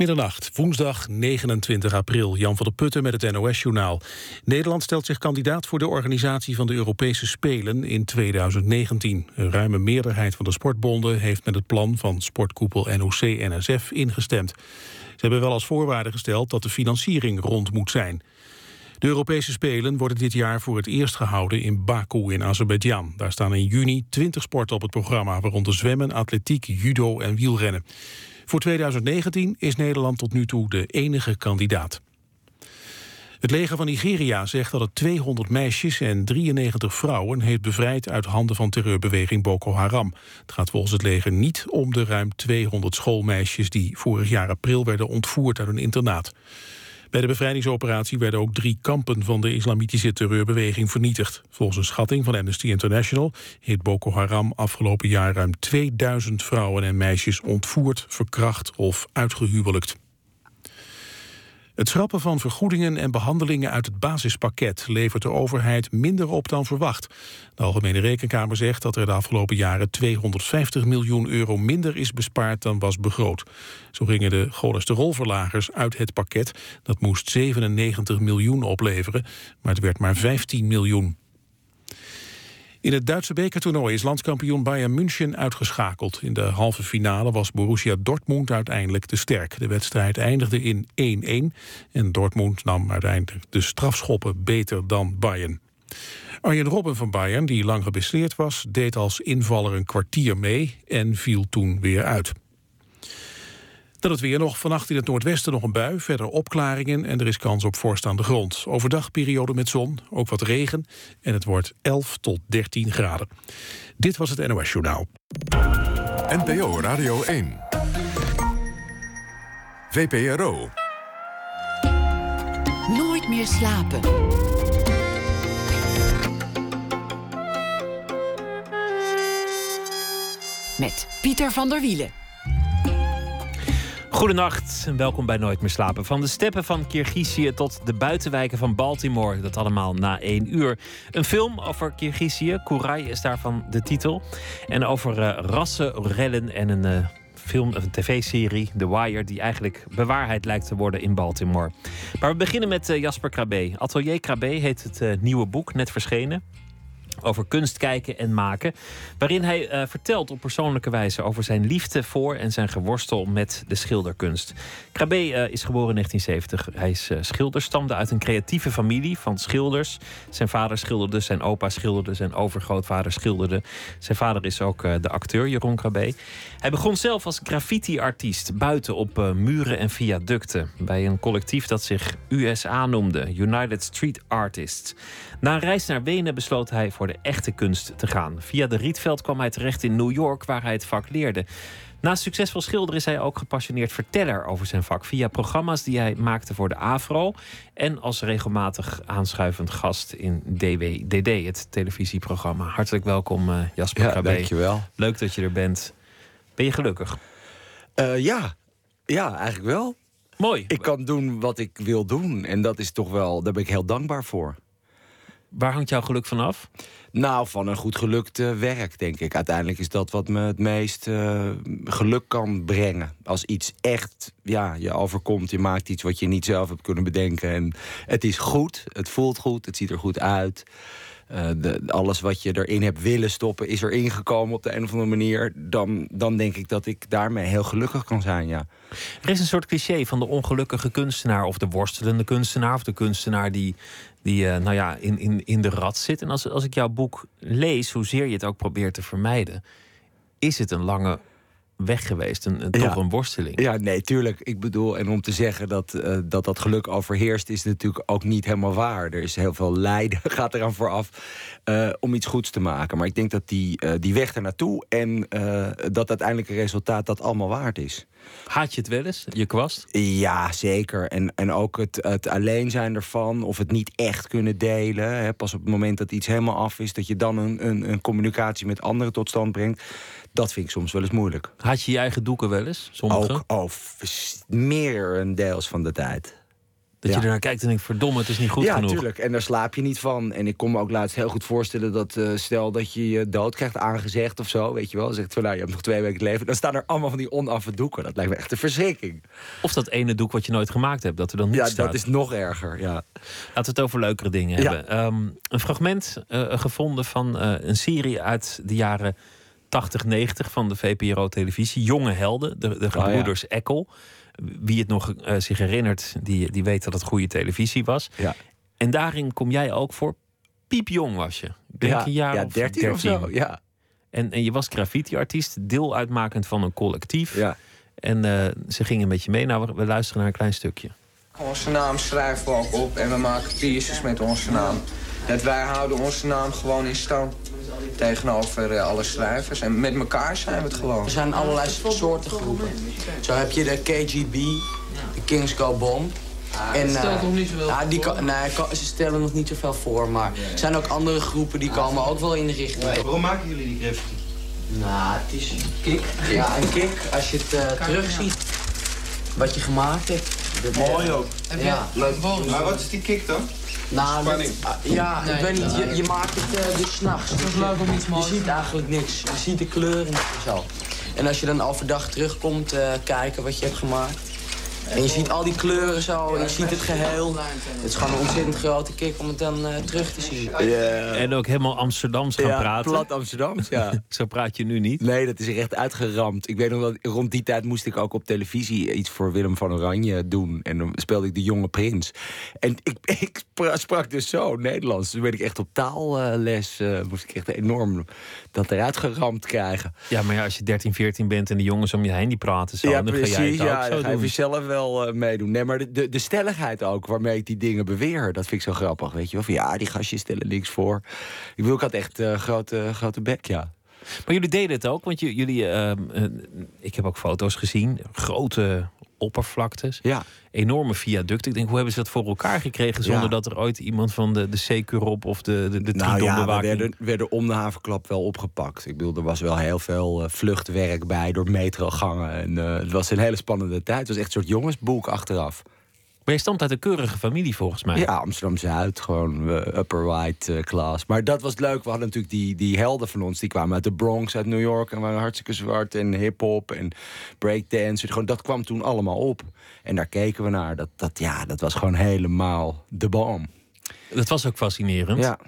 Middernacht, woensdag 29 april. Jan van der Putten met het NOS-journaal. Nederland stelt zich kandidaat voor de organisatie van de Europese Spelen in 2019. Een ruime meerderheid van de sportbonden heeft met het plan van sportkoepel NOC-NSF ingestemd. Ze hebben wel als voorwaarde gesteld dat de financiering rond moet zijn. De Europese Spelen worden dit jaar voor het eerst gehouden in Baku in Azerbeidzjan. Daar staan in juni 20 sporten op het programma, waaronder zwemmen, atletiek, judo en wielrennen. Voor 2019 is Nederland tot nu toe de enige kandidaat. Het leger van Nigeria zegt dat het 200 meisjes en 93 vrouwen heeft bevrijd uit handen van terreurbeweging Boko Haram. Het gaat volgens het leger niet om de ruim 200 schoolmeisjes die vorig jaar april werden ontvoerd uit een internaat. Bij de bevrijdingsoperatie werden ook drie kampen van de islamitische terreurbeweging vernietigd. Volgens een schatting van Amnesty International heeft Boko Haram afgelopen jaar ruim 2000 vrouwen en meisjes ontvoerd, verkracht of uitgehuwelijkt. Het schrappen van vergoedingen en behandelingen uit het basispakket levert de overheid minder op dan verwacht. De Algemene Rekenkamer zegt dat er de afgelopen jaren 250 miljoen euro minder is bespaard dan was begroot. Zo gingen de cholesterolverlagers uit het pakket. Dat moest 97 miljoen opleveren, maar het werd maar 15 miljoen. In het Duitse bekertoernooi is landskampioen Bayern München uitgeschakeld. In de halve finale was Borussia Dortmund uiteindelijk te sterk. De wedstrijd eindigde in 1-1 en Dortmund nam uiteindelijk de strafschoppen beter dan Bayern. Arjen Robben van Bayern, die lang geblesseerd was, deed als invaller een kwartier mee en viel toen weer uit. Dan het weer nog. Vannacht in het noordwesten nog een bui. Verder opklaringen en er is kans op vorst aan de grond. Overdag periode met zon, ook wat regen. En het wordt 11 tot 13 graden. Dit was het NOS Journaal. NPO Radio 1. VPRO. Nooit meer slapen. Met Pieter van der Wielen. Goedenacht en welkom bij Nooit meer slapen. Van de steppen van Kirgizië tot de buitenwijken van Baltimore. Dat allemaal na één uur. Een film over Kirgizië. Kurai is daarvan de titel. En over uh, rassenrellen en een uh, film, een tv-serie, The Wire, die eigenlijk bewaarheid lijkt te worden in Baltimore. Maar we beginnen met uh, Jasper Krabbe. Atelier Krabbe heet het nieuwe boek, net verschenen over kunst kijken en maken. Waarin hij uh, vertelt op persoonlijke wijze over zijn liefde voor en zijn geworstel met de schilderkunst. Krabbe uh, is geboren in 1970. Hij is uh, schilder, stamde uit een creatieve familie van schilders. Zijn vader schilderde, zijn opa schilderde, zijn overgrootvader schilderde. Zijn vader is ook de acteur, Jeroen Krabbe. Hij begon zelf als graffiti-artiest buiten op muren en viaducten. Bij een collectief dat zich USA noemde, United Street Artists. Na een reis naar Wenen besloot hij voor de echte kunst te gaan. Via de Rietveld kwam hij terecht in New York, waar hij het vak leerde. Naast succesvol schilder is hij ook gepassioneerd verteller over zijn vak. Via programma's die hij maakte voor de AVRO. En als regelmatig aanschuivend gast in DWDD, het televisieprogramma. Hartelijk welkom, uh, Jasper ja, Dankjewel. Leuk dat je er bent. Ben je gelukkig? Uh, ja. ja, eigenlijk wel. Mooi. Ik kan doen wat ik wil doen. En dat is toch wel, daar ben ik heel dankbaar voor. Waar hangt jouw geluk vanaf? Nou, van een goed gelukt werk, denk ik. Uiteindelijk is dat wat me het meest uh, geluk kan brengen. Als iets echt ja, je overkomt, je maakt iets wat je niet zelf hebt kunnen bedenken. En het is goed, het voelt goed, het ziet er goed uit. De, alles wat je erin hebt willen stoppen, is erin gekomen op de een of andere manier. Dan, dan denk ik dat ik daarmee heel gelukkig kan zijn, ja. Er is een soort cliché van de ongelukkige kunstenaar... of de worstelende kunstenaar of de kunstenaar die die uh, nou ja, in, in, in de rat zit. En als, als ik jouw boek lees, hoezeer je het ook probeert te vermijden, is het een lange weg geweest. Een, een toch een worsteling. Ja, nee, tuurlijk. Ik bedoel, en om te zeggen dat, uh, dat dat geluk overheerst, is natuurlijk ook niet helemaal waar. Er is heel veel lijden, gaat eraan vooraf, uh, om iets goeds te maken. Maar ik denk dat die, uh, die weg ernaartoe en dat uiteindelijke resultaat dat allemaal waard is. Haat je het wel eens, je kwast? Ja, zeker. En, en ook het, het alleen zijn ervan, of het niet echt kunnen delen. Hè. Pas op het moment dat iets helemaal af is, dat je dan een, een, een communicatie met anderen tot stand brengt. Dat vind ik soms wel eens moeilijk. Had je je eigen doeken wel eens? Sommige? Ook, oh, meer een deels van de tijd. Dat Ja. je ernaar kijkt en denkt, verdomme, het is niet goed ja, genoeg. tuurlijk. En daar slaap je niet van. En ik kon me ook laatst heel goed voorstellen dat eh, stel dat je je dood krijgt aangezegd of zo, weet je wel. Zegt van nou, je hebt nog twee weken te leven. Dan staan er allemaal van die onaffe doeken. Dat lijkt me echt een verschrikking. Of dat ene doek wat je nooit gemaakt hebt, dat er dan niet Ja, staat. dat is nog erger. Ja. Laten we het over leukere dingen Ja. hebben. Ehm, een fragment eh, gevonden van eh, een serie uit de jaren 80, 90 van de VPRO-televisie. Jonge Helden, de, de ja. gebroeders Eckel. Wie het nog eh, zich herinnert, die, die weet dat het goede televisie was. Ja. En daarin kom jij ook voor. Piepjong was je. Ik denk ja, een jaar ja, of 13 of zo. Ja. En, en je was graffiti-artiest, deel uitmakend van een collectief. Ja. En eh, ze gingen met je mee. Nou, we, we luisteren naar een klein stukje. Onze naam schrijven we ook op en we maken pieces met onze naam. Dat wij houden onze naam gewoon in stand tegenover eh, alle schrijvers. En met elkaar zijn we het gewoon. Er zijn allerlei soorten groepen. Zo heb je de KGB, de Kings Go Bomb. En, stelt nog niet zoveel ja, die kan- nee, kan- ze stellen nog niet zoveel voor, maar er zijn ook andere groepen die komen ook wel in de richting. Waarom maken jullie die graffiti? Nou, het is een kick. Ja, een kick. Als je het eh, terugziet, wat je gemaakt hebt. Mooi ook. Ja, leuk. Maar wat is die kick dan? Nou, Spanning. ah, ja, ik weet niet. Je, je maakt het uh, dus s'nachts. Dus je, je ziet eigenlijk niks. Je ziet de kleuren niet en zo. En als je dan overdag terugkomt eh, kijken wat je hebt gemaakt. En je ziet al die kleuren zo en je ziet het geheel. Het is gewoon een ontzettend grote kick om het dan eh, terug te zien. En ook helemaal Amsterdams gaan ja, praten. plat Amsterdam. Ja. Zo praat je nu niet. Nee, dat is echt uitgeramd. Ik weet nog dat rond die tijd moest ik ook op televisie iets voor Willem van Oranje doen. En dan speelde ik de jonge prins. En ik, ik spra- sprak dus zo Nederlands. Toen ben ik echt op taalles, eh, moest ik echt enorm dat eruit geramd krijgen. Ja, maar ja, als je 13, 14 bent en de jongens om je heen die praten zo, ja, dan ga jij precies. het ook Ja, zo dan ga je zelf wel eh, meedoen. Nee, maar de, de, de stelligheid ook waarmee ik die dingen beweer, dat vind ik zo grappig. Weet je wel, van ja, die gastjes stellen niks voor. Ik bedoel, ik had echt eh, grote, grote bek, ja. Maar jullie deden het ook, want jullie, eh, ik heb ook foto's gezien, grote oppervlaktes, Ja. enorme viaducten. Ik denk, hoe hebben ze dat voor elkaar gekregen zonder Ja. dat er ooit iemand van de, de Securop of de, de, de Nou ja, we werden, werden om de havenklap wel opgepakt. Ik bedoel, er was wel heel veel eh, vluchtwerk bij door metrogangen. En eh, het was een hele spannende tijd. Het was echt een soort jongensboek achteraf. Maar je stamt uit een keurige familie volgens mij. Ja, Amsterdam-Zuid, gewoon eh, upper white eh, class. Maar dat was leuk. We hadden natuurlijk die, die helden van ons. Die kwamen uit de Bronx, uit New York. En waren hartstikke zwart. En hip-hop en breakdance. Gewoon, dat kwam toen allemaal op. En daar keken we naar. Dat, dat, ja, dat was gewoon helemaal de bom. Dat was ook fascinerend. Ja.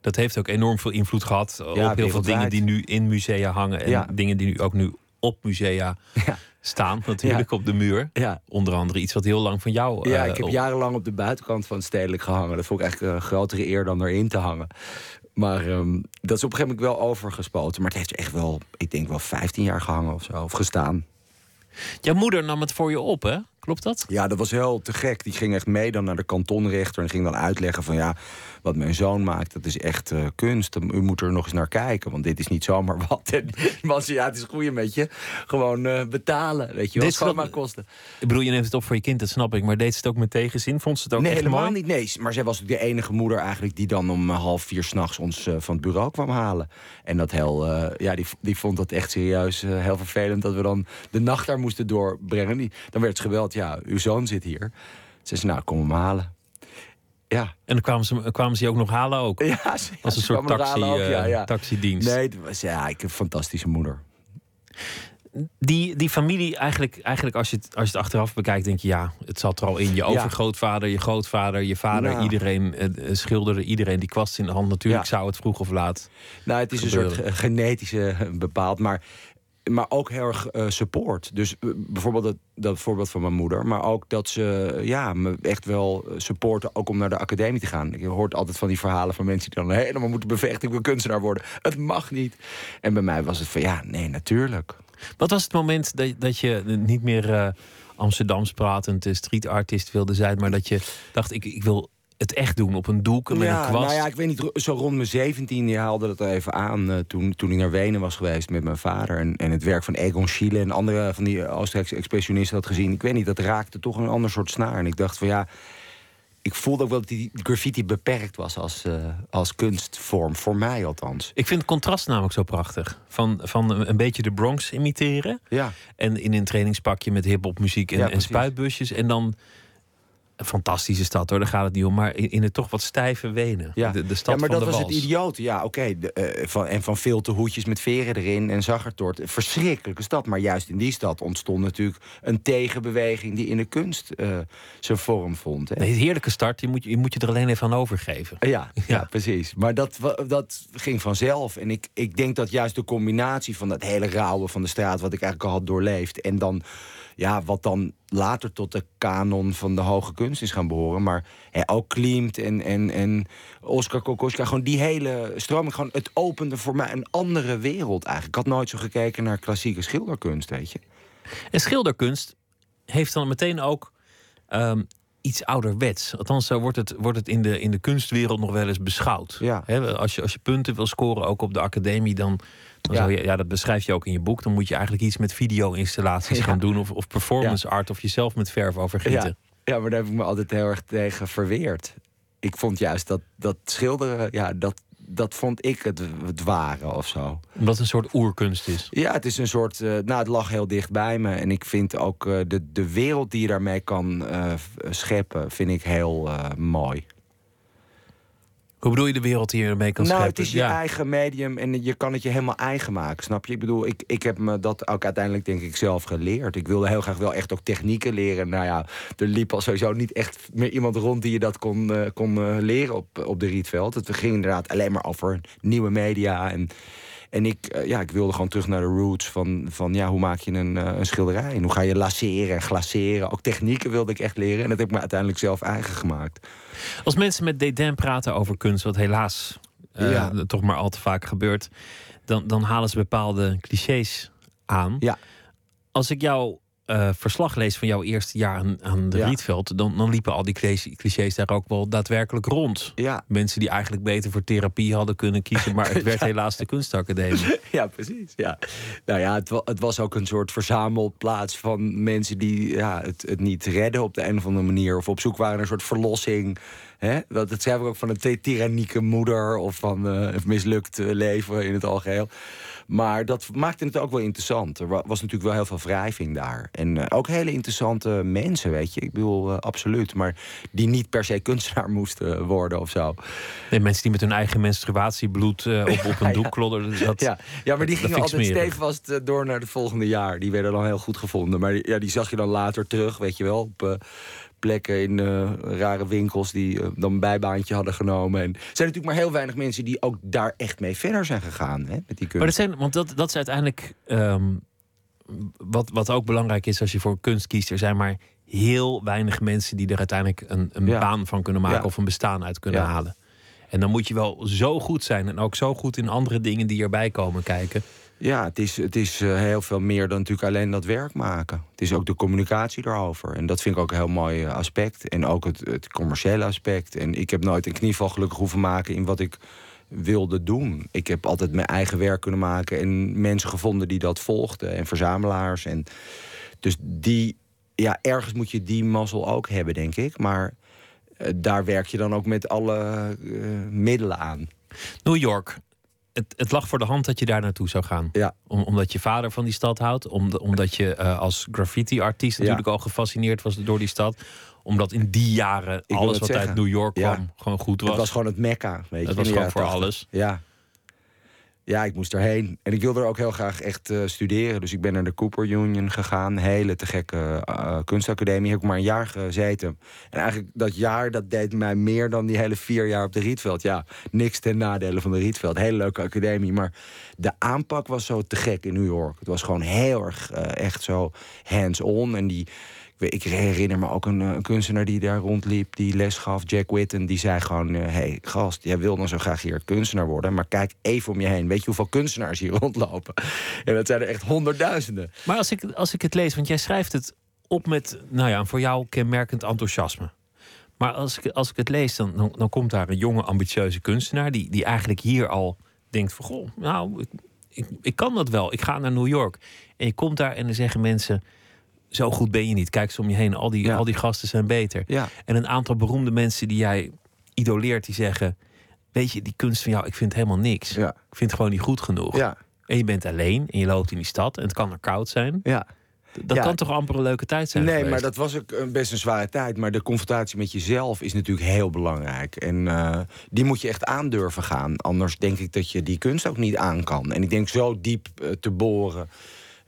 Dat heeft ook enorm veel invloed gehad op heel veel dingen die nu in musea hangen. En Ja. dingen die nu ook nu op musea Ja. Staan, natuurlijk op de muur. Ja. Onder andere iets wat heel lang van jou. Ja, eh, ik heb op- jarenlang op de buitenkant van het stedelijk gehangen. Dat vond ik eigenlijk een grotere eer dan erin te hangen. Maar ehm, dat is op een gegeven moment wel overgespoten. Maar het heeft echt wel, ik denk wel 15 jaar gehangen of zo. Of gestaan. Jouw moeder nam het voor je op, hè? Klopt dat? Ja, dat was heel te gek. Die ging echt mee dan naar de kantonrechter en ging dan uitleggen van ja, wat mijn zoon maakt, dat is echt eh, kunst. U moet er nog eens naar kijken, want dit is niet zomaar wat. En ja, het is goed met je. Gewoon eh, betalen, weet je wel. Dit Het snap- maar kosten. Ik bedoel, je neemt het op voor je kind, dat snap ik. Maar deed ze het ook met tegenzin? Vond ze het ook nee, echt helemaal mooi? niet. Nee, maar zij was de enige moeder eigenlijk die dan om eh, half vier s'nachts ons van het bureau kwam halen. En dat heel, ja, die, die vond dat echt serieus heel vervelend dat we dan de nacht daar moesten doorbrengen. Die, dan werd ze ja, uw zoon zit hier. Ze zei, nou, kom hem halen. Ja. En dan kwamen ze, kwamen ze je ook nog halen ook? Ja, Als een soort taxi, ook, ja, eh, ja. taxidienst. Nee, het was, ja, ik heb een fantastische moeder. Die, die familie, eigenlijk, eigenlijk als, je het, als je het achteraf bekijkt, denk je ja, het zat er al in. Je overgrootvader, je grootvader, je vader, iedereen eh, eh, schilderde, iedereen die kwast in de hand. Natuurlijk zou het vroeg of laat. Nou, het is een soort ge- genetische bepaald, maar, maar ook heel erg eh, support. Dus eh, bijvoorbeeld dat, dat voorbeeld van mijn moeder, maar ook dat ze ja, me echt wel eh, supporten, ook om naar de academie te gaan. Je hoort altijd van die verhalen van mensen die dan helemaal moeten bevechten, ik kunstenaar worden. Het mag niet. En bij mij was het van ja, nee, natuurlijk. Wat was het moment dat, dat je niet meer eh, Amsterdams pratend eh, street artist wilde zijn, maar dat je dacht, ik, ik wil het echt doen op een doek en met ja, een kwast? Nou ja, ik weet niet, zo rond mijn 17 je haalde dat er even aan eh, toen, toen ik naar Wenen was geweest met mijn vader. En, en het werk van Egon Schiele en andere van die Oostenrijkse expressionisten had gezien. Ik weet niet, dat raakte toch een ander soort snaar. En ik dacht van ja, ik voelde ook wel dat die graffiti beperkt was als, eh, als kunstvorm. Voor mij althans. Ik vind het contrast namelijk zo prachtig. Van, van een beetje de Bronx imiteren. Ja. En in een trainingspakje met hip-hop muziek en, Ja, en spuitbusjes. En dan Een fantastische stad hoor, daar gaat het niet om. Maar in, in het toch wat stijve Wenen. Ja. De, de stad ja, maar van dat de was het idiote. Ja, oké. eh, van en van veel te hoedjes met veren erin en zaggertort. Verschrikkelijke stad. Maar juist in die stad ontstond natuurlijk een tegenbeweging... die in de kunst eh, zijn vorm vond. Hè. Nee, heerlijke start. Je moet, je moet je er alleen even aan overgeven. Ja, ja. Ja. precies. Maar dat, dat ging vanzelf. En ik, ik denk dat juist de combinatie van dat hele rauwe van de straat... wat ik eigenlijk al had doorleefd... en dan ja, wat dan later tot de kanon van de hoge kunst is gaan behoren... maar hè, ook Klimt en, en, en Oscar Kokoschka... gewoon die hele stroming, gewoon, het opende voor mij een andere wereld eigenlijk. Ik had nooit zo gekeken naar klassieke schilderkunst, weet je. En schilderkunst heeft dan meteen ook ehm, iets ouderwets. Althans, zo wordt het, wordt het in, de, in de kunstwereld nog wel eens beschouwd. Ja. Als, je, als je punten wil scoren, ook op de academie, dan, dan Ja. zou je, ja, dat beschrijf je ook in je boek. Dan moet je eigenlijk iets met video-installaties Ja. gaan doen, of, of performance art, of jezelf met verf overgieten. Ja. ja, maar daar heb ik me altijd heel erg tegen verweerd. Ik vond juist dat, dat schilderen, ja, dat, dat vond ik het, het ware of zo. Omdat het een soort oerkunst is. Ja, het is een soort. eh, nou, het lag heel dicht bij me. En ik vind ook eh, de, de wereld die je daarmee kan eh, scheppen, vind ik heel mooi. Hoe bedoel je de wereld die je ermee kan nou, scheppen? het is je ja. eigen medium en je kan het je helemaal eigen maken, snap je? Ik bedoel, ik, ik heb me dat ook uiteindelijk denk ik zelf geleerd. Ik wilde heel graag wel echt ook technieken leren. Nou ja, er liep al sowieso niet echt meer iemand rond die je dat kon, eh, kon eh, leren op, op de Rietveld. Het ging inderdaad alleen maar over nieuwe media en... En ik, eh, ja, ik wilde gewoon terug naar de roots van, van ja, hoe maak je een, eh, een schilderij? En hoe ga je laseren en glaceren? Ook technieken wilde ik echt leren. En dat heb ik me uiteindelijk zelf eigen gemaakt. Als mensen met dédain praten over kunst, wat helaas eh, Ja. toch maar al te vaak gebeurt, dan, dan halen ze bepaalde clichés aan. Ja. Als ik jouw eh, verslag lees van jouw eerste jaar aan, aan de Ja. Rietveld, dan, dan liepen al die clichés- daar ook wel daadwerkelijk rond. Ja, Mensen die eigenlijk beter voor therapie hadden kunnen kiezen, maar het werd helaas de kunstacademie. ja precies. Ja. Nou ja, het, het was ook een soort verzamelplaats van mensen die ja, het, het niet redden op de een of andere manier. Of op zoek waren naar een soort verlossing. Hè? Dat, dat schrijf ik ook van een ty- tyrannieke moeder of van eh, een mislukt eh, leven in het algeheel. Maar dat maakte het ook wel interessant. Er wa- was natuurlijk wel heel veel wrijving daar. En eh, ook hele interessante mensen, weet je. Ik bedoel, eh, absoluut. Maar die niet per se kunstenaar moesten worden of zo. Nee, mensen die met hun eigen menstruatiebloed eh, op, op een doek klodderden. Dat, Ja, ja maar die gingen altijd stevast eh, door naar het volgende jaar. Die werden dan heel goed gevonden. Maar ja, die zag je dan later terug, weet je wel. Op eh, plekken in eh, rare winkels die eh, dan een bijbaantje hadden genomen. En er zijn natuurlijk maar heel weinig mensen die ook daar echt mee verder zijn gegaan. Hè, met die kunst. Maar dat zijn, want dat, dat is uiteindelijk ehm, wat, wat ook belangrijk is als je voor kunst kiest. Er zijn maar heel weinig mensen die er uiteindelijk een, een Ja. baan van kunnen maken Ja. of een bestaan uit kunnen Ja. halen. En dan moet je wel zo goed zijn en ook zo goed in andere dingen die erbij komen kijken. Ja, het is, het is eh, heel veel meer dan natuurlijk alleen dat werk maken. Het is ook de communicatie daarover. En dat vind ik ook een heel mooi eh, aspect. En ook het, het commerciële aspect. En ik heb nooit een knieval gelukkig hoeven maken in wat ik wilde doen. Ik heb altijd mijn eigen werk kunnen maken en mensen gevonden die dat volgden en verzamelaars. En dus die, ja, ergens moet je die mazzel ook hebben, denk ik. Maar eh, daar werk je dan ook met alle middelen aan. New York. Het, het lag voor de hand dat je daar naartoe zou gaan. Ja. Om, omdat je vader van die stad houdt. Om, omdat je eh, als graffiti-artiest Ja. natuurlijk al gefascineerd was door die stad. Omdat in die jaren alles wat uit. New York Ja. kwam gewoon goed was. Het was gewoon het mekka, weet je. Het was gewoon voor 80. alles. Ja. Ja, ik moest erheen. En ik wilde er ook heel graag echt eh, studeren. Dus ik ben naar de Cooper Union gegaan. Hele te gekke eh, kunstacademie. Heb ik maar een jaar gezeten. En eigenlijk dat jaar, dat deed mij meer dan die hele vier jaar op de Rietveld. Ja, niks ten nadele van de Rietveld. Hele leuke academie. Maar de aanpak was zo te gek in New York. Het was gewoon heel erg eh, echt zo hands-on. En die... ik herinner me ook een, eh, een kunstenaar die daar rondliep, die les gaf, Jack Witten. Die zei gewoon: Hé, hey, gast, jij wil dan zo graag hier kunstenaar worden. Maar kijk even om je heen. Weet je hoeveel kunstenaars hier rondlopen? En dat zijn er echt honderdduizenden. Maar als ik, als ik het lees, want jij schrijft het op met, nou ja, voor jou kenmerkend enthousiasme. Maar als ik, als ik het lees, dan, dan, dan komt daar een jonge, ambitieuze kunstenaar. Die, die eigenlijk hier al denkt: van goh, nou, ik, ik, ik kan dat wel. Ik ga naar New York. En je komt daar en dan zeggen mensen: zo goed ben je niet. Kijk eens om je heen. Al die, Ja. al die gasten zijn beter. Ja, En een aantal beroemde mensen die jij idoleert, die zeggen: Weet je, die kunst van jou, ik vind helemaal niks. ja, Ik vind het gewoon niet goed genoeg. En je bent alleen en je loopt in die stad en het kan er koud zijn. ja. Dat Ja. kan toch amper een leuke tijd zijn Nee, geweest? maar dat was ook een- best een zware tijd. Maar de confrontatie met jezelf is natuurlijk heel belangrijk. En eh, die moet je echt aandurven gaan. Anders denk ik dat je die kunst ook niet aan kan. En ik denk zo diep eh, te boren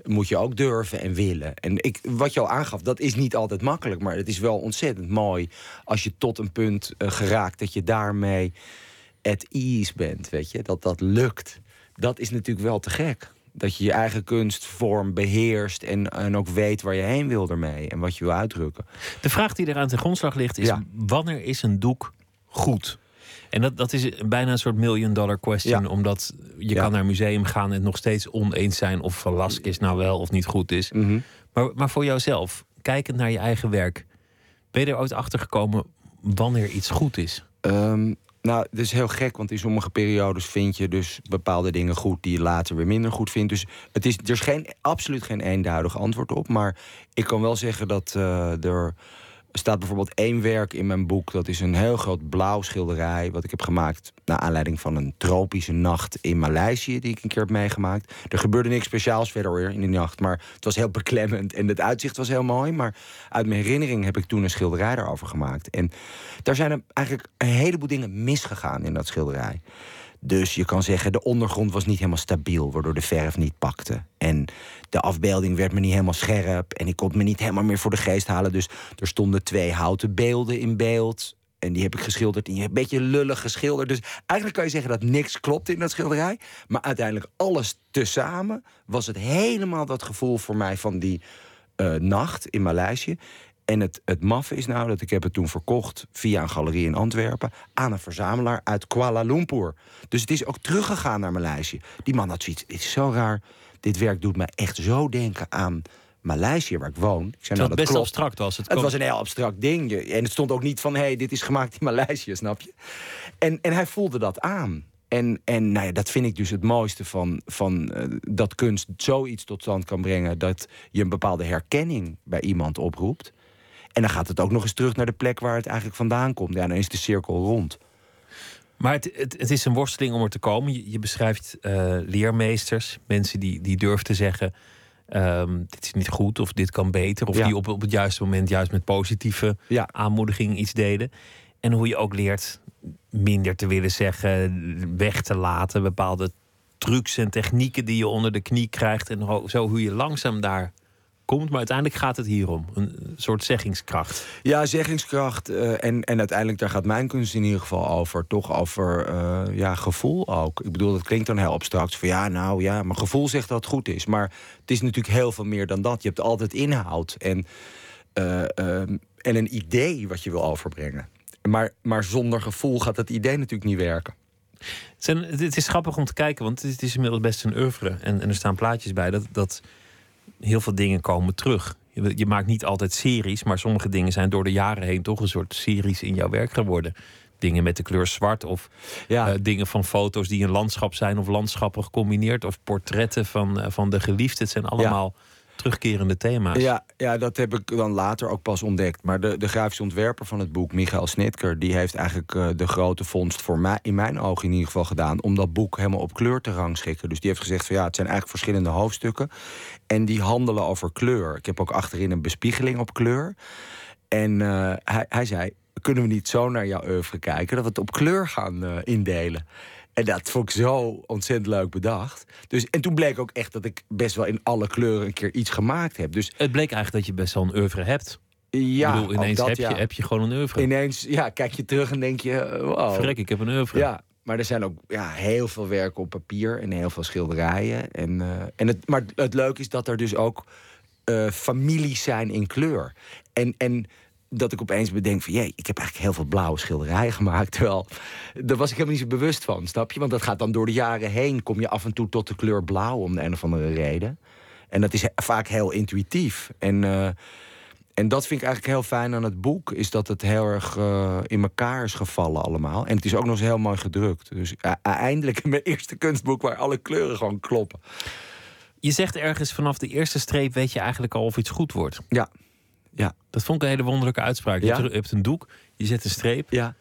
moet je ook durven en willen. En ik, wat je al aangaf, dat is niet altijd makkelijk. Maar het is wel ontzettend mooi als je tot een punt eh, geraakt... dat je daarmee at ease bent, weet je. Dat dat lukt. Dat is natuurlijk wel te gek. Dat je je eigen kunstvorm beheerst en, en ook weet waar je heen wil ermee. En wat je wil uitdrukken. De vraag die er aan ten grondslag ligt is: Ja. wanneer is een doek goed? En dat, dat is bijna een soort million dollar question, Ja. omdat je Ja. kan naar een museum gaan en het nog steeds oneens zijn of Velasquez nou wel of niet goed is. Mhm. Maar, maar voor jouzelf, kijkend naar je eigen werk, ben je er ooit achter gekomen wanneer iets goed is? Ehm, nou, dat is heel gek, want in sommige periodes vind je dus bepaalde dingen goed die je later weer minder goed vindt. Dus het is, er is geen, absoluut geen eenduidig antwoord op. Maar ik kan wel zeggen dat eh, er staat bijvoorbeeld één werk in mijn boek. Dat is een heel groot blauw schilderij. Wat ik heb gemaakt naar aanleiding van een tropische nacht in Maleisië. Die ik een keer heb meegemaakt. Er gebeurde niks speciaals verder in die nacht. Maar het was heel beklemmend en het uitzicht was heel mooi. Maar uit mijn herinnering heb ik toen een schilderij daarover gemaakt. En daar zijn er eigenlijk een heleboel dingen misgegaan in dat schilderij. Dus je kan zeggen, de ondergrond was niet helemaal stabiel, waardoor de verf niet pakte. En de afbeelding werd me niet helemaal scherp. En ik kon me niet helemaal meer voor de geest halen. Dus er stonden twee houten beelden in beeld. En die heb ik geschilderd. Hebt een beetje lullig geschilderd. Dus eigenlijk kan je zeggen dat niks klopt in dat schilderij. Maar uiteindelijk alles tezamen was het helemaal dat gevoel voor mij van die eh, nacht in Maleisië. En het, het maffe is nou dat ik heb het toen verkocht via een galerie in Antwerpen aan een verzamelaar uit Kuala Lumpur. Dus het is ook teruggegaan naar Maleisië. Die man had zoiets. Is zo raar. Dit werk doet me echt zo denken aan Maleisië, waar ik woon. Ik zei, nou, het dat best klopt. abstract was. Het, Het was een heel abstract ding. En het stond ook niet van, hé, hey, dit is gemaakt in Maleisië, snap je? En, en hij voelde dat aan. En, en nou ja, dat vind ik dus het mooiste van, van eh, dat kunst zoiets tot stand kan brengen... dat je een bepaalde herkenning bij iemand oproept. En dan gaat het ook nog eens terug naar de plek waar het eigenlijk vandaan komt. Ja, dan is de cirkel rond. Maar het, het, het is een worsteling om er te komen. Je, je beschrijft eh, leermeesters, mensen die, die durven te zeggen: ehm, dit is niet goed of dit kan beter. Of Ja. die op, op het juiste moment juist met positieve Ja. aanmoediging iets deden. En hoe je ook leert minder te willen zeggen, weg te laten, bepaalde trucs en technieken die je onder de knie krijgt. En zo hoe je langzaam daar komt. Maar uiteindelijk gaat het hier om. Een soort zeggingskracht. Ja, zeggingskracht. eh, en, en uiteindelijk, daar gaat mijn kunst in ieder geval over. Toch over eh, ja, gevoel ook. Ik bedoel, dat klinkt dan heel abstract. Van ja, nou ja, mijn gevoel zegt dat het goed is. Maar het is natuurlijk heel veel meer dan dat. Je hebt altijd inhoud en, eh, ehm, en een idee wat je wil overbrengen. Maar, maar zonder gevoel gaat dat idee natuurlijk niet werken. Het, zijn, het- het is grappig om te kijken, want het is, het is inmiddels best een oeuvre. En, en er staan plaatjes bij dat, dat heel veel dingen komen terug. Je, je maakt niet altijd series, maar sommige dingen zijn door de jaren heen toch een soort series in jouw werk geworden. Dingen met de kleur zwart of Ja. eh, dingen van foto's die een landschap zijn of landschappen gecombineerd of portretten van, eh, van de geliefde. Het zijn allemaal terugkerende thema's. Ja, ja, dat heb ik dan later ook pas ontdekt. Maar de, de grafische ontwerper van het boek, Michael Snitker... die heeft eigenlijk eh, de grote vondst voor mij, in mijn ogen in ieder geval gedaan... om dat boek helemaal op kleur te rangschikken. Dus die heeft gezegd van ja, het zijn eigenlijk verschillende hoofdstukken. En die handelen over kleur. Ik heb ook achterin een bespiegeling op kleur. En eh, hij, hij zei, kunnen we niet zo naar jouw oeuvre kijken... dat we het op kleur gaan eh, indelen? En dat vond ik zo ontzettend leuk bedacht. Dus, en toen bleek ook echt dat ik best wel in alle kleuren een keer iets gemaakt heb. Dus Het bleek eigenlijk dat je best wel een oeuvre hebt. ja, ik bedoel, ook ineens dat, heb, ja. je, heb je gewoon een oeuvre. Ineens ja, kijk je terug en denk je, eh, wow. Verrek, ik heb een oeuvre. Ja, maar er zijn ook ja, heel veel werken op papier en heel veel schilderijen. En, eh, en het, maar het leuke is dat er dus ook eh, families zijn in kleur. En, en dat ik opeens bedenk van... jee, ik heb eigenlijk heel veel blauwe schilderijen gemaakt. Terwijl, daar was ik helemaal niet zo bewust van, snap je? Want dat gaat dan door de jaren heen... kom je af en toe tot de kleur blauw om de een of andere reden. En dat is vaak heel intuïtief. En, eh, en dat vind ik eigenlijk heel fijn aan het boek... is dat het heel erg eh, in elkaar is gevallen allemaal. En het is ook nog eens heel mooi gedrukt. Dus eh, eindelijk mijn eerste kunstboek... waar alle kleuren gewoon kloppen. Je zegt ergens vanaf de eerste streep weet je eigenlijk al of iets goed wordt. Ja, ja, Dat vond ik een hele wonderlijke uitspraak. Je, Ja? hebt, je hebt een doek, je zet een streep. ja.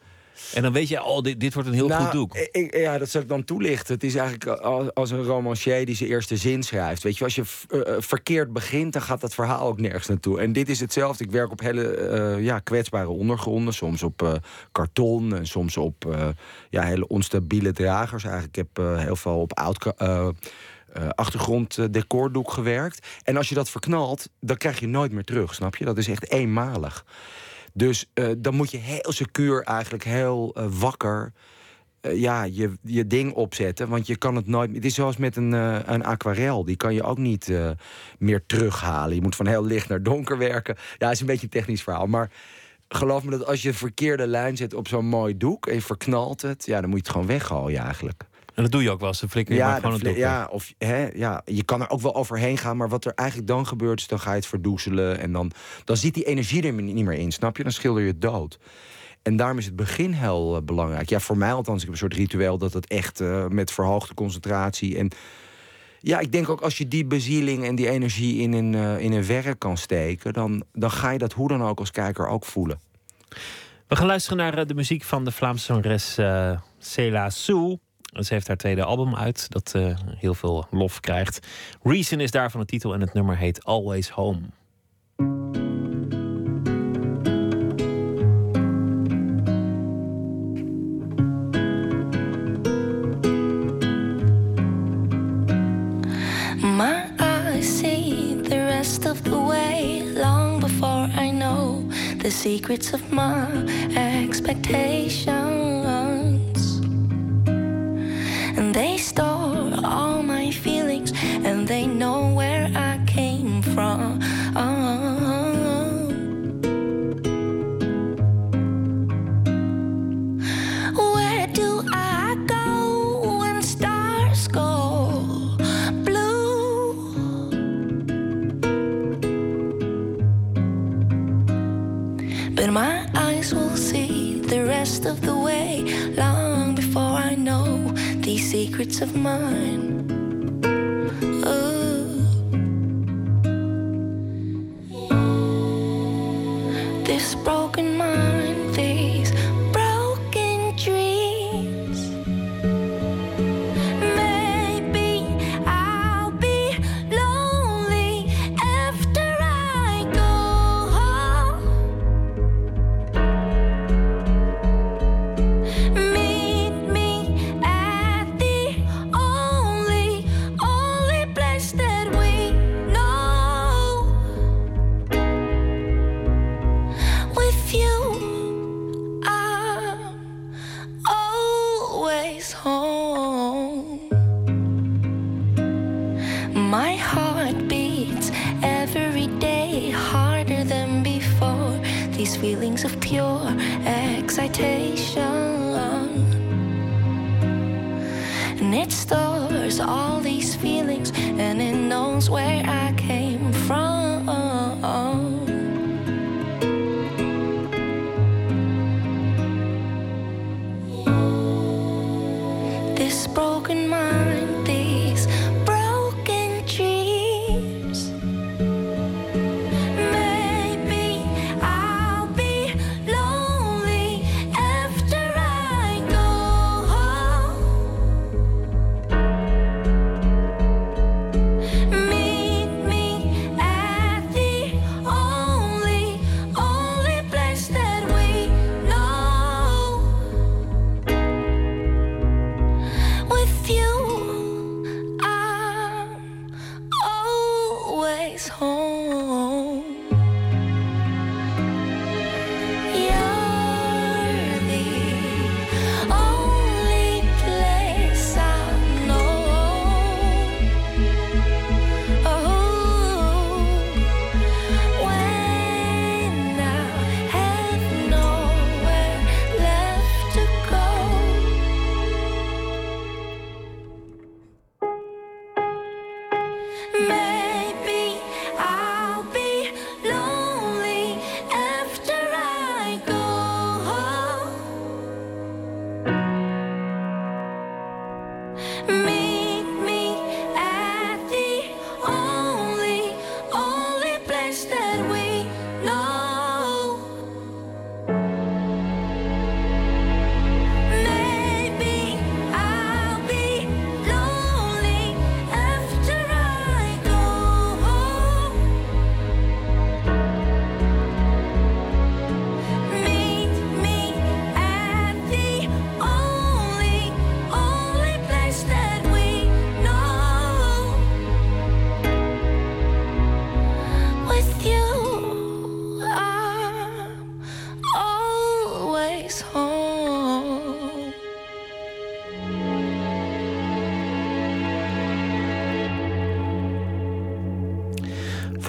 En dan weet je, oh, dit, dit wordt een heel Nou, goed doek. Ik, ja, dat zal ik dan toelichten. Het is eigenlijk als, een romancier die zijn eerste zin schrijft. Weet je, als je eh, verkeerd begint, dan gaat dat verhaal ook nergens naartoe. En dit is hetzelfde. Ik werk op hele eh, ja, kwetsbare ondergronden. Soms op eh, karton en soms op eh, ja, hele onstabiele dragers. Eigenlijk ik heb heel veel op oud eh, achtergrond decordoek gewerkt. En als je dat verknalt, dan krijg je nooit meer terug, snap je? Dat is echt eenmalig. Dus eh, dan moet je heel secuur, eigenlijk heel eh, wakker... ja, je, je ding opzetten. Want je kan het nooit... Het is zoals met een, een aquarel. Die kan je ook niet meer terughalen. Je moet van heel licht naar donker werken. Ja, is een beetje een technisch verhaal. Maar geloof me dat als je verkeerde lijn zet op zo'n mooi doek... en je verknalt het, ja, dan moet je het gewoon weggooien eigenlijk. En dat doe je ook wel eens. Dan flikker je maar gewoon het ja, of, hè, ja, je kan er ook wel overheen gaan, maar wat er eigenlijk dan gebeurt, is dan ga je het verdoezelen. En dan, dan zit die energie er niet meer in, snap je? Dan schilder je het dood. En daarom is het begin heel eh, belangrijk. Ja, voor mij althans, ik heb een soort ritueel dat het echt eh, met verhoogde concentratie. En ja, ik denk ook als je die bezieling en die energie in een, eh, in een werk kan steken, dan, dan ga je dat hoe dan ook als kijker ook voelen. We gaan luisteren naar de muziek van de Vlaamse zangeres eh Cela Sou. Ze heeft haar tweede album uit, dat eh, heel veel lof krijgt. Reason is daarvan de titel en het nummer heet Always Home. My eyes see the rest of the way long before I know the secrets of my expectations. And they store all my feelings and they know where I came from. Where do I go when stars go blue? But my eyes will see the rest of the way long before I know secrets of mine. Ooh. This broken mind, feelings of pure excitation. And it stores all these feelings and it knows where I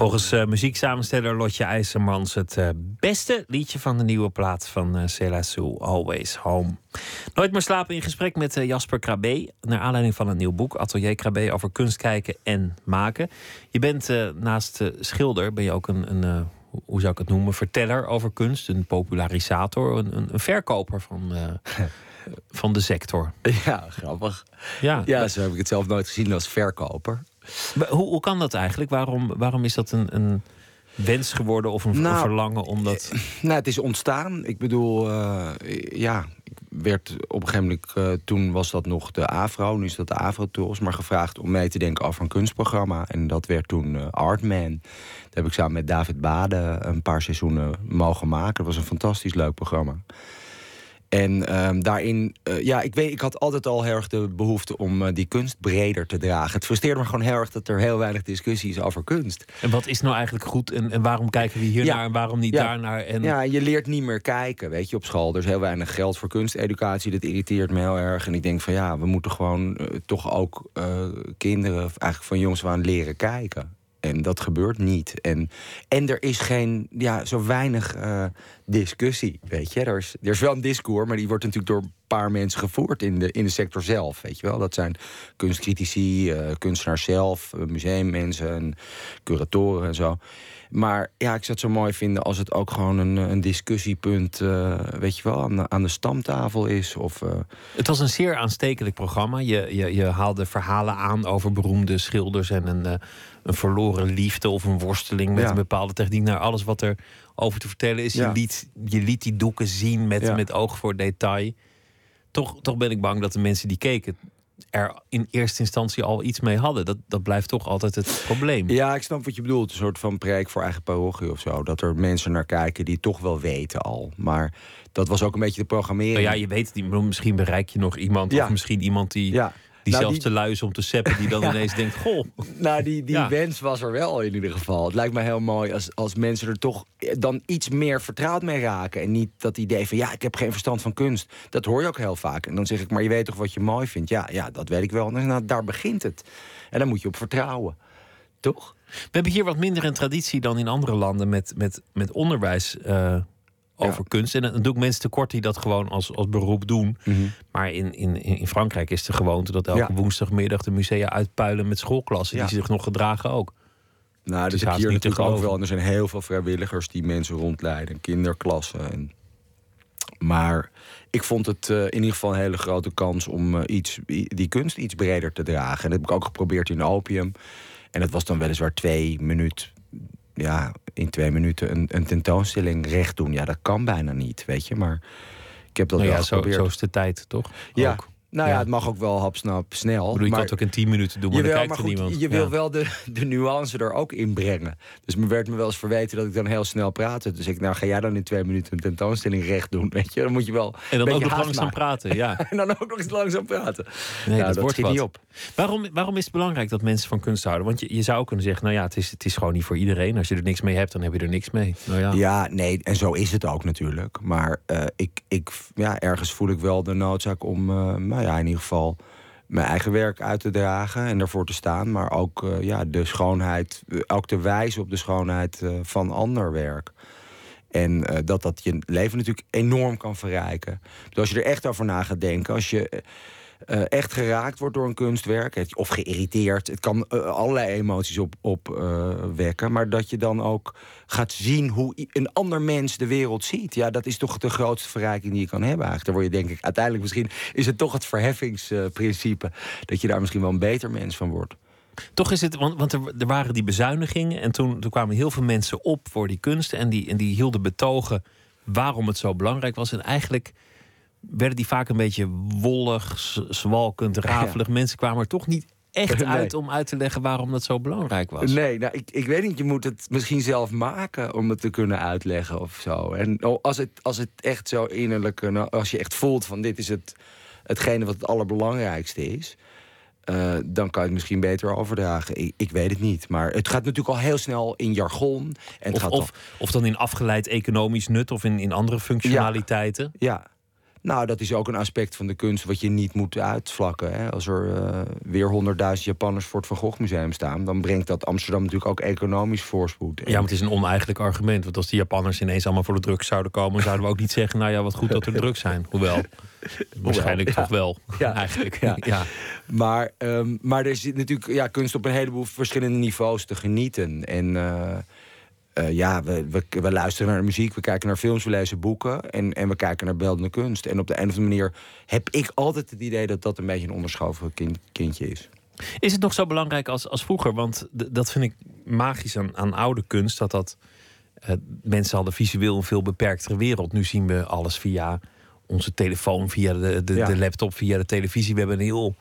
Volgens uh, muzieksamensteller Lotje IJzermans het uh, beste liedje van de nieuwe plaat van uh, Cela Sue, Always Home. Nooit meer slapen in gesprek met Jasper Krabbe. Naar aanleiding van een nieuw boek, Atelier Krabbe, over kunst kijken en maken. Je bent naast schilder, ben je ook een, een hoe zou ik het noemen, verteller over kunst. Een popularisator, een, een, een verkoper van, van de sector. Ja, grappig. Ja. ja, zo heb ik het zelf nooit gezien als verkoper. Hoe, hoe kan dat eigenlijk? Waarom, waarom is dat een, een wens geworden of een, nou, verlangen om dat... Nou, het is ontstaan. Ik bedoel, uh, ja, ik werd op een gegeven moment... Uh, toen was dat nog de AVRO, nu is dat de AVRO-tools... maar gevraagd om mee te denken over een kunstprogramma. En dat werd toen uh, Artman. Dat heb ik samen met David Bade een paar seizoenen mogen maken. Dat was een fantastisch leuk programma. En um, daarin, uh, ja, ik weet, ik had altijd al heel erg de behoefte om uh, die kunst breder te dragen. Het frustreerde me gewoon heel erg dat er heel weinig discussie is over kunst. En wat is nou eigenlijk goed en, en waarom kijken we hier Ja. naar en waarom niet Ja. daar naar? En... Ja, je leert niet meer kijken, weet je, op school. Er is heel weinig geld voor kunsteducatie. Dat irriteert me heel erg. En ik denk van ja, we moeten gewoon eh, toch ook eh, kinderen, eigenlijk van jongs af aan leren kijken. En dat gebeurt niet. En, en er is geen, ja, zo weinig eh, discussie, weet je. Er is, er is wel een discours, maar die wordt natuurlijk door een paar mensen gevoerd in de, in de sector zelf, weet je wel. Dat zijn kunstcritici, eh, kunstenaars zelf, eh, museummensen, en curatoren en zo. Maar ja, ik zou het zo mooi vinden als het ook gewoon een, een discussiepunt, weet je wel, aan de, aan de stamtafel is. Of, Het was een zeer aanstekelijk programma. Je, je, je haalde verhalen aan over beroemde schilders en een, een verloren liefde of een worsteling met Ja. een bepaalde techniek. Naar alles wat er over te vertellen is. Ja. Je, liet, je liet die doeken zien met, Ja. met oog voor detail. Toch, toch ben ik bang dat de mensen die keken er in eerste instantie al iets mee hadden. Dat, dat blijft toch altijd het probleem. Ja, ik snap wat je bedoelt. Een soort van preek voor eigen parochie of zo. Dat er mensen naar kijken die toch wel weten al. Maar dat was ook een beetje de programmering. Nou ja, je weet Misschien bereik je nog iemand. Ja. Of misschien iemand die, Ja. Die Nou, zelfs die- te lui is om te seppen. Die dan Ja. ineens denkt, goh. Nou, die, die Ja. wens was er wel in ieder geval. Het lijkt me heel mooi als, als mensen er toch dan iets meer vertrouwd mee raken. En niet dat idee van, ja, ik heb geen verstand van kunst. Dat hoor je ook heel vaak. En dan zeg ik, maar je weet toch wat je mooi vindt? Ja, ja dat weet ik wel. En nou, daar begint het. En daar moet je op vertrouwen. Toch? We hebben hier wat minder een traditie dan in andere landen met, met, met onderwijs eh, over kunst. En dan doe ik mensen tekort die dat gewoon als, als beroep doen. Maar in, in, in Frankrijk is de gewoonte dat elke Ja. woensdagmiddag de musea uitpuilen met schoolklassen Ja. die zich nog gedragen ook. Nou, dat is haast hier niet te natuurlijk ook wel. En er zijn heel veel vrijwilligers die mensen rondleiden. Kinderklassen. En... Maar ik vond het eh, in ieder geval een hele grote kans om eh, iets, die kunst iets breder te dragen. En dat heb ik ook geprobeerd in Opium. En het was dan weliswaar twee minuten. Ja, in twee minuten een, een tentoonstelling recht doen. Ja, dat kan bijna niet, weet je. Maar ik heb dat Nou wel ja, zo, geprobeerd. zo is de tijd, toch? ja. Ook. Nou ja. Ja. het mag ook wel hapsnap snel. Ik bedoel, je maar... kan het ook in 10 minuten doen, maar dan Jawel, kijkt maar er goed, niemand. je wil Ja. wel de, de nuance er ook in brengen. Dus me werd me wel eens verweten dat ik dan heel snel praatte. Dus ik, nou ga jij dan in twee minuten een tentoonstelling recht doen, weet je? Dan moet je wel En dan ook nog langzaam maken. praten, ja. en dan ook nog eens langzaam praten. Nee, Nou, dat, wordt niet op. Waarom, waarom is het belangrijk dat mensen van kunst houden? Want je, je zou kunnen zeggen, nou ja, het is, het is gewoon niet voor iedereen. Als je er niks mee hebt, dan heb je er niks mee. Nou ja. Ja, nee, en zo is het ook natuurlijk. Maar eh, ik, ik, ja, ergens voel ik wel de noodzaak om, nou ja, in ieder geval mijn eigen werk uit te dragen en ervoor te staan. Maar ook eh, ja, de schoonheid, eh, ook te wijzen op de schoonheid eh, van ander werk. En dat dat je leven natuurlijk enorm kan verrijken. Dus als je er echt over na gaat denken, als je eh, echt geraakt wordt door een kunstwerk, of geïrriteerd, het kan eh, allerlei emoties op, op eh, wekken, maar dat je dan ook gaat zien hoe een ander mens de wereld ziet. Ja, dat is toch de grootste verrijking die je kan hebben eigenlijk. Daar word je denk ik, uiteindelijk misschien is het toch het verheffingsprincipe, dat je daar misschien wel een beter mens van wordt. Toch is het, want, want er, er waren die bezuinigingen en toen, toen kwamen heel veel mensen op voor die kunst en die, en die hielden betogen waarom het zo belangrijk was. En eigenlijk werden die vaak een beetje wollig, zwalkend, rafelig. Mensen kwamen er toch niet echt Nee. uit om uit te leggen waarom dat zo belangrijk was. Nee, nou, ik, ik weet niet. Je moet het misschien zelf maken om het te kunnen uitleggen of zo. En oh, als het, als het echt zo innerlijk, eh, nou, als je echt voelt van dit is het, hetgene wat het allerbelangrijkste is. eh, dan kan je het misschien beter overdragen. Ik, ik weet het niet. Maar het gaat natuurlijk al heel snel in jargon. En het Of, gaat of, of dan in afgeleid economisch nut of in, in andere functionaliteiten. Ja. Nou, dat is ook een aspect van de kunst wat je niet moet uitvlakken. Hè. Als er uh, weer honderdduizend Japanners voor het Van Gogh Museum staan... dan brengt dat Amsterdam natuurlijk ook economisch voorspoed. Ja, maar het is een oneigenlijk argument. Want als die Japanners ineens allemaal voor de drugs zouden komen... zouden we ook niet zeggen, nou ja, wat goed dat er drugs zijn. Hoewel, waarschijnlijk toch wel, ja. eigenlijk. Ja. ja. Maar, um, maar er zit natuurlijk ja, kunst op een heleboel verschillende niveaus te genieten. En... Uh, uh, ja, we, we, we, luisteren naar muziek, we kijken naar films, we lezen boeken en, en we kijken naar beeldende kunst. En op de een of andere manier heb ik altijd het idee dat dat een beetje een onderschoven kind, kindje is. Is het nog zo belangrijk als, als vroeger? Want dat vind ik magisch aan, aan oude kunst. Dat dat uh, mensen hadden visueel een veel beperktere wereld. Nu zien we alles via onze telefoon, via de, de, ja. de laptop, via de televisie. We hebben een heel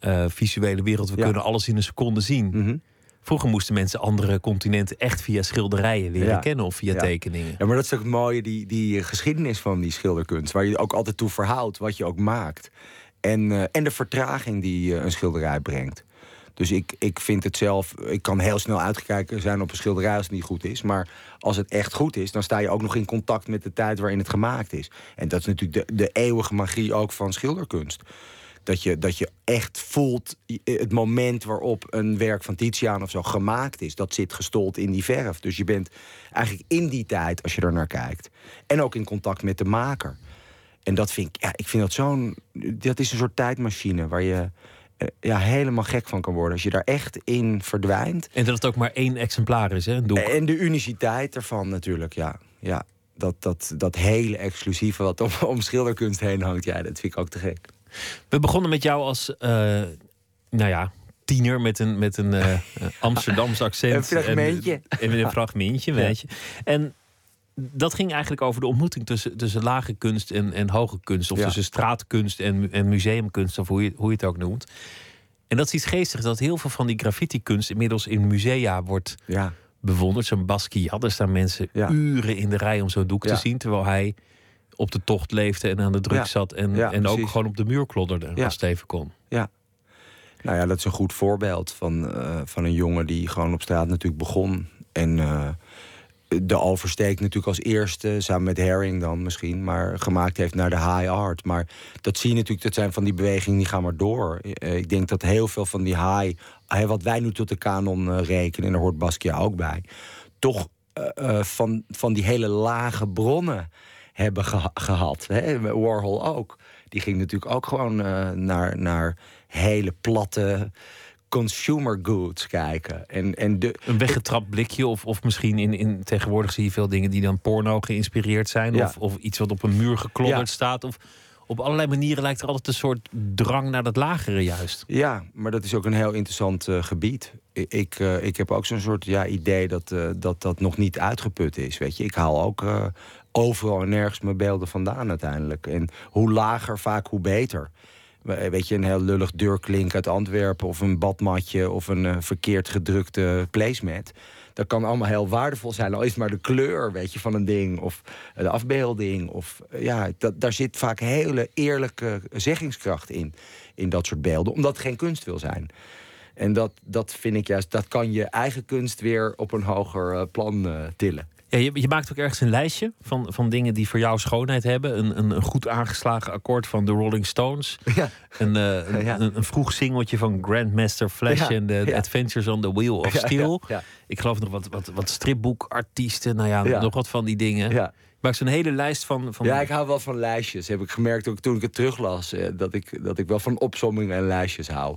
uh, visuele wereld. We ja. kunnen alles in een seconde zien. Mm -hmm. Vroeger moesten mensen andere continenten echt via schilderijen leren Ja. kennen of via Ja. tekeningen. Ja, maar dat is ook het mooie, die, die geschiedenis van die schilderkunst. Waar je ook altijd toe verhoudt wat je ook maakt. En, eh, en de vertraging die eh, een schilderij brengt. Dus ik, ik vind het zelf, ik kan heel snel uitgekijken zijn op een schilderij als het niet goed is. Maar als het echt goed is, dan sta je ook nog in contact met de tijd waarin het gemaakt is. En dat is natuurlijk de, de eeuwige magie ook van schilderkunst. Dat je, dat je echt voelt het moment waarop een werk van Titiaan of zo gemaakt is. Dat zit gestold in die verf. Dus je bent eigenlijk in die tijd, als je er naar kijkt. En ook in contact met de maker. En dat vind ik, ja, ik vind dat zo'n. Dat is een soort tijdmachine waar je eh, ja, helemaal gek van kan worden. Als je daar echt in verdwijnt. En dat het ook maar één exemplaar is, hè? Een doek. En de uniciteit ervan natuurlijk, ja. ja dat, dat, dat hele exclusieve wat om, om schilderkunst heen hangt, ja, dat vind ik ook te gek. We begonnen met jou als, eh, nou ja, tiener met een, met een eh, Amsterdams accent. Een fragmentje. En, en een fragmentje, weet je. En dat ging eigenlijk over de ontmoeting tussen, tussen lage kunst en, en hoge kunst. Of Ja. tussen straatkunst en, en museumkunst, of hoe je, hoe je het ook noemt. En dat is iets geestigs, dat heel veel van die graffiti-kunst inmiddels in musea wordt Ja, bewonderd. Zo'n Basquiat, er staan mensen Ja. uren in de rij om zo'n doek te zien. Terwijl hij op de tocht leefde en aan de druk Ja. zat. En, Ja, en ook gewoon op de muur klodderde Ja. als het even kon. ja. Nou ja, dat is een goed voorbeeld van, eh, van een jongen die gewoon op straat natuurlijk begon. En eh, de oversteek natuurlijk als eerste, samen met Herring dan misschien, maar gemaakt heeft naar de high art. Maar dat zie je natuurlijk, dat zijn van die bewegingen die gaan maar door. Eh, ik denk dat heel veel van die high, wat wij nu tot de kanon rekenen, en daar hoort Basquiat ook bij, toch van, van die hele lage bronnen hebben geha- gehad. Hè? Warhol ook. Die ging natuurlijk ook gewoon eh, naar, naar hele platte consumer goods kijken. En, en de, Een weggetrapt blikje, of, of misschien in, in tegenwoordig zie je veel dingen die dan porno geïnspireerd zijn. Ja. Of, of iets wat op een muur geklodderd Ja. staat. Of op allerlei manieren lijkt er altijd een soort drang naar dat lagere juist. Ja, maar dat is ook een heel interessant eh, gebied. Ik, eh, ik heb ook zo'n soort ja, idee dat, dat dat nog niet uitgeput is. Weet je? Ik haal ook overal en nergens mijn beelden vandaan uiteindelijk. En hoe lager, vaak hoe beter. We- Weet je, een heel lullig deurklink uit Antwerpen... of een badmatje of een eh, verkeerd gedrukte placemat... dat kan allemaal heel waardevol zijn. Al is maar de kleur weet je, van een ding of de afbeelding. Of, eh, ja, dat, daar zit vaak hele eerlijke zeggingskracht in, in dat soort beelden. Omdat het geen kunst wil zijn. En dat, dat vind ik juist, dat kan je eigen kunst weer op een hoger eh, plan eh, tillen. Ja, je, je maakt ook ergens een lijstje van, van dingen die voor jou schoonheid hebben. Een, een, een goed aangeslagen akkoord van de Rolling Stones. Ja. Een, eh, Ja. een, een vroeg singeltje van Grandmaster Flash en de. Adventures on the Wheel of Steel. Ik geloof nog wat, wat, wat stripboekartiesten. Nou ja, nog wat van die dingen. Ja. Maakt zo'n hele lijst van... van Ja, ik hou wel van lijstjes. Heb ik gemerkt ook toen ik het teruglas. eh, dat, ik, dat ik wel van opsommingen en lijstjes hou.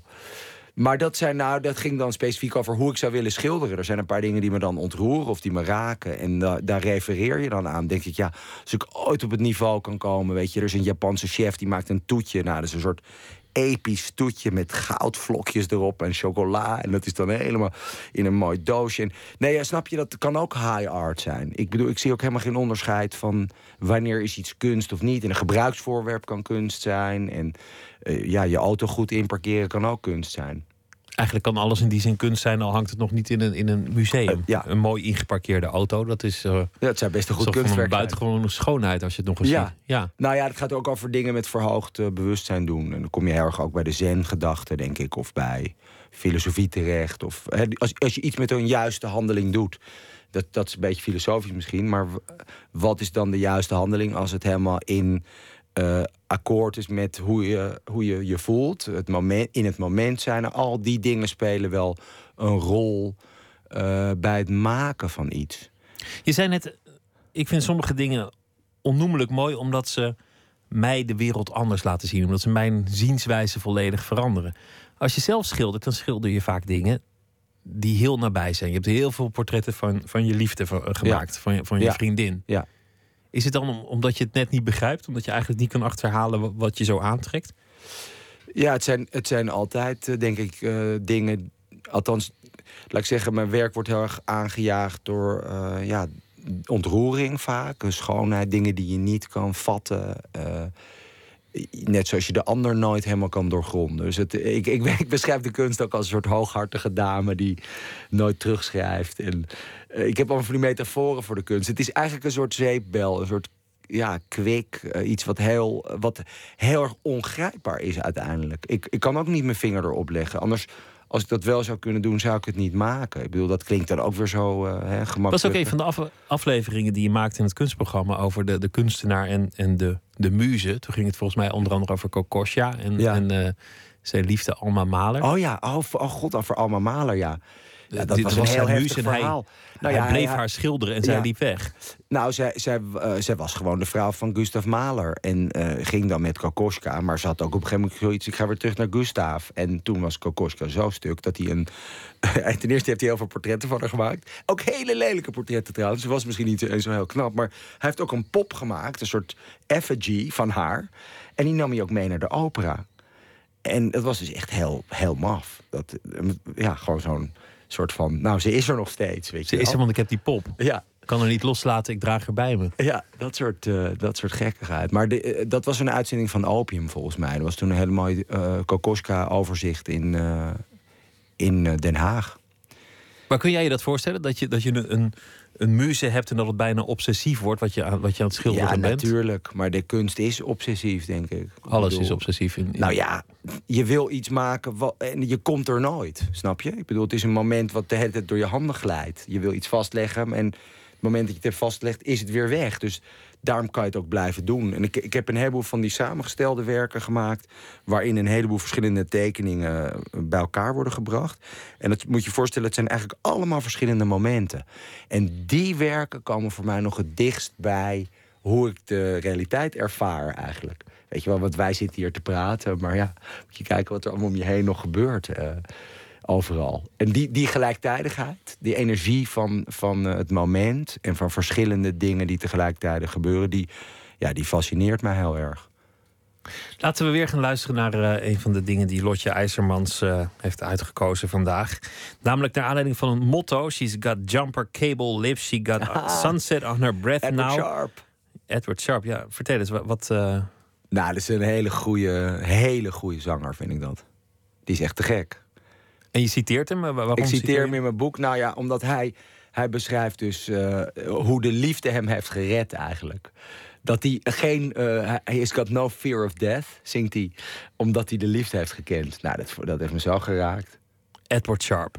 Maar dat, zijn nou, dat ging dan specifiek over hoe ik zou willen schilderen. Er zijn een paar dingen die me dan ontroeren of die me raken. En da- daar refereer je dan aan. Denk ik, ja, als ik ooit op het niveau kan komen. Weet je, er is een Japanse chef die maakt een toetje. Nou, dat is een soort episch toetje met goudvlokjes erop en chocola. En dat is dan helemaal in een mooi doosje. Nee, snap je, dat kan ook high art zijn. Ik bedoel, ik zie ook helemaal geen onderscheid van wanneer is iets kunst of niet. En een gebruiksvoorwerp kan kunst zijn. En eh, ja, je auto goed inparkeren kan ook kunst zijn. Eigenlijk kan alles in die zin kunst zijn, al hangt het nog niet in een, in een museum. Eh, ja. Een mooi ingeparkeerde auto, dat is eh Ja, het zou best een goed een kunstwerk zijn. buitengewone schoonheid als je het nog eens Ja. ziet. Ja. Nou ja, het gaat ook over dingen met verhoogd eh, bewustzijn doen. En dan kom je heel erg ook bij de zen-gedachte, denk ik. Of bij filosofie terecht. Of, hè, als, als je iets met een juiste handeling doet. Dat, dat is een beetje filosofisch misschien. Maar wat is dan de juiste handeling als het helemaal in eh, akkoord is met hoe je hoe je, je voelt. Het moment, in het moment zijn. Al die dingen spelen wel een rol eh, bij het maken van iets. Je zei net, ik vind sommige dingen onnoemelijk mooi omdat ze mij de wereld anders laten zien. Omdat ze mijn zienswijze volledig veranderen. Als je zelf schildert, dan schilder je vaak dingen die heel nabij zijn. Je hebt heel veel portretten van, van je liefde van- gemaakt, van, je, van je Ja. vriendin. Ja. Is het dan om- omdat je het net niet begrijpt? Omdat je eigenlijk niet kan achterhalen wa- wat je zo aantrekt? Ja, het zijn, het zijn altijd, eh, denk ik, eh, dingen. Althans, laat ik zeggen, mijn werk wordt heel erg aangejaagd door eh, ja, ontroering vaak. Schoonheid, dingen die je niet kan vatten. net zoals je de ander nooit helemaal kan doorgronden. Dus het, ik, ik, ik beschrijf de kunst ook als een soort hooghartige dame die nooit terugschrijft. En, ik heb allemaal van die metaforen voor de kunst. Het is eigenlijk een soort zeepbel, een soort ja, kwik. eh, iets wat heel, wat heel erg ongrijpbaar is uiteindelijk. Ik, ik kan ook niet mijn vinger erop leggen. Anders, als ik dat wel zou kunnen doen, zou ik het niet maken. Ik bedoel, dat klinkt dan ook weer zo eh hè, gemakkelijk. Dat was ook een van de af- afleveringen die je maakte in het kunstprogramma over de, de kunstenaar en, en de, de muze. Toen ging het volgens mij onder andere over Kokosja en, Ja. en eh, zijn liefde Alma Mahler. Oh ja, oh, oh god, over Alma Mahler, ja. Ja dat Dit was een heel heftig hij- verhaal. Nou hij ja, bleef hij- haar schilderen en zij Ja. liep weg. Nou, zij, zij, eh, zij was gewoon de vrouw van Gustav Mahler. En eh, ging dan met Kokoschka. Maar ze had ook op een gegeven moment zoiets... ik ga weer terug naar Gustav. En toen was Kokoschka zo stuk dat hij een... en ten eerste heeft hij heel veel portretten van haar gemaakt. Ook hele lelijke portretten trouwens. Ze was misschien niet zo, zo heel knap. Maar hij heeft ook een pop gemaakt. Een soort effigy van haar. En die nam hij ook mee naar de opera. En dat was dus echt heel, heel maf. Dat, eh, ja, gewoon zo'n soort van... Nou, ze is er nog steeds, weet Ze je is er, want ik heb die pop. Ja, Ik kan er niet loslaten, ik draag haar bij me. ja, dat soort, eh, dat soort gekkigheid. Maar de, eh, dat was een uitzending van Opium volgens mij. Dat was toen een hele mooi eh Kokoschka-overzicht in, in Den Haag. Maar kun jij je dat voorstellen? Dat je, dat je een, een, een muze hebt en dat het bijna obsessief wordt wat je aan, wat je aan het schilderen ja, bent? natuurlijk. Maar de kunst is obsessief, denk ik. Ik Alles bedoel, is obsessief. In, in- Nou ja, je wil iets maken en je komt er nooit, snap je? Ik bedoel, het is een moment wat de hele tijd door je handen glijdt. Je wil iets vastleggen en moment dat je het hebt is het weer weg. Dus daarom kan je het ook blijven doen. En ik, ik heb een heleboel van die samengestelde werken gemaakt... waarin een heleboel verschillende tekeningen eh, bij elkaar worden gebracht. En dat moet je je voorstellen, het zijn eigenlijk allemaal verschillende momenten. En die werken komen voor mij nog het dichtst bij hoe ik de realiteit ervaar eigenlijk. Weet je wel, want wij zitten hier te praten, maar ja, moet je kijken wat er allemaal om je heen nog gebeurt. eh, overal. En die, die gelijktijdigheid, die energie van, van eh, het moment en van verschillende dingen die tegelijkertijd gebeuren, die, ja, die fascineert mij heel erg. Laten we weer gaan luisteren naar eh, een van de dingen die Lotje IJzermans eh, heeft uitgekozen vandaag. Namelijk naar aanleiding van een motto. She's got jumper cable lips. She got sunset on her breath Edward now. Sharp. Edward Sharp, ja. Vertel eens, wat... wat Nou, dat is een hele goede, hele goede zanger, vind ik dat. Die is echt te gek. En je citeert hem? eh, Waarom ik citeer hem in mijn boek. Nou ja, omdat hij, hij beschrijft dus eh, hoe de liefde hem heeft gered eigenlijk. Dat hij geen... eh, hij is got no fear of death, zingt hij. Omdat hij de liefde heeft gekend. Nou, dat, dat heeft me zo geraakt. Edward Sharp.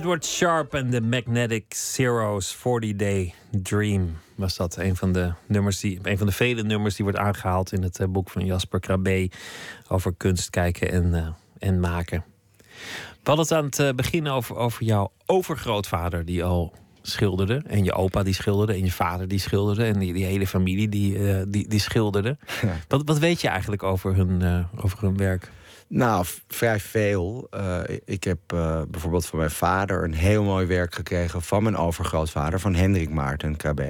Edward Sharp en de Magnetic Zeros 40 Day Dream was dat. Een van de nummers die, een van de vele nummers die wordt aangehaald in het eh, boek van Jasper Krabbe over kunst kijken en, eh, en maken. We hadden het aan het eh, begin over, over jouw overgrootvader die al schilderde. En je opa die schilderde. En je vader die schilderde. En die, die hele familie die, die, die schilderde. Wat, wat weet je eigenlijk over hun, over hun werk? Nou, vrij veel. Eh, ik heb eh, bijvoorbeeld van mijn vader een heel mooi werk gekregen van mijn overgrootvader, van Hendrik Maarten KB.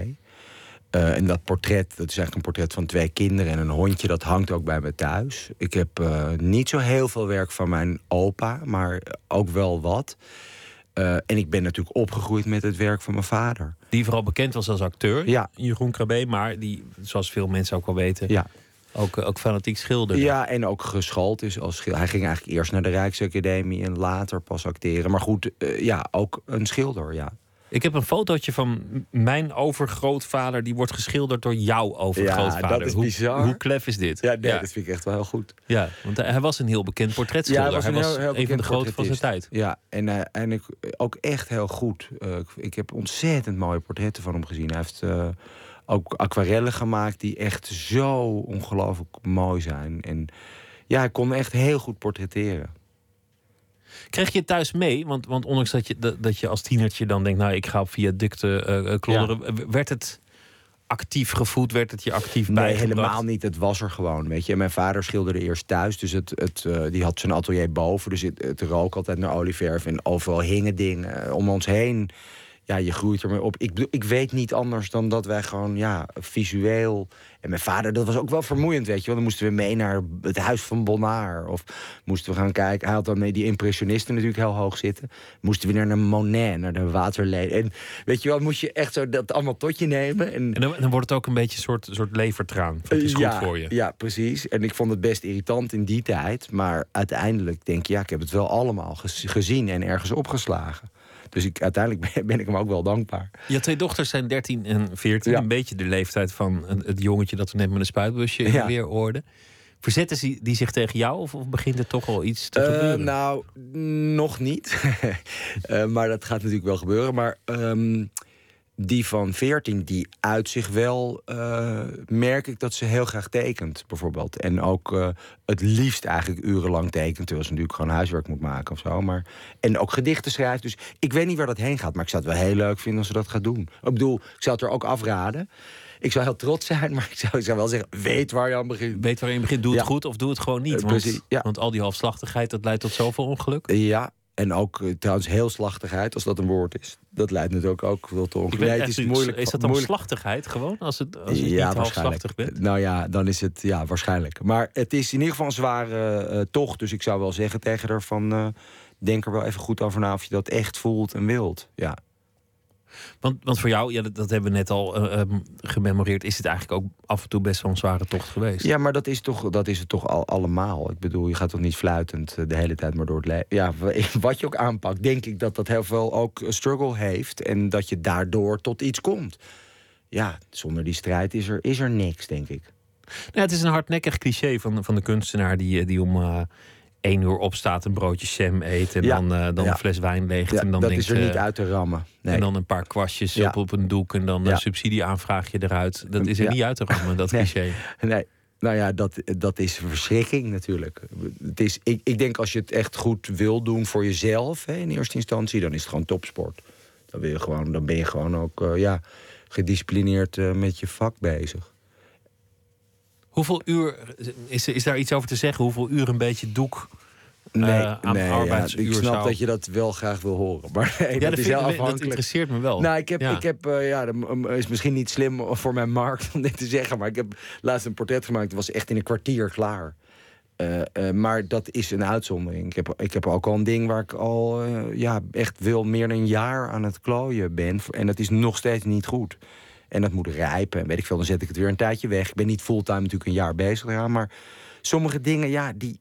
Eh, en dat portret, dat is eigenlijk een portret van twee kinderen en een hondje, dat hangt ook bij me thuis. Ik heb niet zo heel veel werk van mijn opa, maar ook wel wat. En ik ben natuurlijk opgegroeid met het werk van mijn vader. Die vooral bekend was als acteur, Ja. Jeroen Krabbe, maar die, zoals veel mensen ook wel weten, Ja. Ook, eh, ook fanatiek schilderde. Ja, en ook geschoold is als schilder. Hij ging eigenlijk eerst naar de Rijksacademie en later pas acteren. Maar goed, eh, ja, ook een schilder, ja. Ik heb een fotootje van mijn overgrootvader, die wordt geschilderd door jouw overgrootvader. Ja, dat is hoe, bizar. Hoe klef is dit? Ja, nee, dat vind ik echt wel heel goed. Ja, want hij was een heel bekend portretschilder. hij was een, heel, heel een van de grote van zijn tijd. Ja, en, eh, en ik, ook echt heel goed. Eh, ik, ik heb ontzettend mooie portretten van hem gezien. Hij heeft eh, ook aquarellen gemaakt die echt zo ongelooflijk mooi zijn. En ja, hij kon echt heel goed portretteren. Kreeg je het thuis mee? Want, want ondanks dat je, dat, dat je als tienertje dan denkt... nou, ik ga op viaducten eh eh, klodderen. Werd het actief gevoed? Werd het je actief Nee, bijgebracht? helemaal niet. Het was er gewoon, weet je. En mijn vader schilderde eerst thuis, dus het, het, eh, die had zijn atelier boven. Dus het, het rook altijd naar olieverf en overal hingen dingen om ons heen. Ja, je groeit ermee op. Ik, bedoel, ik weet niet anders dan dat wij gewoon, ja, visueel... En mijn vader, dat was ook wel vermoeiend, weet je wel. Dan moesten we mee naar het huis van Bonnard. Of moesten we gaan kijken... Hij had dan mee die impressionisten natuurlijk heel hoog zitten. Moesten we naar een Monet, naar de Waterlee. En weet je wel, moest je echt zo dat allemaal tot je nemen. En, En dan, dan wordt het ook een beetje een soort, soort levertraan. Dat is goed ja, voor je. Ja, precies. En ik vond het best irritant in die tijd. Maar uiteindelijk denk je, ja, ik heb het wel allemaal gez- gezien en ergens opgeslagen. Dus ik, uiteindelijk ben, ben ik hem ook wel dankbaar. Je twee dochters zijn 13 en 14. Ja. Een beetje de leeftijd van het jongetje dat we net met een spuitbusje Ja. weer hoorden. Verzetten ze die zich tegen jou of, of begint er toch al iets te Eh, gebeuren? nou, nog niet. Eh, maar dat gaat natuurlijk wel gebeuren. Maar ehm, die van 14, die uit zich wel, eh, merk ik dat ze heel graag tekent, bijvoorbeeld. En ook eh, het liefst eigenlijk urenlang tekent, terwijl ze natuurlijk gewoon huiswerk moet maken of zo. Maar, en ook gedichten schrijft. Dus ik weet niet waar dat heen gaat, maar ik zou het wel heel leuk vinden als ze dat gaat doen. Ik bedoel, ik zou het er ook afraden. Ik zou heel trots zijn, maar ik zou, ik zou wel zeggen, weet waar je aan begint. Weet waar je begint, doe het Ja. goed of doe het gewoon niet. Eh, Want, ja. want al die halfslachtigheid, dat leidt tot zoveel ongeluk. Ja, en ook eh, trouwens heel slachtigheid, als dat een woord is. Dat leidt natuurlijk ook wel tot het is niet, moeilijk. is dat dan moeilijk. slachtigheid gewoon? Als het, als je ja, niet halfslachtig bent? Nou ja, dan is het ja, waarschijnlijk. Maar het is in ieder geval een zware eh, tocht. Dus ik zou wel zeggen tegen haar van... eh, denk er wel even goed over na of je dat echt voelt en wilt. Ja. Want, want voor jou, ja, dat, dat hebben we net al eh, ehm, gememoreerd... is het eigenlijk ook af en toe best wel een zware tocht geweest. Ja, maar dat is, toch, dat is het toch al allemaal. Ik bedoel, je gaat toch niet fluitend eh, de hele tijd maar door het leven. Ja, wa- wat je ook aanpakt, denk ik dat dat heel veel ook een struggle heeft. En dat je daardoor tot iets komt. Ja, zonder die strijd is er, is er niks, denk ik. Nou, het is een hardnekkig cliché van, van de kunstenaar die, eh, die om eh één uur opstaat, een broodje jam eet en Ja, dan, eh, dan ja. een fles wijn leegt. Ja, en dan dat denkt, is er niet eh, uit te rammen. Nee. En dan een paar kwastjes op, op een doek en dan een subsidieaanvraagje eruit. Dat is er niet uit te rammen, dat Nee. cliché. Nee, nou ja, dat, dat is een verschrikking natuurlijk. Het is, ik, ik denk als je het echt goed wil doen voor jezelf hè, in eerste instantie, dan is het gewoon topsport. Dan, wil je gewoon, dan ben je gewoon ook eh, ja, gedisciplineerd met je vak bezig. Hoeveel uur, is, is daar iets over te zeggen? Hoeveel uur een beetje doek Nee, eh, aan nee, ja, arbeidsuur ik snap zou... dat je dat wel graag wil horen. Maar nee, Ja, dat, dat, is vind- heel dat afhankelijk. interesseert me wel. Nou, ik heb, Ja. ik heb eh, ja, dat m- is misschien niet slim voor mijn markt om dit te zeggen, maar ik heb laatst een portret gemaakt. Dat was echt in een kwartier klaar. Eh, maar dat is een uitzondering. Ik heb, ik heb ook al een ding waar ik al ja, echt wel meer dan een jaar aan het klooien ben. En dat is nog steeds niet goed. En dat moet rijpen. En weet ik veel, dan zet ik het weer een tijdje weg. Ik ben niet fulltime natuurlijk een jaar bezig eraan. Maar sommige dingen, ja, die,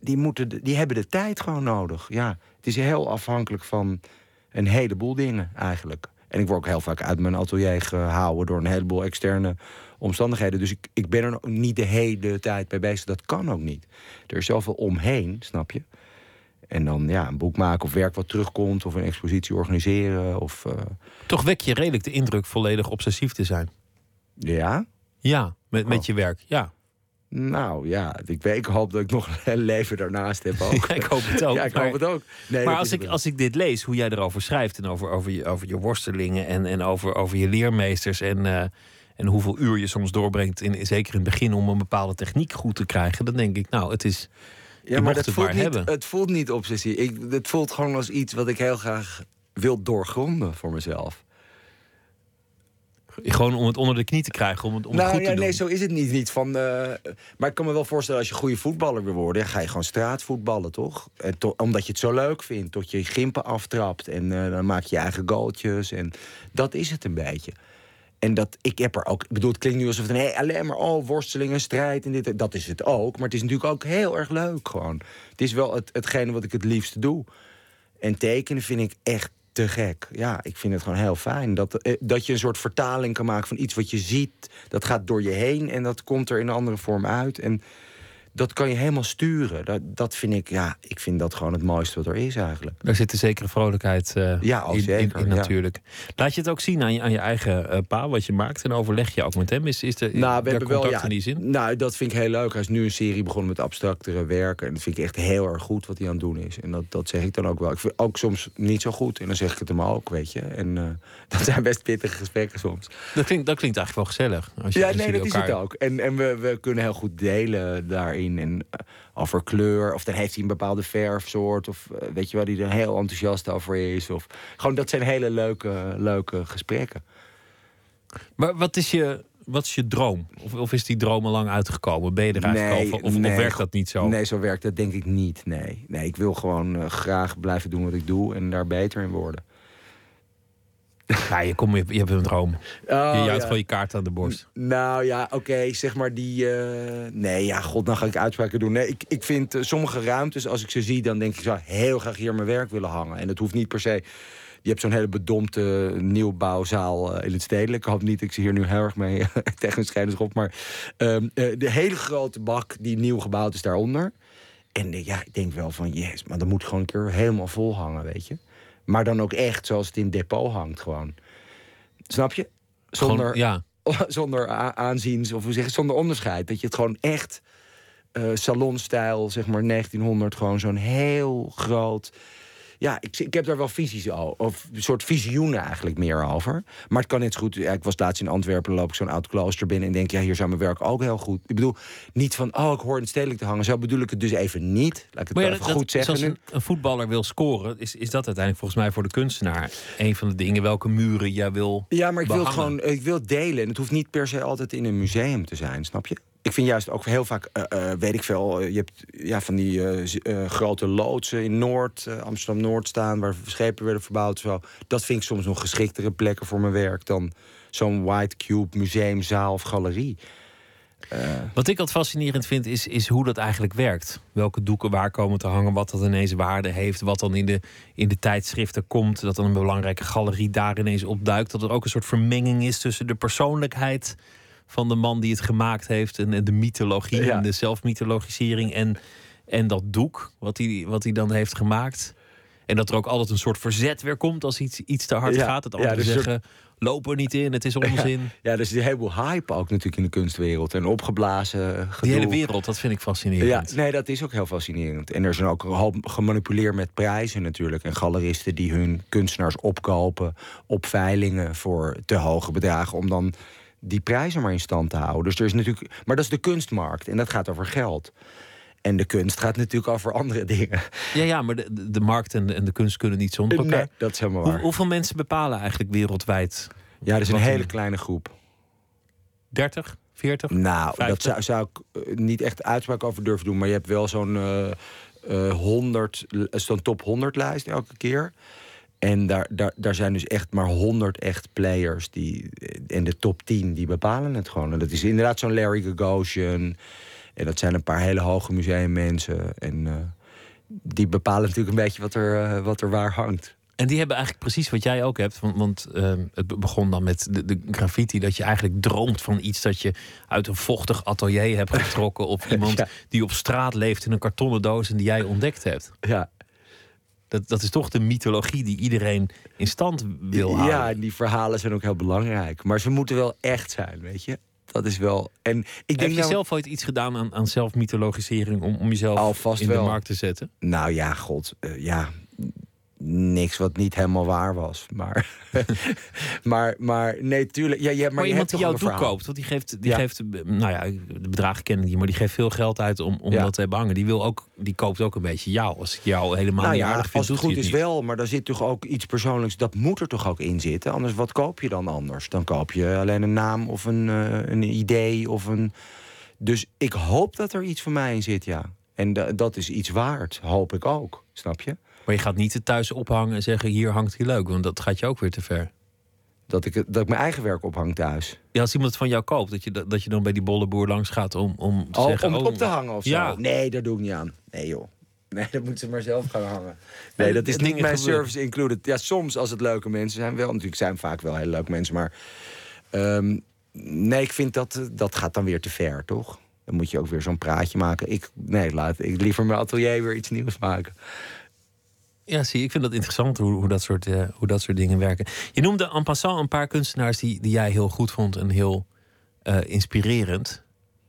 die, moeten, die hebben de tijd gewoon nodig. Ja, het is heel afhankelijk van een heleboel dingen eigenlijk. En ik word ook heel vaak uit mijn atelier gehouden door een heleboel externe omstandigheden. Dus ik, ik ben er niet de hele tijd bij bezig. Dat kan ook niet. Er is zoveel omheen, snap je? En dan ja, een boek maken of werk wat terugkomt... of een expositie organiseren. Of, eh, Toch wek je redelijk de indruk volledig obsessief te zijn. ja, Ja, met, met Oh. je werk. Ja. nou ja, ik, weet, ik hoop dat ik nog een leven daarnaast heb ook. Ja, ik hoop het ook. Ja, ik maar hoop het ook. Nee, maar als ik, als ik dit lees, hoe jij erover schrijft... en over, over, je, over je worstelingen en, en over, over je leermeesters... En, eh, en hoeveel uur je soms doorbrengt, in, zeker in het begin... om een bepaalde techniek goed te krijgen... dan denk ik, nou, het is... Ja, maar dat het voelt maar niet, hebben. het voelt niet obsessie. Ik, het voelt gewoon als iets wat ik heel graag wil doorgronden voor mezelf. Gewoon om het onder de knie te krijgen, om het, om het nou goed ja, te doen. nee, zo is het niet. niet van, eh, maar ik kan me wel voorstellen, als je goede voetballer wil worden, dan ga je gewoon straatvoetballen, toch? En to- omdat je het zo leuk vindt, tot je gimpen aftrapt en eh, dan maak je je eigen goaltjes. En dat is het een beetje. En dat, ik heb er ook, ik bedoel, het klinkt nu alsof het alleen maar oh, worstelingen, strijd en dit. Dat is het ook. Maar het is natuurlijk ook heel erg leuk gewoon. Het is wel het, hetgene wat ik het liefst doe. En tekenen vind ik echt te gek. Ja, ik vind het gewoon heel fijn. Dat, eh, dat je een soort vertaling kan maken van iets wat je ziet. Dat gaat door je heen en dat komt er in een andere vorm uit. En dat kan je helemaal sturen. Dat, dat vind ik, ja, ik vind dat gewoon het mooiste wat er is eigenlijk. Daar zit een zekere vrolijkheid eh, Ja, in, zeker, in ja. natuurlijk. Laat je het ook zien aan je, aan je eigen eh, pa, wat je maakt... en overleg je ook met hem? Is, is er, Nou, we hebben wel, ja, in die zin? Nou, dat vind ik heel leuk. Hij is nu een serie begonnen met abstractere werken. En dat vind ik echt heel erg goed wat hij aan het doen is. En dat, dat zeg ik dan ook wel. Ik vind ook soms niet zo goed. En dan zeg ik het hem ook, weet je. En eh, dat zijn best pittige gesprekken soms. Dat klinkt, dat klinkt eigenlijk wel gezellig. Als je, ja, als nee, dat is het ook. En, en we, we kunnen heel goed delen daarin. En eh, over kleur. Of dan heeft hij een bepaalde verfsoort. Of eh, weet je wel, die er heel enthousiast over is. Of, gewoon, dat zijn hele leuke, leuke gesprekken. Maar wat is je, wat is je droom? Of, of is die droom al lang uitgekomen? Ben je er eigenlijk al? Of, of nee, werkt dat niet zo? Nee, zo werkt dat denk ik niet. Nee, nee ik wil gewoon eh, graag blijven doen wat ik doe en daar beter in worden. Ja, je, kom, je, je hebt een droom. Oh, je ja. gewoon je kaart aan de borst. Nou ja, oké, zeg maar die... eh, nee, ja, god, dan ga ik uitspraken doen. Nee, ik, ik vind eh, sommige ruimtes, als ik ze zie... dan denk ik, ik zou heel graag hier mijn werk willen hangen. En dat hoeft niet per se... Je hebt zo'n hele bedompte nieuwbouwzaal eh, in het stedelijk. Ik hoop niet, ik zie hier nu heel erg mee tegen een scheiders op. Maar ehm, eh, de hele grote bak die nieuw gebouwd is daaronder. En ja, ik denk wel van, yes, maar dan moet gewoon een keer helemaal vol hangen, weet je. Maar dan ook echt zoals het in depot hangt gewoon. Snap je? Zonder, Gewoon, ja. zonder aanziens of hoe zeg je, zonder onderscheid. Dat je het gewoon echt eh, salonstijl, zeg maar 1900, gewoon zo'n heel groot. Ja, ik, ik heb daar wel visies over. Of een soort visioenen eigenlijk meer over. Maar het kan net zo goed. Ja, ik was laatst in Antwerpen, loop ik zo'n oud klooster binnen en denk, ja, hier zou mijn werk ook heel goed. Ik bedoel, niet van, oh, ik hoor in het stedelijk te hangen. Zo bedoel ik het dus even niet. Laat ik het Maar ja, even dat- goed zeggen nu. een, een voetballer wil scoren, is, is dat uiteindelijk volgens mij voor de kunstenaar een van de dingen welke muren jij wil. Ja, maar ik wil gewoon ik wil delen. En het hoeft niet per se altijd in een museum te zijn, snap je? Ik vind juist ook heel vaak, eh, eh, weet ik veel, eh, je hebt ja, van die grote loodsen in Noord, Amsterdam-Noord staan, waar schepen werden verbouwd. Zo. Dat vind ik soms nog geschiktere plekken voor mijn werk dan zo'n White Cube museumzaal of galerie. Wat ik altijd fascinerend vind, is, is hoe dat eigenlijk werkt. Welke doeken waar komen te hangen, wat dat ineens waarde heeft, wat dan in de, in de tijdschriften komt, dat dan een belangrijke galerie daar ineens opduikt. Dat er ook een soort vermenging is tussen de persoonlijkheid van de man die het gemaakt heeft en, en de mythologie Ja. en de zelfmythologisering en, en dat doek wat hij, wat hij dan heeft gemaakt. En dat er ook altijd een soort verzet weer komt als iets, iets te hard Ja, gaat. Dat ja, anderen dus zeggen, loop er niet in, het is onzin. Ja, er is een heleboel hype ook natuurlijk in de kunstwereld. En opgeblazen Die gedoe. hele wereld, dat vind ik fascinerend. Ja, nee, dat is ook heel fascinerend. En er zijn ook een hoop gemanipuleerd met prijzen natuurlijk. En galeristen die hun kunstenaars opkopen op veilingen voor te hoge bedragen. Om dan die prijzen maar in stand te houden. Dus er is natuurlijk. Maar dat is de kunstmarkt en dat gaat over geld. En de kunst gaat natuurlijk over andere dingen. Ja, ja maar de, de- markt en de, en de kunst kunnen niet zonder elkaar. Nee, dat is helemaal Hoe- waar. hoeveel mensen bepalen eigenlijk wereldwijd? Ja, dat is een hele een- kleine groep. 30, 40? Nou, dat 50? zou, zou ik eh, niet echt uitspraak over durven doen. Maar je hebt wel zo'n eh eh 100, l- zo'n top 100 lijst elke keer. En daar, daar, daar zijn dus echt maar 100 echt players. Die, en de top 10 die bepalen het gewoon. En dat is inderdaad zo'n Larry Gagosian. En dat zijn een paar hele hoge museummensen. En eh, die bepalen natuurlijk een beetje wat er, eh, wat er waar hangt. En die hebben eigenlijk precies wat jij ook hebt. Want, want ehm, het be- begon dan met de, de graffiti. Dat je eigenlijk droomt van iets dat je uit een vochtig atelier hebt getrokken. Of iemand Ja. die op straat leeft in een kartonnen doos en die jij ontdekt hebt. Ja. Dat, dat is toch de mythologie die iedereen in stand wil houden. Ja, en die verhalen zijn ook heel belangrijk. Maar ze moeten wel echt zijn, weet je. Dat is wel. En ik Heb denk je nou, zelf ooit iets gedaan aan, aan zelfmythologisering om, om jezelf Alvast in wel. de markt te zetten? Nou ja, god, eh, ja. Niks wat niet helemaal waar was. Maar, maar, maar nee, tuurlijk. Ja, je, maar Maar, je iemand hebt die jouw doek koopt, want die geeft, die Ja. geeft, nou ja, de bedragen kennen die, maar die geeft veel geld uit om, om Ja. dat te hebben hangen. Die, wil ook, die koopt ook een beetje jou. Als ik jou helemaal Nou niet ja, aardig vind, als het goed is niet. wel, maar daar zit toch ook iets persoonlijks. Dat moet er toch ook in zitten. Anders, wat koop je dan anders? Dan koop je alleen een naam of een, eh, een idee of een. Dus ik hoop dat er iets van mij in zit, ja. En da- dat is iets waard, hoop ik ook. Snap je? Maar je gaat niet het thuis ophangen en zeggen: hier hangt hij leuk, want dat gaat je ook weer te ver. Dat ik, dat ik mijn eigen werk ophang thuis. Ja, als iemand het van jou koopt, dat je, dat dat je dan bij die bolleboer langs gaat om, om te Oh, zeggen... om het oh, op te hangen of zo? Ja. Nee, daar doe ik niet aan. Nee, joh. Nee, dat moeten ze maar zelf gaan hangen. Nee, dat is niet mijn gebeuren. service included. Ja, soms als het leuke mensen zijn wel. Natuurlijk zijn vaak wel hele leuke mensen, maar... ehm, nee, ik vind dat, eh, dat gaat dan weer te ver, toch? Dan moet je ook weer zo'n praatje maken. Ik, nee, laat ik liever mijn atelier weer iets nieuws maken. Ja, zie, ik vind dat interessant hoe, hoe, dat soort, eh, hoe dat soort dingen werken. Je noemde en passant een paar kunstenaars die, die jij heel goed vond en heel eh, inspirerend.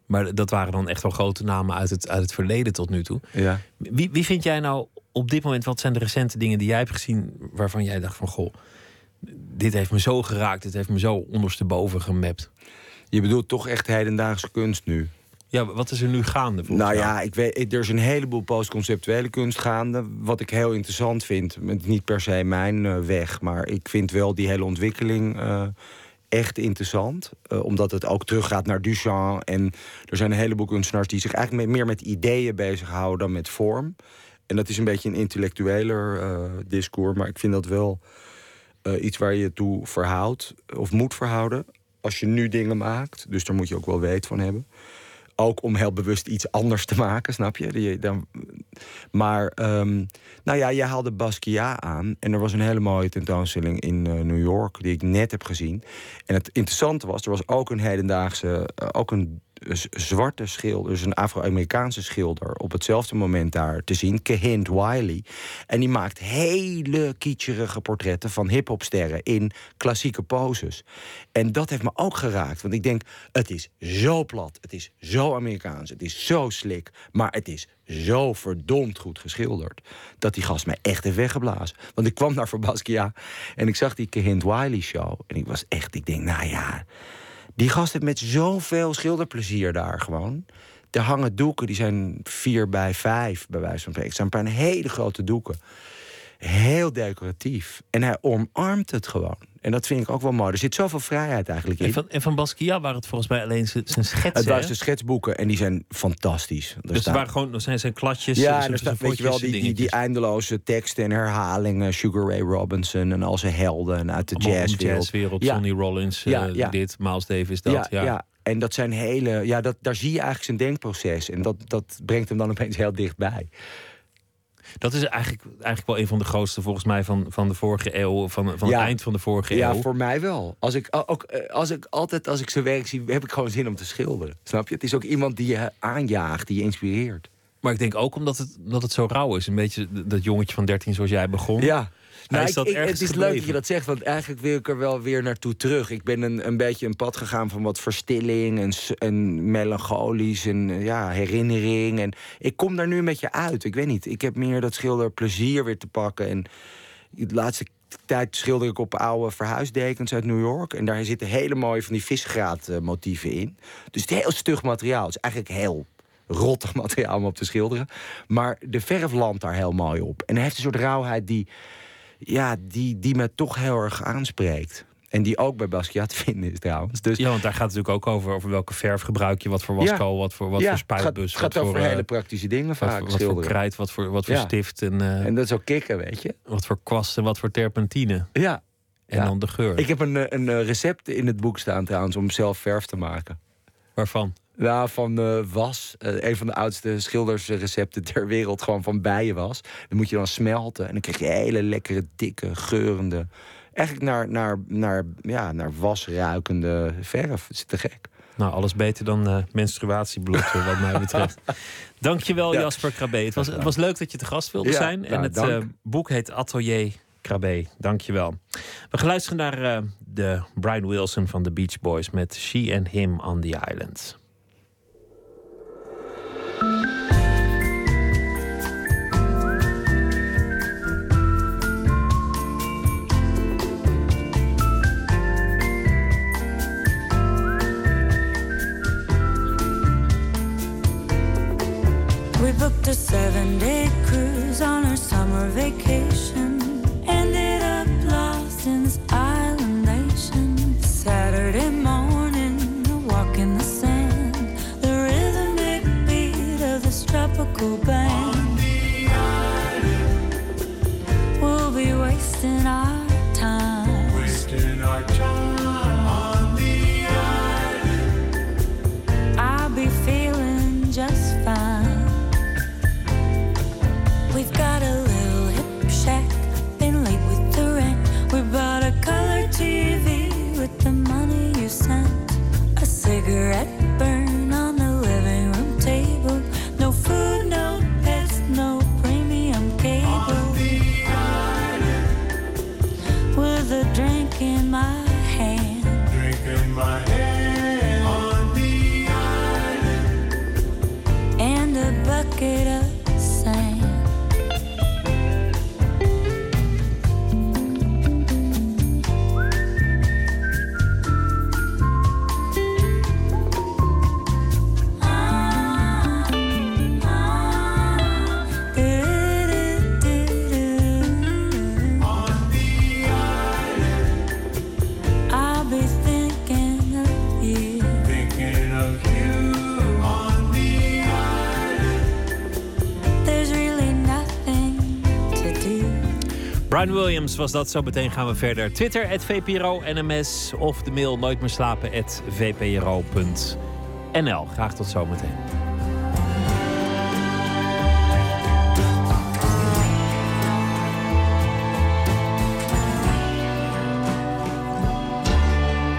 Maar dat waren dan echt wel grote namen uit het, uit het verleden tot nu toe. Ja. Wie, wie vind jij nou op dit moment, wat zijn de recente dingen die jij hebt gezien waarvan jij dacht van goh, dit heeft me zo geraakt, dit heeft me zo ondersteboven gemapt. Je bedoelt toch echt hedendaagse kunst nu? Ja, wat is er nu gaande? volgens Nou jou? ja, ik weet, ik- er is een heleboel postconceptuele kunst gaande. Wat ik heel interessant vind. Niet per se mijn eh, weg. Maar ik vind wel die hele ontwikkeling eh, echt interessant. Eh, omdat het ook teruggaat naar Duchamp. En er zijn een heleboel kunstenaars die zich eigenlijk me- meer met ideeën bezighouden dan met vorm. En dat is een beetje een intellectueler discours. Maar ik vind dat wel iets waar je je toe verhoudt. Of moet verhouden. Als je nu dingen maakt. Dus daar moet je ook wel weet van hebben ook om heel bewust iets anders te maken, snap je? Die, dan, maar, ehm, nou ja, jij haalde Basquiat aan. En er was een hele mooie tentoonstelling in eh, New York... die ik net heb gezien. En het interessante was, er was ook een hedendaagse... eh, ook een zwarte schilder, dus een Afro-Amerikaanse schilder... op hetzelfde moment daar te zien, Kehint Wiley. En die maakt hele kitscherige portretten van hiphopsterren... in klassieke poses. En dat heeft me ook geraakt. Want ik denk, het is zo plat, het is zo Amerikaans... het is zo slik, maar het is zo verdomd goed geschilderd... dat die gast mij echt heeft weggeblazen. Want ik kwam naar voor Basquiat en ik zag die Kehint Wiley show... en ik was echt, ik denk, nou ja... Die gast heeft met zoveel schilderplezier daar gewoon. Er hangen doeken, die zijn vier bij vijf, bij wijze van spreken. Het zijn een paar hele grote doeken. Heel decoratief. En hij omarmt het gewoon. En dat vind ik ook wel mooi. Er zit zoveel vrijheid eigenlijk in. En van, en van Basquiat waren het volgens mij alleen zijn zijn schetsen. het waren de schetsboeken en die zijn fantastisch. Er dus staan- waren gewoon er zijn zijn klatjes. ja, zijn- en zijn er staat, weet je wel, die, die, eindeloze teksten en herhalingen. Sugar Ray Robinson en al zijn helden uit de jazzwereld. jazzwereld, Ja. Sonny Rollins, eh, Ja, ja. dit, Miles Davis, dat. Ja, ja, En dat zijn hele. Ja, dat, daar zie je eigenlijk zijn denkproces. En dat, dat brengt hem dan opeens heel dichtbij. Dat is eigenlijk, eigenlijk wel een van de grootste volgens mij van, van de vorige eeuw, van, van Ja. het eind van de vorige Ja, eeuw. voor mij wel. Als ik, ook, eh, als ik altijd als ik zijn werk zie, heb ik gewoon zin om te schilderen. Snap je? Het is ook iemand die je aanjaagt, die je inspireert. Maar ik denk ook omdat het, dat het zo rauw is. Een beetje dat jongetje van 13 zoals jij begon. Ja. Nou, is ik- dat ik- ergens het is leuk dat je dat zegt, want eigenlijk wil ik er wel weer naartoe terug. Ik ben een, een beetje een pad gegaan van wat verstilling en, en melancholisch en eh, ja, herinnering. En ik kom daar nu een beetje uit. Ik weet niet, ik heb meer dat schilder plezier weer te pakken. En de laatste tijd schilder ik op oude verhuisdekens uit New York. En daar zitten hele mooie van die visgraat eh, motieven in. Dus het is heel stug materiaal. Het is eigenlijk heel rotte materiaal om op te schilderen. Maar de verf landt daar heel mooi op. En hij heeft een soort rauwheid die, ja, die, die me toch heel erg aanspreekt. En die ook bij Basquiat te vinden is trouwens. Dus Ja, want daar gaat het natuurlijk ook over, over welke verf gebruik je, wat voor waskool, wat voor, wat Ja, voor spuitbus. Het gaat wat over voor, eh, hele praktische dingen wat, vaak voor- wat voor krijt, wat voor, wat voor Ja. stift en, eh, En dat is ook kicken, weet je. wat voor kwast en wat voor terpentine. Ja. En dan de geur. Ik heb een, eh, een recept in het boek staan trouwens om zelf verf te maken. Waarvan? Ja, van eh, was. Eh, een van de oudste schildersrecepten ter wereld. Gewoon van bijenwas. Dan moet je dan smelten. En dan krijg je hele lekkere, dikke, geurende... Eigenlijk naar, naar, naar, ja, naar was ruikende verf. Het is te gek. Nou, alles beter dan eh, menstruatiebloed, wat mij betreft. Dankjewel, Ja. Jasper Krabbe. Het was, het was leuk dat je te gast wilde Ja, zijn. En nou, het dank. eh, boek heet Atelier Krabbe. Dankjewel. We gaan luisteren naar de Brian Wilson van The Beach Boys... met She and Him on the Island. Booked a seven day cruise on our summer vacation. Ended up lost in this Brian Williams was dat. Zo meteen gaan we verder. Twitter, at VPRO, NMS of de mail nooit meer slapen, at VPRO.nl. Graag tot zometeen.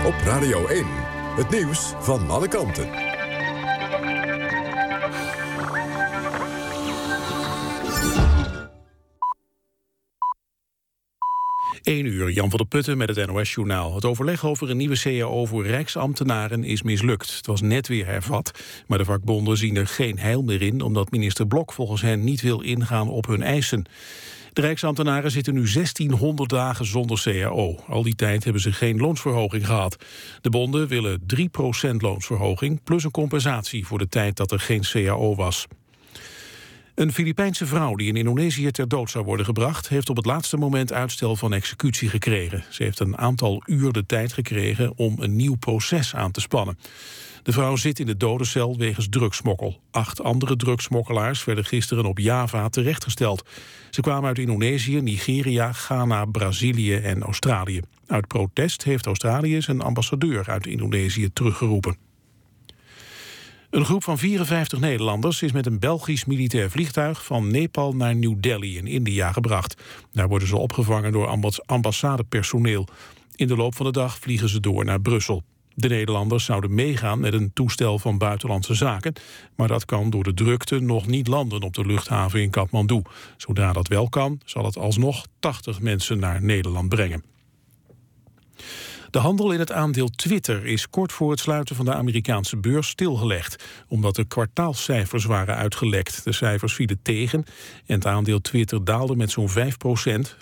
Op Radio 1. Het nieuws van alle kanten. 1 uur, Jan van der Putten met het NOS-journaal. Het overleg over een nieuwe CAO voor rijksambtenaren is mislukt. Het was net weer hervat, maar de vakbonden zien er geen heil meer in... omdat minister Blok volgens hen niet wil ingaan op hun eisen. De rijksambtenaren zitten nu 1600 dagen zonder CAO. Al die tijd hebben ze geen loonsverhoging gehad. De bonden willen 3% loonsverhoging... plus een compensatie voor de tijd dat er geen CAO was. Een Filipijnse vrouw die in Indonesië ter dood zou worden gebracht... heeft op het laatste moment uitstel van executie gekregen. Ze heeft een aantal uur de tijd gekregen om een nieuw proces aan te spannen. De vrouw zit in de dodencel wegens drugsmokkel. Acht andere drugsmokkelaars werden gisteren op Java terechtgesteld. Ze kwamen uit Indonesië, Nigeria, Ghana, Brazilië en Australië. Uit protest heeft Australië zijn ambassadeur uit Indonesië teruggeroepen. Een groep van 54 Nederlanders is met een Belgisch militair vliegtuig van Nepal naar New Delhi in India gebracht. Daar worden ze opgevangen door ambas- ambassadepersoneel. In de loop van de dag vliegen ze door naar Brussel. De Nederlanders zouden meegaan met een toestel van buitenlandse zaken, maar dat kan door de drukte nog niet landen op de luchthaven in Kathmandu. Zodra dat wel kan, zal het alsnog 80 mensen naar Nederland brengen. De handel in het aandeel Twitter is kort voor het sluiten van de Amerikaanse beurs stilgelegd, omdat de kwartaalcijfers waren uitgelekt. De cijfers vielen tegen en het aandeel Twitter daalde met zo'n 5%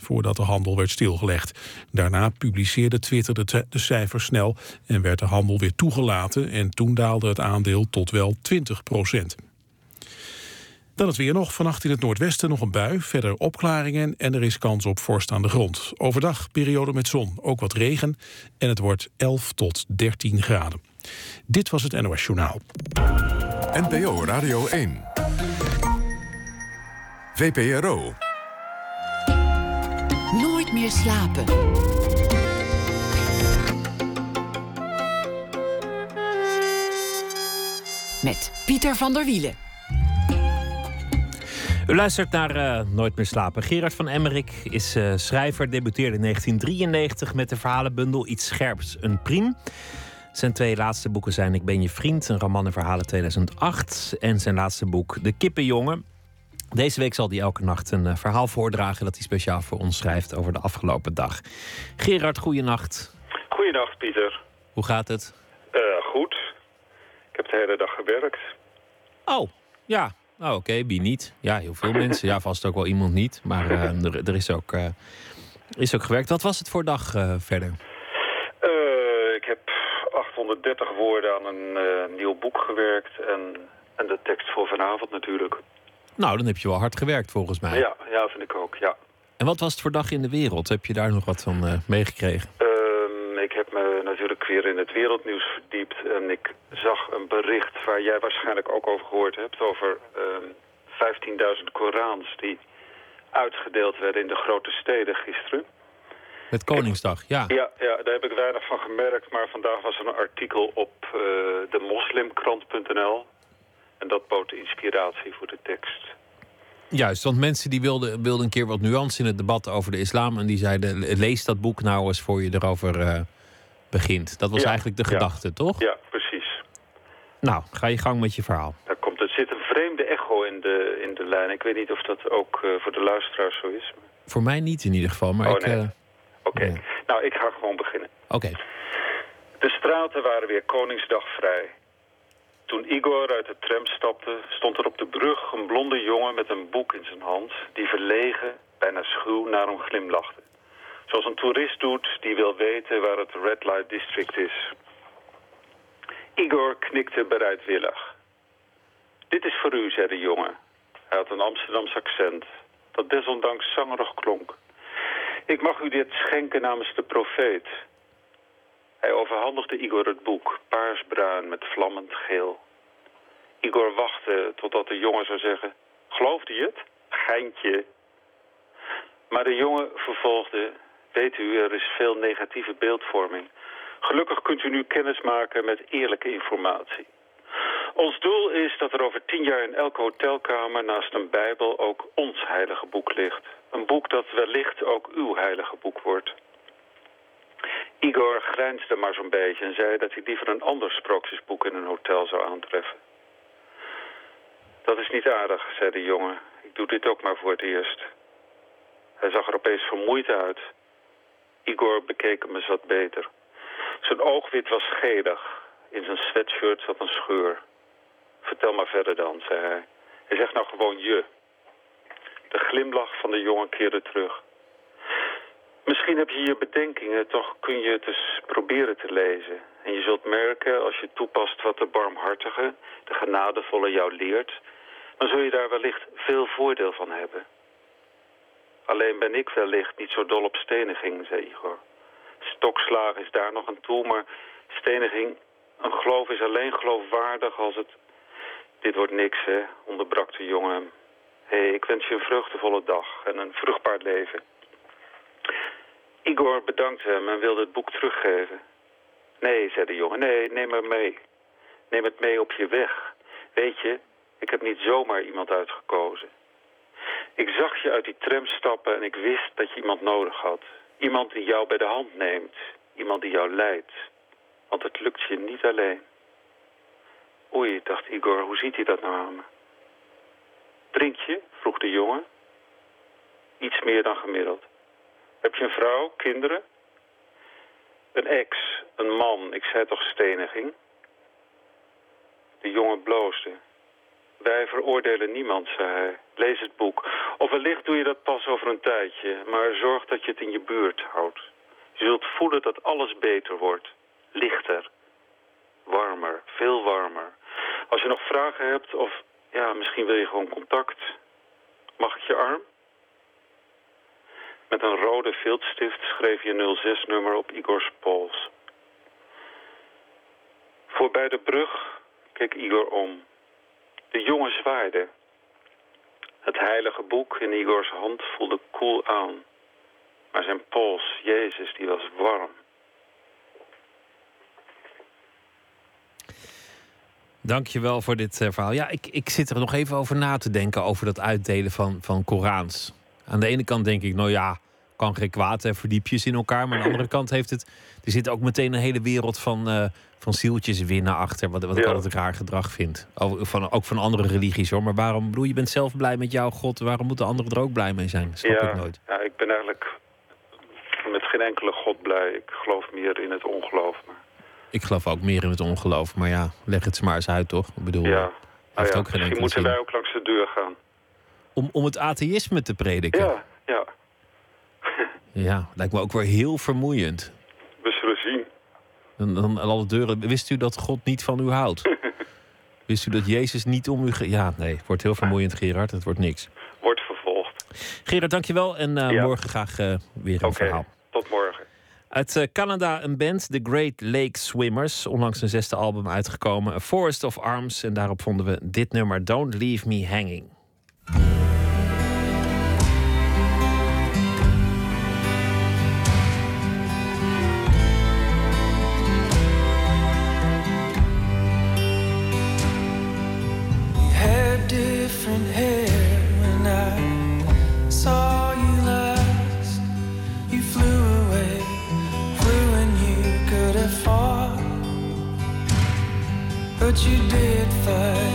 voordat de handel werd stilgelegd. Daarna publiceerde Twitter de, de cijfers snel en werd de handel weer toegelaten en toen daalde het aandeel tot wel 20 Dan het weer nog. Vannacht in het noordwesten nog een bui. Verder opklaringen en er is kans op vorst aan de grond. Overdag periode met zon, ook wat regen. En het wordt 11 tot 13 graden. Dit was het NOS Journaal. NPO Radio 1. VPRO. Nooit meer slapen. Met Pieter van der Wielen. U luistert naar eh, Nooit meer slapen. Gerard van Emmerik is eh, schrijver, debuteerde in 1993 met de verhalenbundel Iets Scherps, een priem. Zijn twee laatste boeken zijn Ik ben je vriend, een roman en verhalen 2008. En zijn laatste boek De Kippenjongen. Deze week zal hij elke nacht een eh, verhaal voordragen dat hij speciaal voor ons schrijft over de afgelopen dag. Gerard, goeienacht. Goeiedag, Pieter. Hoe gaat het? Goed. Ik heb de hele dag gewerkt. Oh, ja. Oh, oké, wie niet? Ja, heel veel mensen. Ja, vast ook wel iemand niet. Maar eh, er, er is, ook, eh, is ook gewerkt. Wat was het voor dag eh, verder? Ik heb 830 woorden aan een nieuw boek gewerkt. En, en de tekst voor vanavond natuurlijk. Nou, dan heb je wel hard gewerkt volgens mij. Ja, ja, vind ik ook, ja. En wat was het voor dag in de wereld? Heb je daar nog wat van meegekregen? Ehm, ik heb me natuurlijk weer in het wereldnieuws verdiept. En ik zag een bericht waar jij waarschijnlijk ook over gehoord hebt. Over ehm 15.000 Korans die uitgedeeld werden in de grote steden gisteren. Met Koningsdag, ja. Ja, ja, daar heb ik weinig van gemerkt. Maar vandaag was er een artikel op eh, de moslimkrant.nl. En dat bood inspiratie voor de tekst. Juist, want mensen die wilden, wilden een keer wat nuance in het debat over de islam. En die zeiden, lees dat boek nou eens voor je erover eh, begint. Dat was Ja, eigenlijk de gedachte, toch? Ja, precies. Nou, ga je gang met je verhaal. Daar komt, er zit een vreemde echo in de, in de lijn. Ik weet niet of dat ook eh, voor de luisteraars zo is. Voor mij niet in ieder geval, maar Oh, ik... nee. eh, Oké, nou, ik ga gewoon beginnen. Oké. De straten waren weer Koningsdag vrij. Toen Igor uit de tram stapte, stond er op de brug een blonde jongen met een boek in zijn hand... die verlegen, bijna schuw, naar hem glimlachte. Zoals een toerist doet die wil weten waar het Red Light District is. Igor knikte bereidwillig. Dit is voor u, zei de jongen. Hij had een Amsterdams accent, dat desondanks zangerig klonk. Ik mag u dit schenken namens de profeet. Hij overhandigde Igor het boek, paarsbruin met vlammend geel. Igor wachtte totdat de jongen zou zeggen... Geloofde je het? Geintje. Maar de jongen vervolgde... Weet u, er is veel negatieve beeldvorming. Gelukkig kunt u nu kennis maken met eerlijke informatie. Ons doel is dat er over tien jaar in elke hotelkamer naast een bijbel ook ons heilige boek ligt. Een boek dat wellicht ook uw heilige boek wordt. Igor grijnsde maar zo'n beetje en zei dat hij liever een ander sprookjesboek in een hotel zou aantreffen. Dat is niet aardig, zei de jongen. Ik doe dit ook maar voor het eerst. Hij zag er opeens vermoeid uit. Igor bekeek eens wat beter. Zijn oogwit was gelig. In zijn sweatshirt zat een scheur. Vertel maar verder dan, zei hij. Hij zegt nou gewoon je. De glimlach van de jongen keerde terug. Misschien heb je hier bedenkingen, toch kun je het eens proberen te lezen. En je zult merken, als je toepast wat de barmhartige, de genadevolle jou leert... dan zul je daar wellicht veel voordeel van hebben. Alleen ben ik wellicht niet zo dol op steniging, zei Igor. Stokslagen is daar nog een toe, maar steniging... een geloof is alleen geloofwaardig als het... Dit wordt niks, hè, onderbrak de jongen hem. Hé, hey, ik wens je een vreugdevolle dag en een vruchtbaar leven. Igor bedankte hem en wilde het boek teruggeven. Nee, zei de jongen, nee, neem maar mee. Neem het mee op je weg. Weet je, ik heb niet zomaar iemand uitgekozen. Ik zag je uit die tram stappen en ik wist dat je iemand nodig had. Iemand die jou bij de hand neemt. Iemand die jou leidt. Want het lukt je niet alleen. Oei, dacht Igor, hoe ziet hij dat nou aan me? Drink je? vroeg de jongen. Iets meer dan gemiddeld. Heb je een vrouw, kinderen? Een ex, een man, ik zei toch steniging? De jongen bloosde. Wij veroordelen niemand, zei hij. Lees het boek. Of wellicht doe je dat pas over een tijdje, maar zorg dat je het in je buurt houdt. Je zult voelen dat alles beter wordt. Lichter. Warmer, veel warmer. Als je nog vragen hebt of Ja, misschien wil je gewoon contact. Mag ik je arm? Met een rode viltstift schreef je 06-nummer op Igor's pols. Voorbij de brug keek Igor om. De jongen zwaaide. Het heilige boek in Igors hand voelde koel aan. Maar zijn pols, Jezus, die was warm. Dankjewel voor dit eh, verhaal. Ja, ik, ik zit er nog even over na te denken over dat uitdelen van, van Korans. Aan de ene kant denk ik, nou ja, kan geen kwaad, hè, verdiepjes in elkaar. Maar aan de andere kant heeft het. Er zit ook meteen een hele wereld van, eh, van zieltjes winnen achter. Wat, wat ik Ja. altijd raar gedrag vind. Ook van, ook van andere religies hoor. Maar waarom, bedoel, je bent zelf blij met jouw God. Waarom moeten anderen er ook blij mee zijn? Snap ja, ik nooit. ja, ik ben eigenlijk met geen enkele god blij. Ik geloof meer in het ongeloof. Maar, Ik geloof ook meer in het ongeloof. Maar ja, leg het ze maar eens uit, toch? Ik bedoel, ja, heeft nou ja, ook geen misschien moeten zin. wij ook langs de deur gaan. Om, om het atheïsme te prediken. Ja, ja, Ja, lijkt me ook weer heel vermoeiend. Dan, dan alle deuren. Wist u dat God niet van u houdt? Wist u dat Jezus niet om u... Ge ja, nee, het wordt heel vermoeiend, Gerard. Het wordt niks. Wordt vervolgd. Gerard, dankjewel. En eh, Ja. morgen graag eh, weer een verhaal. Tot morgen. Uit eh, Canada een band, The Great Lake Swimmers. Onlangs een zesde album uitgekomen, A Forest of Arms. En daarop vonden we dit nummer, Don't Leave Me Hanging. Different hair when I saw you last. You flew away, flew when you could have fought. But you did fight.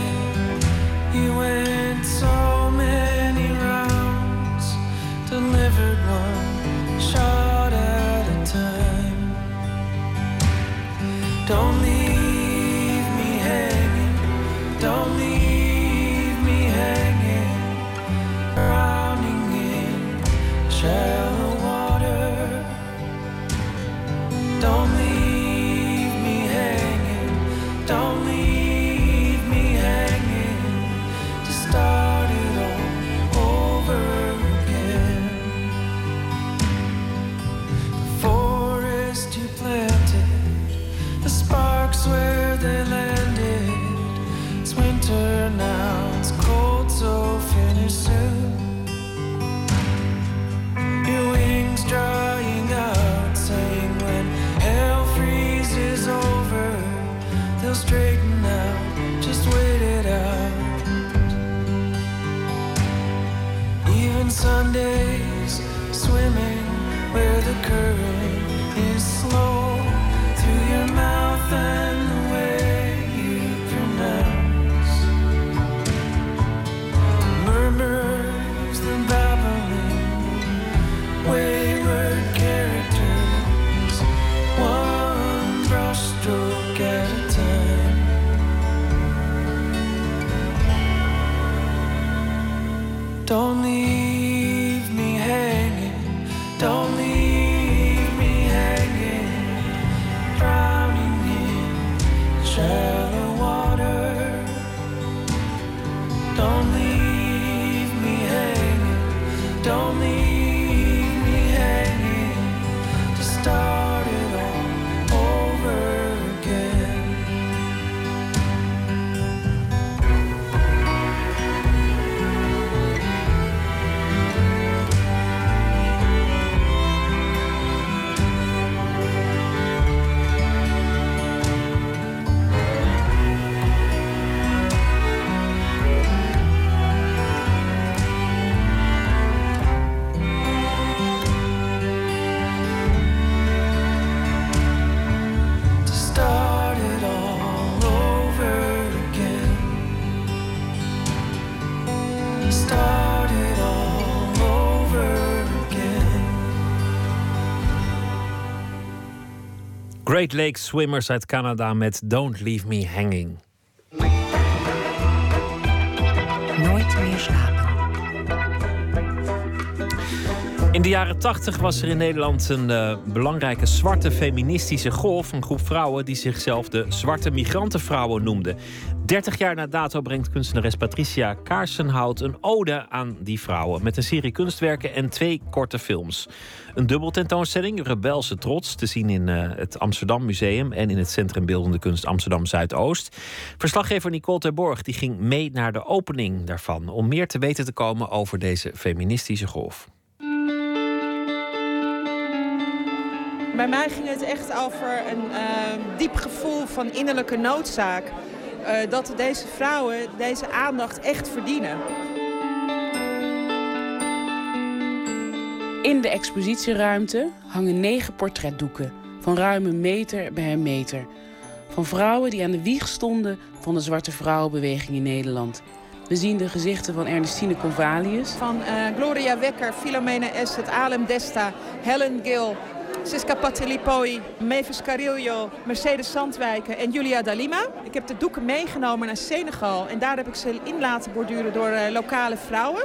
Great Lake Swimmers uit Canada met Don't Leave Me Hanging. Nooit meer. In de jaren 80 was er in Nederland een uh, belangrijke zwarte feministische golf. Een groep vrouwen die zichzelf de zwarte migrantenvrouwen noemden. 30 jaar na dato brengt kunstenares Patricia Kaarsenhout een ode aan die vrouwen. Met een serie kunstwerken en twee korte films. Een dubbel tentoonstelling, Rebelse Trots, te zien in uh, het Amsterdam Museum en in het Centrum Beeldende Kunst Amsterdam Zuidoost. Verslaggever Nicole Terborg die ging mee naar de opening daarvan om meer te weten te komen over deze feministische golf. Bij mij ging het echt over een uh, diep gevoel van innerlijke noodzaak. Uh, dat deze vrouwen deze aandacht echt verdienen. In de expositieruimte hangen negen portretdoeken van ruim een meter bij een meter. Van vrouwen die aan de wieg stonden van de zwarte vrouwenbeweging in Nederland. We zien de gezichten van Ernestine Convalius. Van uh, Gloria Wekker, Filomena Esset, Alem Desta, Helen Gill, Siska Patelipoi, Mavis Carillo, Mercedes Zandwijken en Julia Dalima. Ik heb de doeken meegenomen naar Senegal en daar heb ik ze in laten borduren door uh, lokale vrouwen.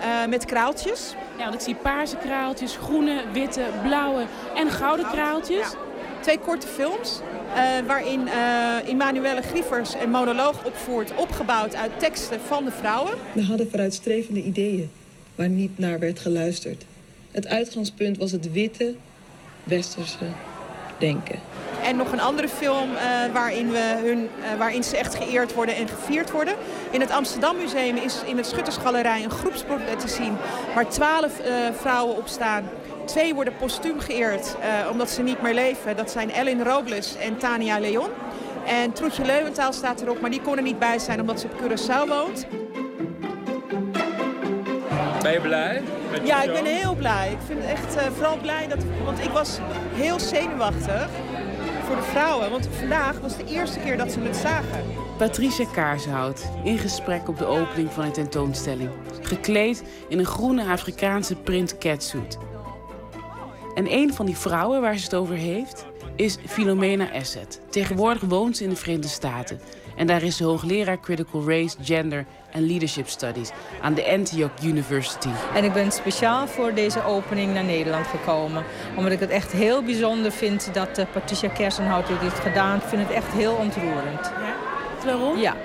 Uh, met kraaltjes. Ja, want ik zie paarse kraaltjes, groene, witte, blauwe en gouden kraaltjes. Ja. Twee korte films uh, waarin uh, Emanuele Grievers een monoloog opvoert... opgebouwd uit teksten van de vrouwen. We hadden vooruitstrevende ideeën waar niet naar werd geluisterd. Het uitgangspunt was het witte, westerse denken. En nog een andere film uh, waarin, we hun, uh, waarin ze echt geëerd worden en gevierd worden. In het Amsterdam Museum is in het Schuttersgalerij een groepsportret te zien... waar twaalf uh, vrouwen op staan. Twee worden postuum geëerd omdat ze niet meer leven. Dat zijn Ellen Robles en Tania Leon. En Troetje Leuwentaal staat erop, maar die kon er niet bij zijn omdat ze op Curaçao woont. Ben je blij? Ja, ik ben heel blij. Ik vind het echt uh, vooral blij dat... Want ik was heel zenuwachtig voor de vrouwen. Want vandaag was de eerste keer dat ze het zagen. Patricia Kaarshout in gesprek op de opening van een tentoonstelling. Gekleed in een groene Afrikaanse print catsuit. En een van die vrouwen waar ze het over heeft is Philomena Asset. Tegenwoordig woont ze in de Verenigde Staten. En daar is ze hoogleraar Critical Race, Gender en Leadership Studies aan de Antioch University. En ik ben speciaal voor deze opening naar Nederland gekomen. Omdat ik het echt heel bijzonder vind dat uh, Patricia Kersenhout dit heeft gedaan. Ik vind het echt heel ontroerend. Ja? Waarom? Ja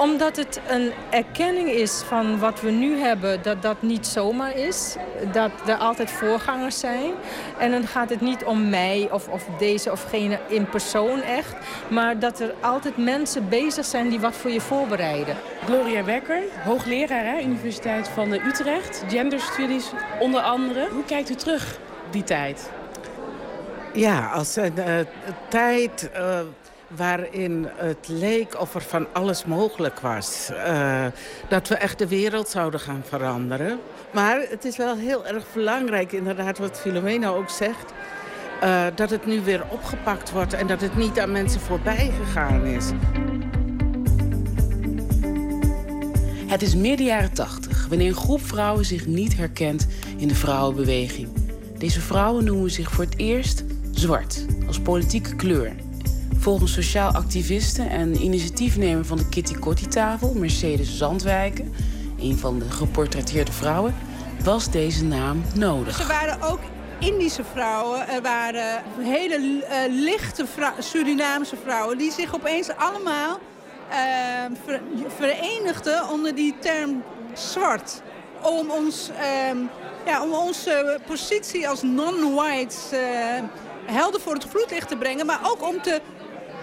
omdat het een erkenning is van wat we nu hebben, dat dat niet zomaar is. Dat er altijd voorgangers zijn. En dan gaat het niet om mij of, of deze of gene in persoon echt. Maar dat er altijd mensen bezig zijn die wat voor je voorbereiden. Gloria Wekker, hoogleraar hè, Universiteit van Utrecht. Gender Studies onder andere. Hoe kijkt u terug die tijd? Ja, als een uh, tijd... Uh waarin het leek of er van alles mogelijk was. Uh, dat we echt de wereld zouden gaan veranderen. Maar het is wel heel erg belangrijk, inderdaad wat Filomena ook zegt... Uh, dat het nu weer opgepakt wordt en dat het niet aan mensen voorbij gegaan is. Het is midden jaren tachtig, wanneer een groep vrouwen zich niet herkent in de vrouwenbeweging. Deze vrouwen noemen zich voor het eerst zwart, als politieke kleur. Volgens sociaal activiste en initiatiefnemer van de Kitty Kotti-tafel, Mercedes Zandwijken, een van de geportretteerde vrouwen, was deze naam nodig. Ze waren ook Indische vrouwen, er waren hele uh, lichte Surinaamse vrouwen die zich opeens allemaal uh, ver verenigden onder die term zwart. Om, ons, uh, ja, om onze positie als non-whites helder voor het vloedlicht te brengen, maar ook om te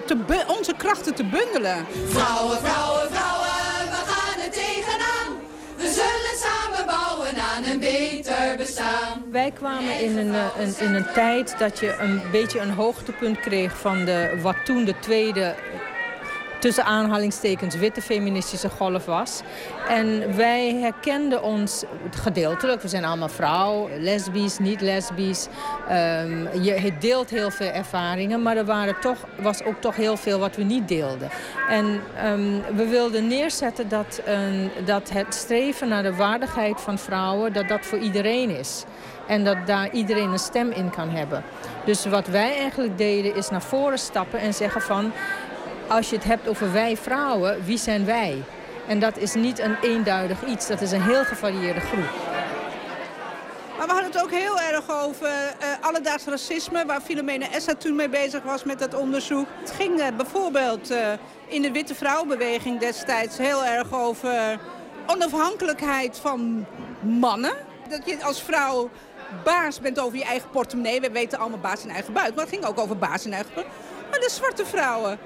te onze krachten te bundelen. Vrouwen, vrouwen, vrouwen, we gaan er tegenaan. We zullen samen bouwen aan een beter bestaan. Wij kwamen in een, een, in een tijd dat je een beetje een hoogtepunt kreeg van de, wat toen de tweede tussen aanhalingstekens witte feministische golf was. En wij herkenden ons gedeeltelijk. We zijn allemaal vrouw, lesbisch, niet lesbisch. Um, je deelt heel veel ervaringen, maar er waren toch, was ook toch heel veel wat we niet deelden. En um, we wilden neerzetten dat, dat het streven naar de waardigheid van vrouwen... dat dat voor iedereen is. En dat daar iedereen een stem in kan hebben. Dus wat wij eigenlijk deden is naar voren stappen en zeggen van als je het hebt over wij vrouwen, wie zijn wij? En dat is niet een eenduidig iets, dat is een heel gevarieerde groep. Maar we hadden het ook heel erg over uh, alledaags racisme... waar Filomena Essa toen mee bezig was met dat onderzoek. Het ging uh, bijvoorbeeld uh, in de witte vrouwenbeweging destijds heel erg over onafhankelijkheid van mannen. Dat je als vrouw baas bent over je eigen portemonnee. We weten allemaal baas in eigen buik, maar het ging ook over baas in eigen buik. Maar de zwarte vrouwen,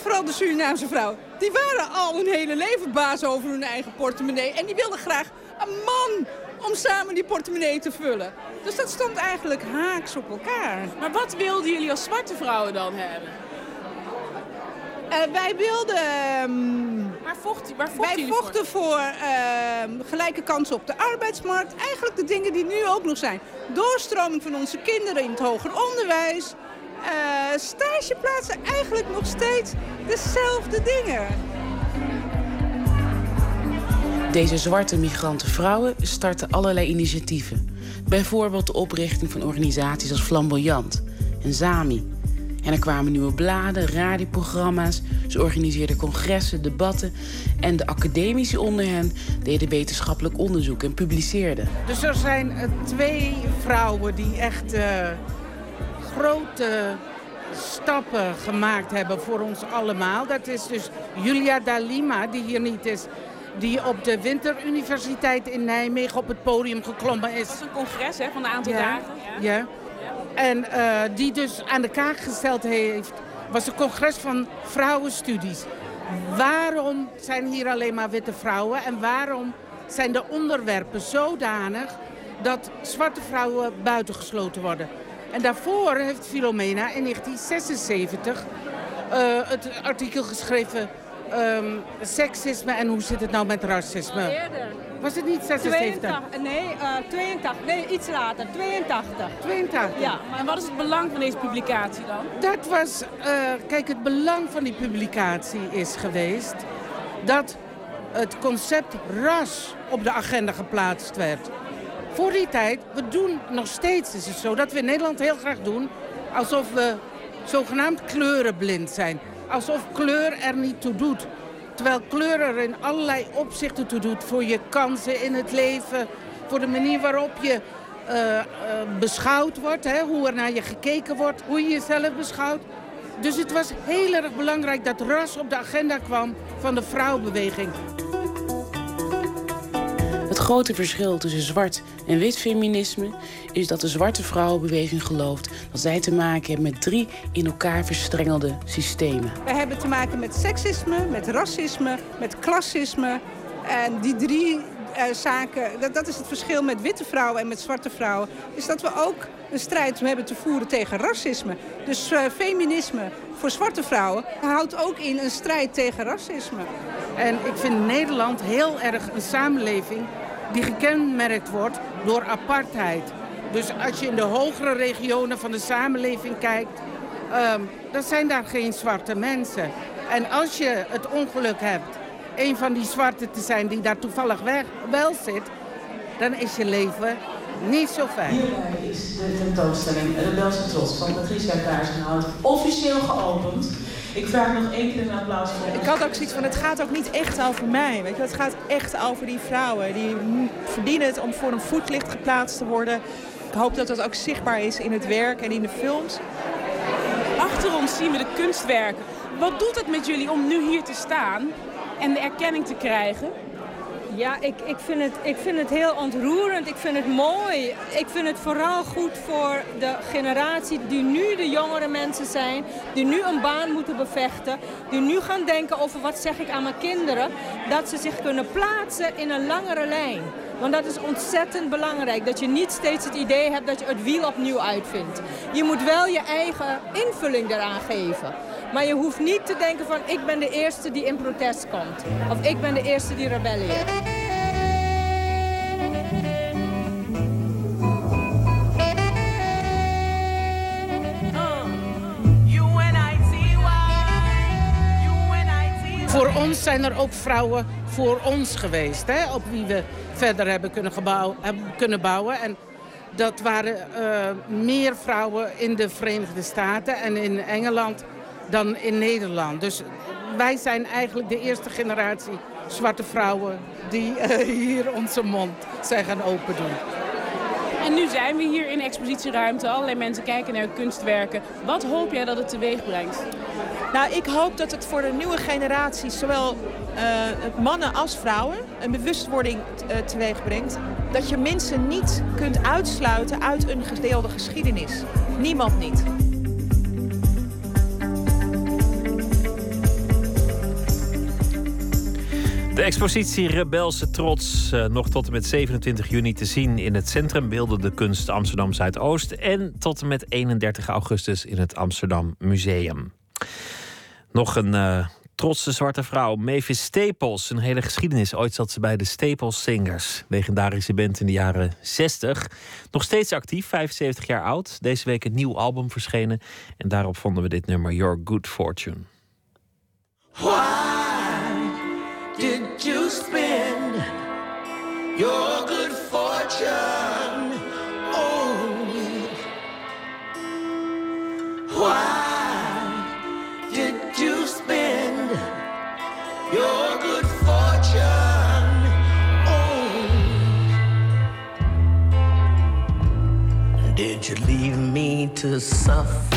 vooral de Surinaamse vrouwen... die waren al hun hele leven baas over hun eigen portemonnee. En die wilden graag een man om samen die portemonnee te vullen. Dus dat stond eigenlijk haaks op elkaar. Maar wat wilden jullie als zwarte vrouwen dan hebben? Uh, wij wilden... Um, waar, vocht, waar Wij vochten voor, voor uh, gelijke kansen op de arbeidsmarkt. Eigenlijk de dingen die nu ook nog zijn. Doorstroming van onze kinderen in het hoger onderwijs. Uh, stageplaatsen, eigenlijk nog steeds dezelfde dingen. Deze zwarte migrantenvrouwen starten allerlei initiatieven. Bijvoorbeeld de oprichting van organisaties als Flamboyant en Zami. En er kwamen nieuwe bladen, radioprogramma's. Ze organiseerden congressen, debatten. En de academici onder hen deden wetenschappelijk onderzoek en publiceerden. Dus er zijn uh, twee vrouwen die echt uh, grote stappen gemaakt hebben voor ons allemaal. Dat is dus Julia Dalima, die hier niet is die op de Winteruniversiteit in Nijmegen op het podium geklommen is. Dat is een congres hè, van een aantal ja, dagen. Ja. ja. En uh, die dus aan de kaak gesteld heeft, was een congres van vrouwenstudies. Waarom zijn hier alleen maar witte vrouwen en waarom zijn de onderwerpen zodanig dat zwarte vrouwen buitengesloten worden? En daarvoor heeft Filomena in 1976 uh, het artikel geschreven um, seksisme en hoe zit het nou met racisme? Eerder. Was het niet 76? 82, nee, uh, 82. Nee, iets later. 82. 82? Ja. Maar wat is het belang van deze publicatie dan? Dat was, uh, kijk, het belang van die publicatie is geweest dat het concept ras op de agenda geplaatst werd. Voor die tijd, we doen nog steeds, is het zo, dat we in Nederland heel graag doen alsof we zogenaamd kleurenblind zijn alsof kleur er niet toe doet. Terwijl kleur er in allerlei opzichten toe doet. Voor je kansen in het leven, voor de manier waarop je uh, uh, beschouwd wordt. Hè? Hoe er naar je gekeken wordt, hoe je jezelf beschouwt. Dus het was heel erg belangrijk dat ras op de agenda kwam van de vrouwenbeweging. Het grote verschil tussen zwart en wit feminisme is dat de zwarte vrouwenbeweging gelooft dat zij te maken hebben met drie in elkaar verstrengelde systemen. We hebben te maken met seksisme, met racisme, met klassisme. En die drie uh, zaken, dat, dat is het verschil met witte vrouwen en met zwarte vrouwen, is dat we ook een strijd hebben te voeren tegen racisme. Dus uh, feminisme voor zwarte vrouwen houdt ook in een strijd tegen racisme. En ik vind Nederland heel erg een samenleving die gekenmerkt wordt door apartheid. Dus als je in de hogere regionen van de samenleving kijkt, um, dan zijn daar geen zwarte mensen. En als je het ongeluk hebt een van die zwarte te zijn die daar toevallig weg, wel zit, dan is je leven niet zo fijn. Hierbij is de tentoonstelling Rebelse Trots van Patricia Kaarsenhout officieel geopend. Ik vraag nog één keer een applaus voor. Ik had ook zoiets van, het gaat ook niet echt over mij. Weet je? Het gaat echt over die vrouwen. Die verdienen het om voor een voetlicht geplaatst te worden. Ik hoop dat dat ook zichtbaar is in het werk en in de films. Achter ons zien we de kunstwerken. Wat doet het met jullie om nu hier te staan en de erkenning te krijgen? Ja, ik, ik, vind het, ik vind het heel ontroerend. Ik vind het mooi. Ik vind het vooral goed voor de generatie die nu de jongere mensen zijn. Die nu een baan moeten bevechten. Die nu gaan denken over wat zeg ik aan mijn kinderen. Dat ze zich kunnen plaatsen in een langere lijn. Want dat is ontzettend belangrijk. Dat je niet steeds het idee hebt dat je het wiel opnieuw uitvindt. Je moet wel je eigen invulling eraan geven. Maar je hoeft niet te denken van ik ben de eerste die in protest komt. Of ik ben de eerste die rebelleert. Voor ons zijn er ook vrouwen voor ons geweest, hè, op wie we verder hebben kunnen, gebouw, hebben kunnen bouwen. En dat waren uh, meer vrouwen in de Verenigde Staten en in Engeland dan in Nederland. Dus wij zijn eigenlijk de eerste generatie zwarte vrouwen die uh, hier onze mond zijn gaan open doen. En nu zijn we hier in de expositieruimte. Allerlei mensen kijken naar kunstwerken. Wat hoop jij dat het teweeg brengt? Nou, ik hoop dat het voor de nieuwe generatie, zowel eh, mannen als vrouwen, een bewustwording uh, teweeg brengt. Dat je mensen niet kunt uitsluiten uit een gedeelde geschiedenis. Niemand niet. De expositie Rebelse Trots uh, nog tot en met 27 juni te zien in het Centrum Beeldende Kunst Amsterdam Zuidoost en tot en met 31 augustus in het Amsterdam Museum. Nog een uh, trotse zwarte vrouw, Mavis Staples. Een hele geschiedenis. Ooit zat ze bij de Staples Singers. Legendarische band in de jaren 60. Nog steeds actief, 75 jaar oud. Deze week een nieuw album verschenen. En daarop vonden we dit nummer Your Good Fortune. Why did you spend your good fortune on? Why did you spend your good fortune? Did you leave me to suffer?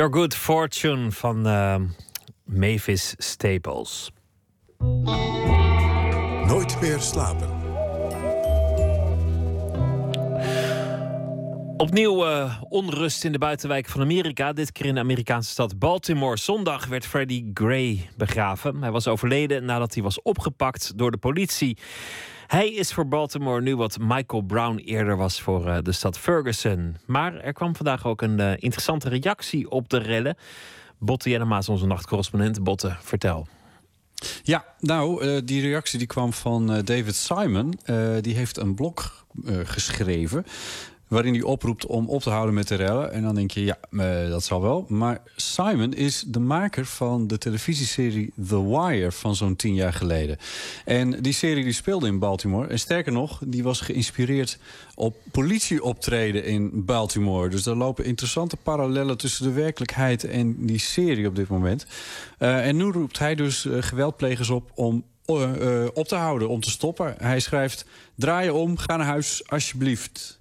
Your Good Fortune van uh, Mavis Staples. Nooit meer slapen. Opnieuw uh, onrust in de buitenwijken van Amerika. Dit keer in de Amerikaanse stad Baltimore. Zondag werd Freddie Gray begraven. Hij was overleden nadat hij was opgepakt door de politie. Hij is voor Baltimore nu wat Michael Brown eerder was voor uh, de stad Ferguson. Maar er kwam vandaag ook een uh, interessante reactie op de rellen. Botte is onze nachtcorrespondent. Botte, vertel. Ja, nou, uh, die reactie die kwam van David Simon. die heeft een blog geschreven waarin hij oproept om op te houden met de rellen. En dan denk je, ja, uh, dat zal wel. Maar Simon is de maker van de televisieserie The Wire van zo'n tien jaar geleden. En die serie die speelde in Baltimore. En sterker nog, die was geïnspireerd op politieoptreden in Baltimore. Dus er lopen interessante parallellen tussen de werkelijkheid en die serie op dit moment. Uh, en nu roept hij dus uh, geweldplegers op om op te houden, om te stoppen. Hij schrijft, draai je om, ga naar huis, alsjeblieft.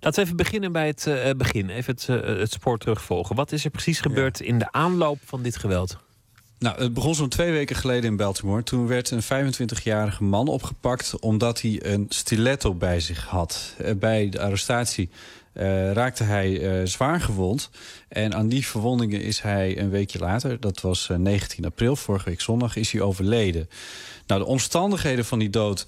Laten we even beginnen bij het uh, begin. Even het, uh, het spoor terugvolgen. Wat is er precies gebeurd ja. in de aanloop van dit geweld? Nou, het begon zo'n twee weken geleden in Baltimore. Toen werd een 25-jarige man opgepakt omdat hij een stiletto bij zich had. Uh, bij de arrestatie raakte hij zwaar gewond. En aan die verwondingen is hij een weekje later, dat was 19 april, vorige week zondag, is hij overleden. Nou, de omstandigheden van die dood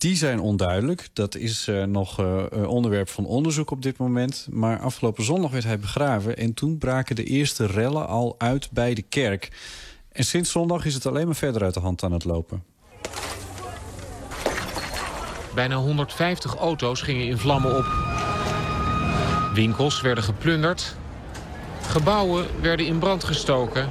die zijn onduidelijk. Dat is uh, nog uh, onderwerp van onderzoek op dit moment. Maar afgelopen zondag werd hij begraven... en toen braken de eerste rellen al uit bij de kerk. En sinds zondag is het alleen maar verder uit de hand aan het lopen. Bijna 150 auto's gingen in vlammen op. Winkels werden geplunderd. Gebouwen werden in brand gestoken.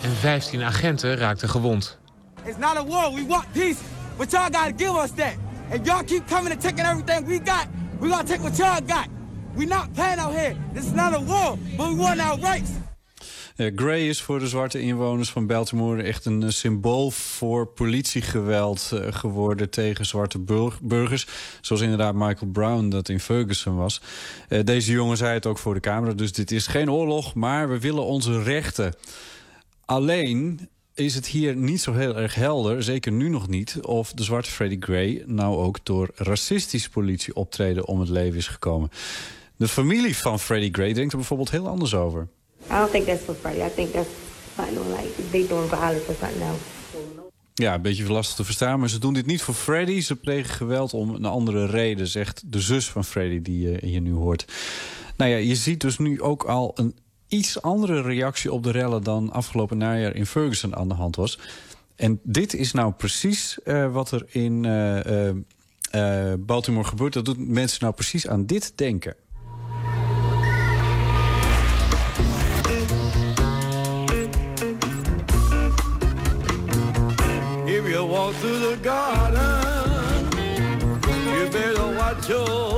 En 15 agenten raakten gewond. It's not a war, we want peace. But y'all gotta give us that. If y'all keep coming and taking everything we got, we gonna take what y'all got. We not playing out here. This is not a war, but we want our rights. Ja, Gray is voor de zwarte inwoners van Baltimore echt een uh, symbool voor politiegeweld uh, geworden tegen zwarte burg burgers. Zoals inderdaad Michael Brown dat in Ferguson was. Uh, deze jongen zei het ook voor de camera, dus dit is geen oorlog, maar we willen onze rechten. Alleen is het hier niet zo heel erg helder, zeker nu nog niet... of de zwarte Freddie Gray nou ook door racistisch politieoptreden om het leven is gekomen. De familie van Freddie Gray denkt er bijvoorbeeld heel anders over. I don't think that's for Freddie. I think that's something like they doing violence or something else. Ja, een beetje lastig te verstaan, maar ze doen dit niet voor Freddy. Ze plegen geweld om een andere reden, zegt de zus van Freddy die je hier nu hoort. Nou ja, je ziet dus nu ook al een iets andere reactie op de rellen dan afgelopen najaar in Ferguson aan de hand was. En dit is nou precies uh, wat er in uh, uh, Baltimore gebeurt. Dat doet mensen nou precies aan dit denken. If you walk through the garden, you better watch I.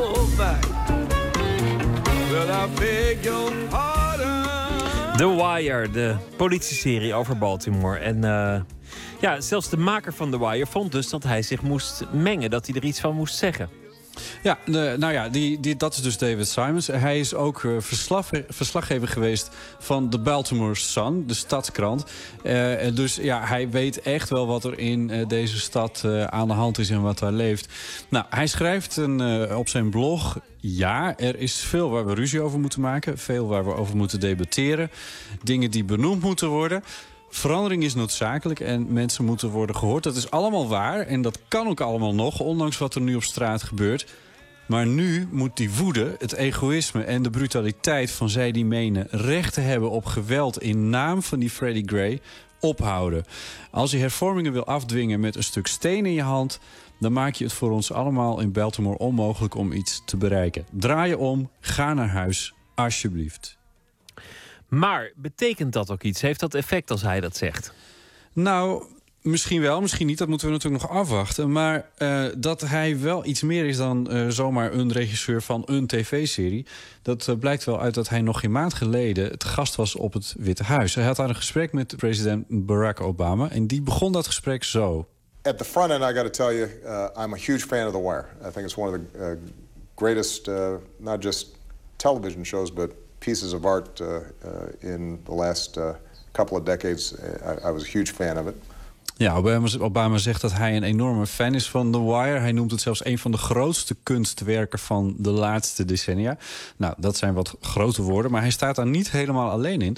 The Wire, de politieserie over Baltimore. En uh, ja, zelfs de maker van The Wire vond dus dat hij zich moest mengen, dat hij er iets van moest zeggen. Ja, nou ja, die, die, dat is dus David Simons. Hij is ook uh, verslag, verslaggever geweest van de Baltimore Sun, de stadskrant. Uh, dus ja, hij weet echt wel wat er in deze stad aan de hand is en wat daar leeft. Nou, hij schrijft een, op zijn blog... Ja, er is veel waar we ruzie over moeten maken. Veel waar we over moeten debatteren. Dingen die benoemd moeten worden. Verandering is noodzakelijk en mensen moeten worden gehoord. Dat is allemaal waar en dat kan ook allemaal nog, ondanks wat er nu op straat gebeurt. Maar nu moet die woede, het egoïsme en de brutaliteit van zij die menen... rechten hebben op geweld in naam van die Freddie Gray ophouden. Als je hervormingen wil afdwingen met een stuk steen in je hand... dan maak je het voor ons allemaal in Baltimore onmogelijk om iets te bereiken. Draai je om, ga naar huis, alsjeblieft. Maar betekent dat ook iets? Heeft dat effect als hij dat zegt? Nou, misschien wel, misschien niet. Dat moeten we natuurlijk nog afwachten. Maar uh, dat hij wel iets meer is dan uh, zomaar een regisseur van een tv-serie... dat uh, blijkt wel uit dat hij nog geen maand geleden het gast was op het Witte Huis. Hij had daar een gesprek met president Barack Obama... en die begon dat gesprek zo. At the front end, I got to tell you, uh, I'm a huge fan of The Wire. I think it's one of the uh, greatest, uh, not just television shows, but pieces of art uh, uh, in the last uh, couple of decades. I, I was a huge fan of it. Ja, Obama, zegt dat hij een enorme fan is van The Wire. Hij noemt het zelfs een van de grootste kunstwerken van de laatste decennia. Nou, dat zijn wat grote woorden, maar hij staat daar niet helemaal alleen in.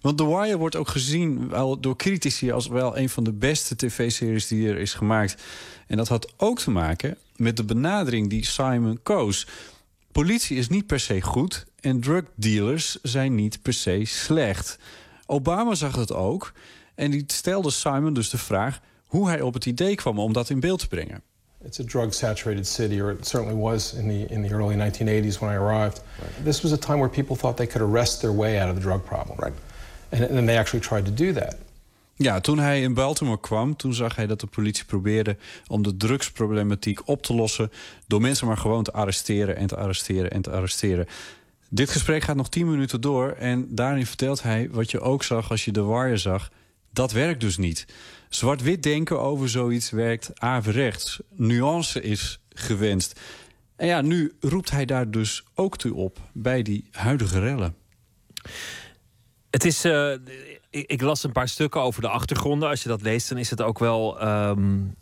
Want The Wire wordt ook gezien door critici als wel een van de beste tv-series die er is gemaakt. En dat had ook te maken met de benadering die Simon koos. Politie is niet per se goed en drugdealers zijn niet per se slecht. Obama zag het ook en die stelde Simon dus de vraag hoe hij op het idee kwam om dat in beeld te brengen. It's a drug-saturated city, or it certainly was in the in the early 1980s when I arrived. This was a time where people thought they could arrest their way out of the drug problem, right? And, and they actually tried to do that. Ja, toen hij in Baltimore kwam, toen zag hij dat de politie probeerde om de drugsproblematiek op te lossen door mensen maar gewoon te arresteren en te arresteren en te arresteren. Dit gesprek gaat nog 10 minuten door en daarin vertelt hij wat je ook zag als je de Wire zag. Dat werkt dus niet. Zwart-wit denken over zoiets werkt averechts. Nuance is gewenst. En ja, nu roept hij daar dus ook toe op bij die huidige rellen. Het is. Uh, ik, las een paar stukken over de achtergronden. Als je dat leest, dan is het ook wel. Um,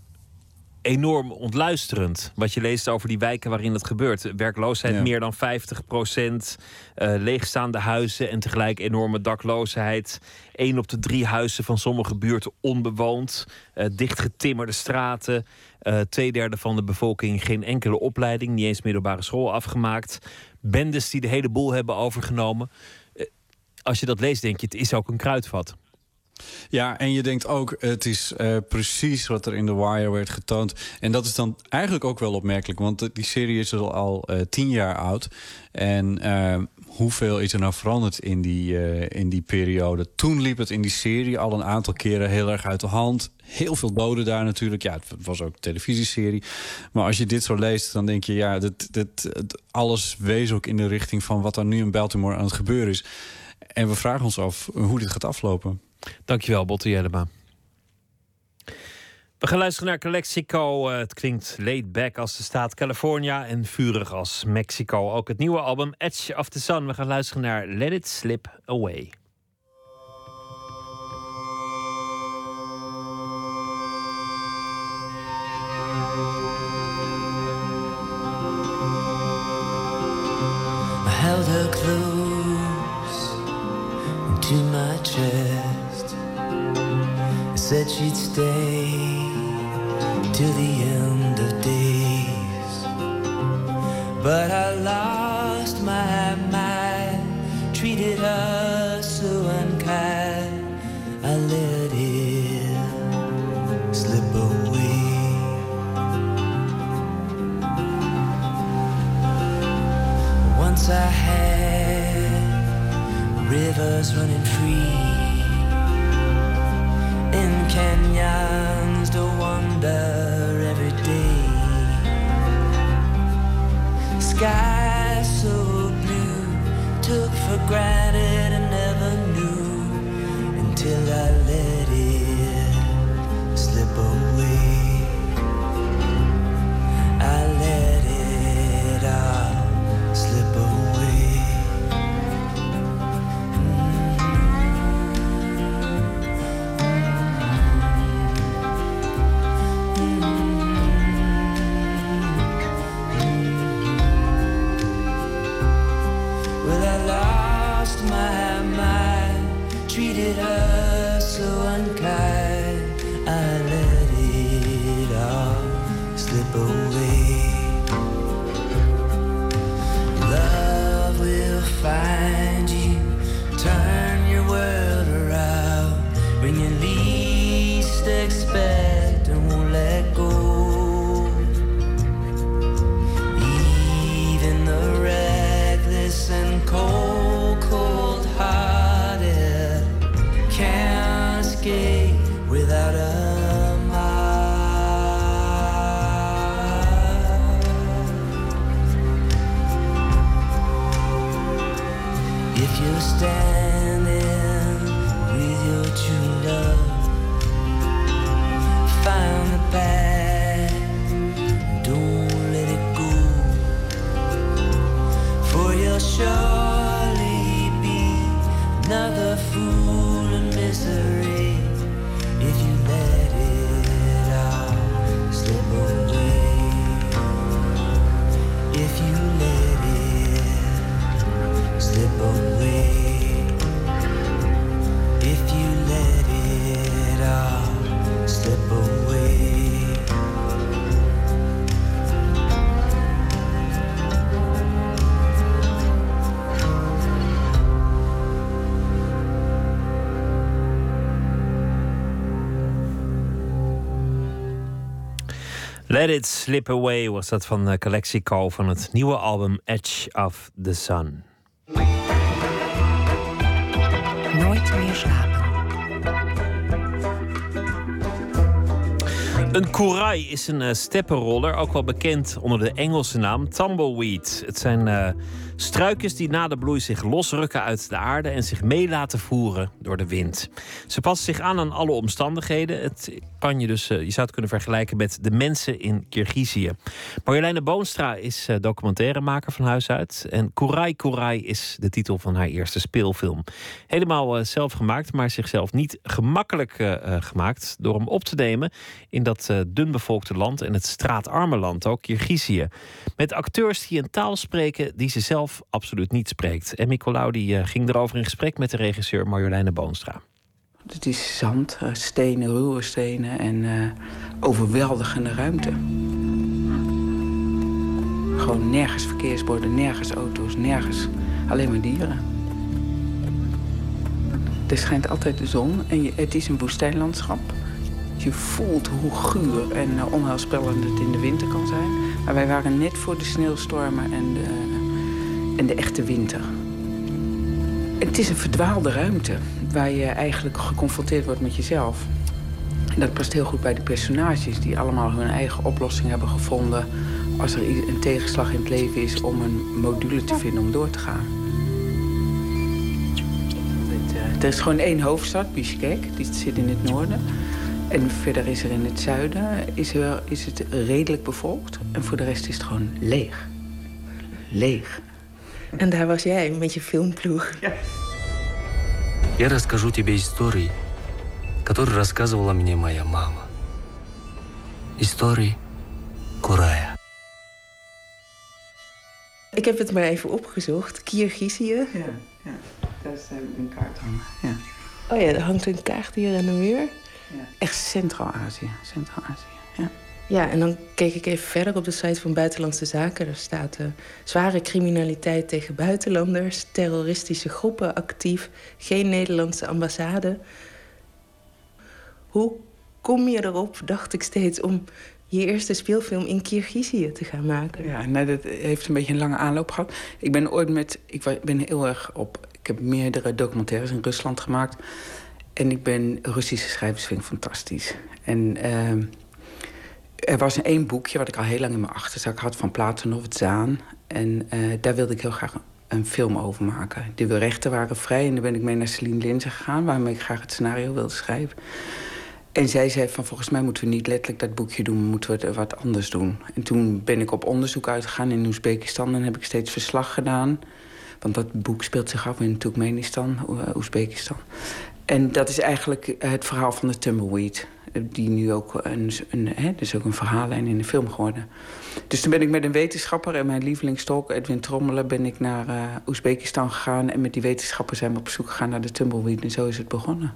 enorm ontluisterend. Wat je leest over die wijken waarin het gebeurt. Werkloosheid Ja. meer dan 50 procent. eh, leegstaande huizen en tegelijk enorme dakloosheid. Eén op de drie huizen van sommige buurten onbewoond. eh, dichtgetimmerde straten. eh tweederde van de bevolking geen enkele opleiding. Niet eens middelbare school afgemaakt. Bendes die de hele boel hebben overgenomen. Als je dat leest, denk je, het is ook een kruidvat. Ja, en je denkt ook, het is eh, precies wat er in The Wire werd getoond. En dat is dan eigenlijk ook wel opmerkelijk, want die serie is al, al eh, tien jaar oud. En eh, hoeveel is er nou veranderd in die, in die periode? Toen liep het in die serie al een aantal keren heel erg uit de hand. Heel veel doden daar natuurlijk. Ja, het was ook een televisieserie. Maar als je dit zo leest, dan denk je, ja, dit, dit, alles wees ook in de richting van wat er nu in Baltimore aan het gebeuren is. En we vragen ons af hoe dit gaat aflopen. Dankjewel, Botte Jellema. We gaan luisteren naar Calexico. Eh, het klinkt laid back als de staat California en vurig als Mexico. Ook het nieuwe album Edge of the Sun. We gaan luisteren naar Let It Slip Away. I held her close to my chest. Said she'd stay till the end of days. But I lost my mind, treated her so unkind. I let it slip away. Once I had rivers running free canyons to wander every day. Sky so blue, took for granted Let It Slip Away was dat van eh, Calexico van het nieuwe album Edge of the Sun. Nooit meer slapen. Een koerai is een eh, steppenroller, ook wel bekend onder de Engelse naam tumbleweed. Het zijn eh, struikjes die na de bloei zich losrukken uit de aarde en zich mee laten voeren door de wind. Ze passen zich aan aan alle omstandigheden. Het kan je dus, eh, je zou het kunnen vergelijken met de mensen in Kirgizië. Marjoleine Boonstra is eh, documentairemaker van huis uit. En Koerai Koerai is de titel van haar eerste speelfilm. Helemaal eh, zelf gemaakt, maar zichzelf niet gemakkelijk gemaakt door hem op te nemen in dat dunbevolkte land en het straatarme land, ook Kirgizië. Met acteurs die een taal spreken die ze zelf absoluut niet spreekt. En Nicolaou die eh, ging erover in gesprek met de regisseur Marjoleine Boonstra. Het is zand, eh, stenen, ruwe stenen en eh, overweldigende ruimte. Gewoon nergens verkeersborden, nergens auto's, nergens. Alleen maar dieren. Er schijnt altijd de zon en het is een woestijnlandschap. Je voelt hoe guur en onheilspellend het in de winter kan zijn. Maar wij waren net voor de sneeuwstormen en de, en de echte winter. Het is een verdwaalde ruimte waar je eigenlijk geconfronteerd wordt met jezelf. En dat past heel goed bij de personages die allemaal hun eigen oplossing hebben gevonden als er een tegenslag in het leven is om een module te vinden om door te gaan. Eh, er is gewoon één hoofdstad, Bishkek, die zit in het noorden. En verder is er in het zuiden is is het redelijk bevolkt. En voor de rest is het gewoon leeg. Leeg. En daar was jij met je filmploeg. Я расскажу тебе истории, которые рассказывала мне моя мама. Истории Курая. Ik heb het maar even opgezocht. Kirgizië. Ja, ja. daar is een kaart hangen. Ja. Oh ja, er hangt een kaart hier aan de muur. Echt Centraal-Azië. Centraal-Azië, ja. Ja, en dan keek ik even verder op de site van Buitenlandse Zaken. Daar staat eh, zware criminaliteit tegen buitenlanders, terroristische groepen actief, geen Nederlandse ambassade. Hoe kom je erop, dacht ik steeds, om je eerste speelfilm in Kirgizië te gaan maken? Ja, nou, dat heeft een beetje een lange aanloop gehad. Ik ben ooit met... Ik ben heel erg op... Ik heb meerdere documentaires in Rusland gemaakt. En ik ben... Russische schrijvers vind ik fantastisch. En ehm, er was één boekje wat ik al heel lang in mijn achterzak had... van Platonov, het Zaan. En eh, daar wilde ik heel graag een film over maken. De rechten waren vrij en daar ben ik mee naar Celine Linzen gegaan... waarmee ik graag het scenario wilde schrijven. En zij zei van volgens mij moeten we niet letterlijk dat boekje doen, moeten we het wat anders doen. En toen ben ik op onderzoek uitgegaan in Oezbekistan en heb ik steeds verslag gedaan. Want dat boek speelt zich af in Turkmenistan, Oe- Oezbekistan. En dat is eigenlijk het verhaal van de tumbleweed. eh, Die nu ook een, een, hè, dus ook een verhaallijn in de film geworden. Dus toen ben ik met een wetenschapper en mijn lievelingstolk Edwin Trommelen... ben ik naar eh, Oezbekistan gegaan. En met die wetenschapper zijn we op zoek gegaan naar de tumbleweed. En zo is het begonnen.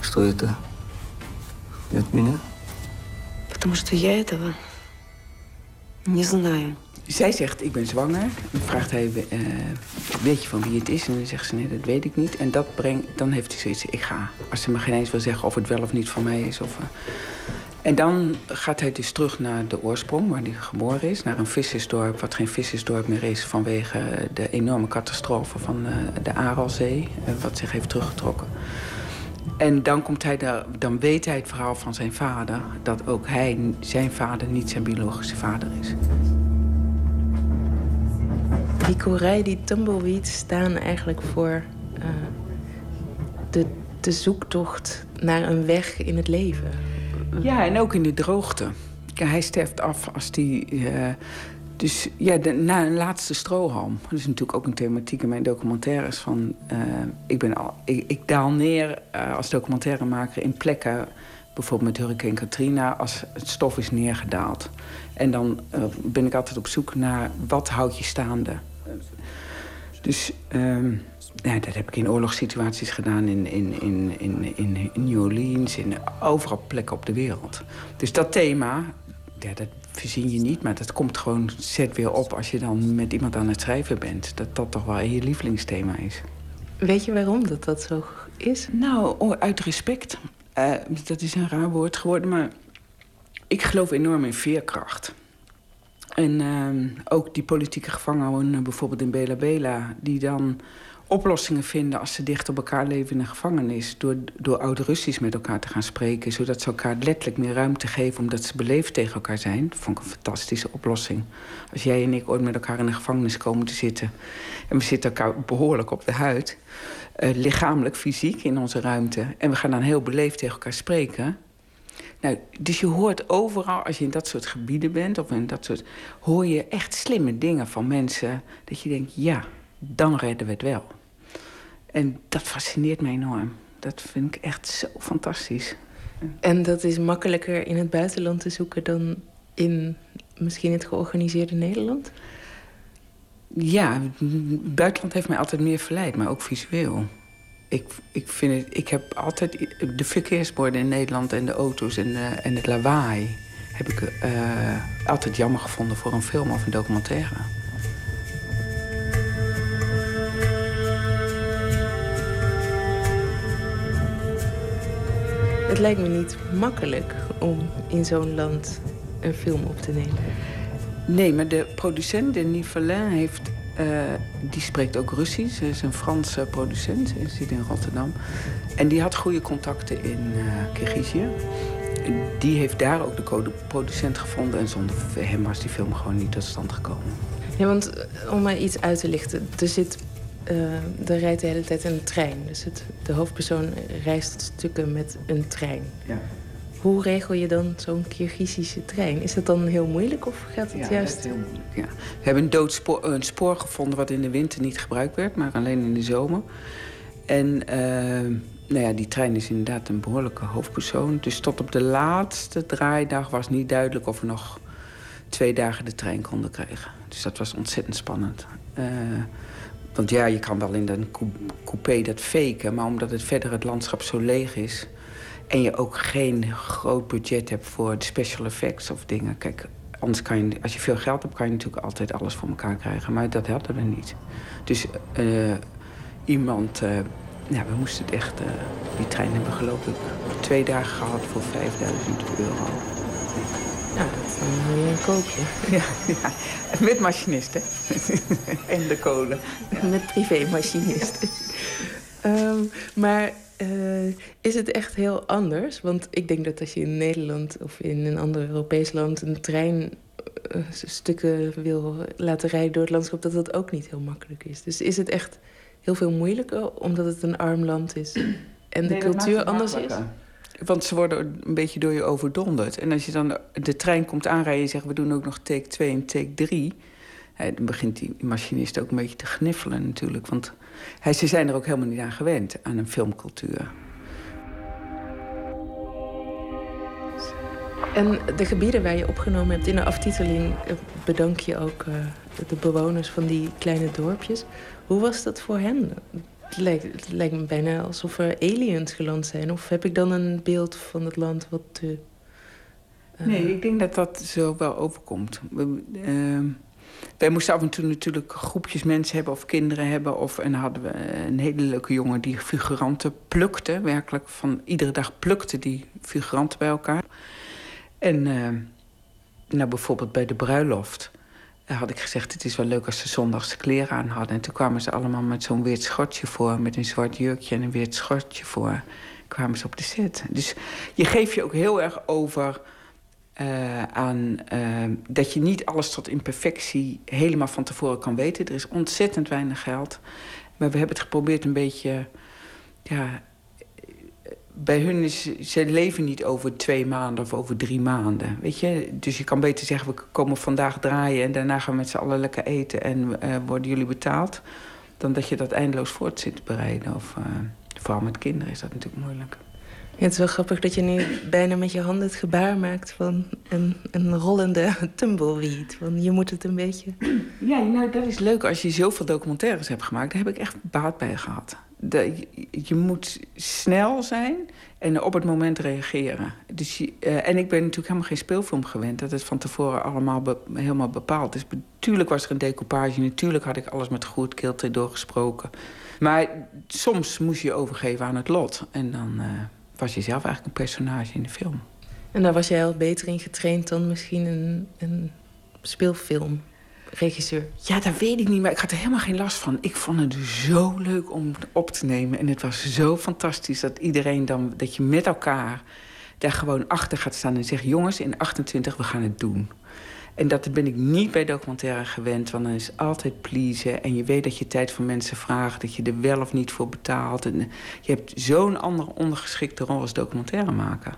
Что это? И от меня? Потому что я этого не знаю. Zij zegt, ik ben zwanger. Dan vraagt hij, eh, weet je van wie het is? En dan zegt ze, nee, dat weet ik niet. En dat brengt, dan heeft hij zoiets, ik ga. Als ze me geen eens wil zeggen of het wel of niet van mij is. Of, eh. En dan gaat hij dus terug naar de oorsprong, waar hij geboren is. Naar een vissersdorp, wat geen vissersdorp meer is... vanwege de enorme catastrofe van eh, de Aralzee, eh, wat zich heeft teruggetrokken. En dan, komt hij daar, dan weet hij het verhaal van zijn vader... dat ook hij, zijn vader, niet zijn biologische vader is. Die koerij, die tumbleweeds staan eigenlijk voor eh, de, de zoektocht naar een weg in het leven. Ja, en ook in de droogte. Hij sterft af als hij... eh, Dus ja, na een laatste strohalm. Dat is natuurlijk ook een thematiek in mijn documentaires. Van, uh, ik, ben al, ik, daal neer uh, als documentairemaker in plekken... bijvoorbeeld met Hurricane Katrina, als het stof is neergedaald. En dan uh, ben ik altijd op zoek naar wat houd je staande. Dus um, ja, dat heb ik in oorlogssituaties gedaan in, in, in, in, in New Orleans, in overal plekken op de wereld. Dus dat thema, ja, dat verzin je niet, maar dat komt gewoon zet weer op als je dan met iemand aan het schrijven bent. Dat dat toch wel je lievelingsthema is. Weet je waarom dat dat zo is? Nou, uit respect. Uh, dat is een raar woord geworden, maar ik geloof enorm in veerkracht. En uh, ook die politieke gevangenen, bijvoorbeeld in Bela Bela, die dan oplossingen vinden als ze dicht op elkaar leven in een gevangenis. Door, door oud-Russisch met elkaar te gaan spreken. Zodat ze elkaar letterlijk meer ruimte geven omdat ze beleefd tegen elkaar zijn. Dat vond ik een fantastische oplossing. Als jij en ik ooit met elkaar in een gevangenis komen te zitten. En we zitten elkaar behoorlijk op de huid. Uh, lichamelijk, fysiek in onze ruimte. En we gaan dan heel beleefd tegen elkaar spreken. Nou, dus je hoort overal, als je in dat soort gebieden bent, of in dat soort. hoor je echt slimme dingen van mensen. Dat je denkt, ja, dan redden we het wel. En dat fascineert mij enorm. Dat vind ik echt zo fantastisch. En dat is makkelijker in het buitenland te zoeken dan in misschien het georganiseerde Nederland? Ja, het buitenland heeft mij altijd meer verleid, maar ook visueel. Ik, ik, vind het, ik heb altijd de verkeersborden in Nederland en de auto's en, de, en het lawaai... heb ik uh, altijd jammer gevonden voor een film of een documentaire. Het lijkt me niet makkelijk om in zo'n land een film op te nemen. Nee, maar de producent, Denis Verlin, heeft, uh, die spreekt ook Russisch. Ze is een Franse producent, ze zit in Rotterdam. En die had goede contacten in uh, Kirgizië. Die heeft daar ook de code-producent gevonden. En zonder hem was die film gewoon niet tot stand gekomen. Ja, want eh, om maar iets uit te lichten. Er zit er rijdt de hele tijd een trein. Dus het, de hoofdpersoon reist stukken met een trein. Ja. Hoe regel je dan zo'n Kirgizische trein? Is dat dan heel moeilijk of gaat het ja, juist... Dat is heel moeilijk, ja. We hebben een doodspoor een spoor gevonden wat in de winter niet gebruikt werd... maar alleen in de zomer. En uh, nou ja, die trein is inderdaad een behoorlijke hoofdpersoon. Dus tot op de laatste draaidag was niet duidelijk... of we nog twee dagen de trein konden krijgen. Dus dat was ontzettend spannend. Uh, want ja, je kan wel in een coupé dat faken... maar omdat het verder het landschap zo leeg is... en je ook geen groot budget hebt voor special effects of dingen... kijk, anders kan je, als je veel geld hebt, kan je natuurlijk altijd alles voor elkaar krijgen. Maar dat hadden we niet. Dus uh, iemand... Uh, ja, we moesten het echt... Uh, die trein hebben geloof ik twee dagen gehad voor 5000 euro. Ja, dat is een mooie koopje. Ja, ja, met machinist, hè. en de kolen. Met privémachinist. um, maar uh, is het echt heel anders? Want ik denk dat als je in Nederland of in een ander Europees land... een trein uh, stukken wil laten rijden door het landschap... dat dat ook niet heel makkelijk is. Dus is het echt heel veel moeilijker omdat het een arm land is... en de nee, cultuur anders is? Want ze worden een beetje door je overdonderd. En als je dan de trein komt aanrijden en zegt... we doen ook nog take 2 en take 3... dan begint die machinist ook een beetje te gniffelen natuurlijk. Want hij, ze zijn er ook helemaal niet aan gewend, aan een filmcultuur. En de gebieden waar je opgenomen hebt in de aftiteling... bedank je ook uh, de bewoners van die kleine dorpjes. Hoe was dat voor hen? Het lijkt, me bijna alsof er aliens geland zijn. Of heb ik dan een beeld van het land wat te... Uh... Nee, ik denk dat dat zo wel overkomt. We, uh, wij moesten af en toe natuurlijk groepjes mensen hebben of kinderen hebben. Of, en hadden we een hele leuke jongen die figuranten plukte. Werkelijk van iedere dag plukte die figuranten bij elkaar. En uh, nou, bijvoorbeeld bij de bruiloft had ik gezegd... het is wel leuk als ze zondags kleren aan hadden. En toen kwamen ze allemaal met zo'n wit schortje voor... met een zwart jurkje en een wit schortje voor... kwamen ze op de set. Dus je geeft je ook heel erg over uh, aan... Uh, dat je niet alles tot imperfectie helemaal van tevoren kan weten. Er is ontzettend weinig geld. Maar we hebben het geprobeerd een beetje... Ja, bij hun is, ze leven niet over twee maanden of over drie maanden. Weet je? Dus je kan beter zeggen, we komen vandaag draaien... en daarna gaan we met z'n allen lekker eten en eh, worden jullie betaald... dan dat je dat eindeloos voort zit te bereiden. Of, eh, vooral met kinderen is dat natuurlijk moeilijk. Het is wel grappig dat je nu bijna met je handen het gebaar maakt van een, een rollende tumbleweed. Want je moet het een beetje. Ja, nou, dat is leuk. Als je zoveel documentaires hebt gemaakt, daar heb ik echt baat bij gehad. Je, moet snel zijn en op het moment reageren. Dus eh, en ik ben natuurlijk helemaal geen speelfilm gewend. Dat het van tevoren allemaal helemaal bepaald is. Natuurlijk was er een decoupage. Natuurlijk had ik alles met goed keelte doorgesproken. Maar soms moest je je overgeven aan het lot. En dan eh, was je zelf eigenlijk een personage in de film. En daar was jij al beter in getraind dan misschien een, een speelfilmregisseur. Ja, dat weet ik niet, maar ik had er helemaal geen last van. Ik vond het zo leuk om op te nemen. En het was zo fantastisch dat iedereen dan, dat je met elkaar daar gewoon achter gaat staan en zegt: Jongens, in 28, we gaan het doen. En dat ben ik niet bij documentaire gewend, want dan is altijd pleasen. En je weet dat je tijd van mensen vraagt, dat je er wel of niet voor betaalt. En je hebt zo'n andere ondergeschikte rol als documentairemaker.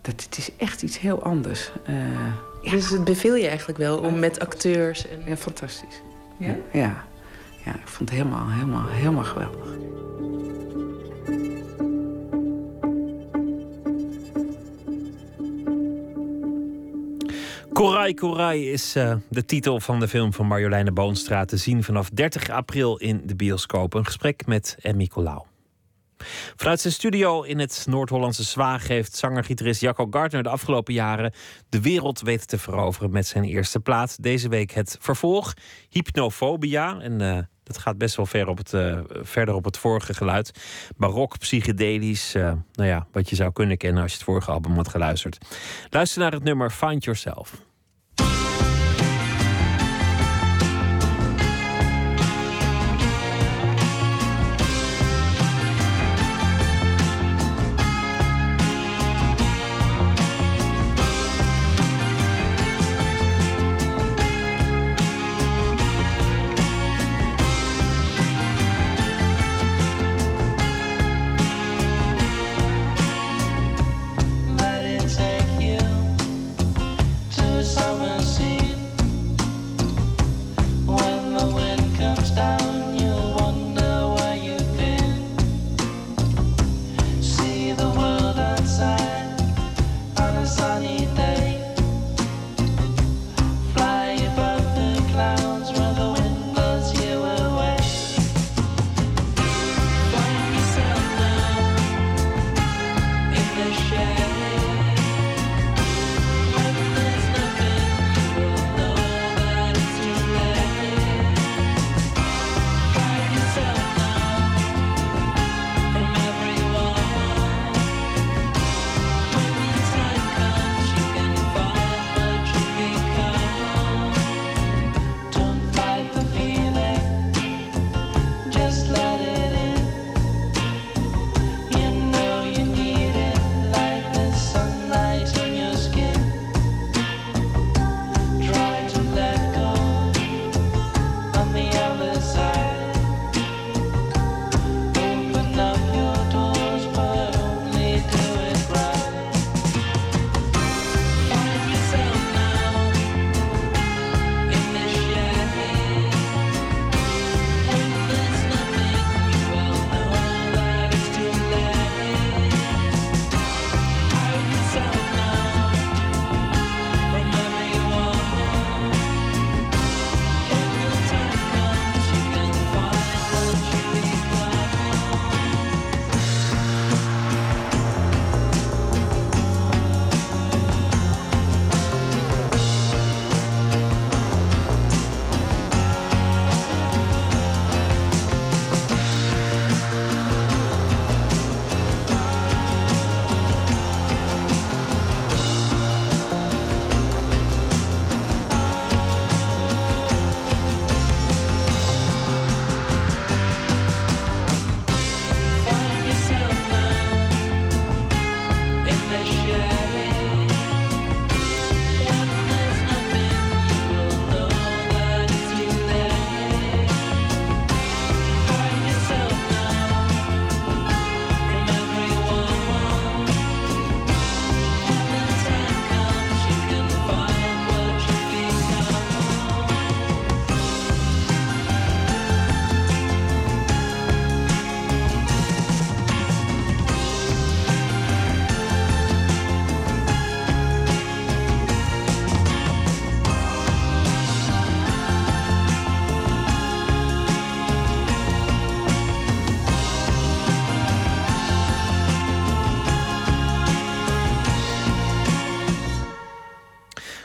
Dat het is echt iets heel anders. Eh, Dus het beviel je eigenlijk wel om met acteurs. En... Ja, fantastisch. Ja? Ja. ja, ik vond het helemaal, helemaal, helemaal geweldig. Korai Korai is eh, de titel van de film van Marjoleine Boonstra te zien vanaf 30 april in de bioscoop. Een gesprek met Emmy Colau. Vanuit zijn studio in het Noord-Hollandse Zwaag heeft zanger-gitarist Jacco Gardner de afgelopen jaren de wereld weten te veroveren met zijn eerste plaat. Deze week het vervolg, Hypnofobia. En eh, dat gaat best wel ver op het, eh, verder op het vorige geluid. Barok, psychedelisch, eh, nou ja, wat je zou kunnen kennen als je het vorige album had geluisterd. Luister naar het nummer Find Yourself.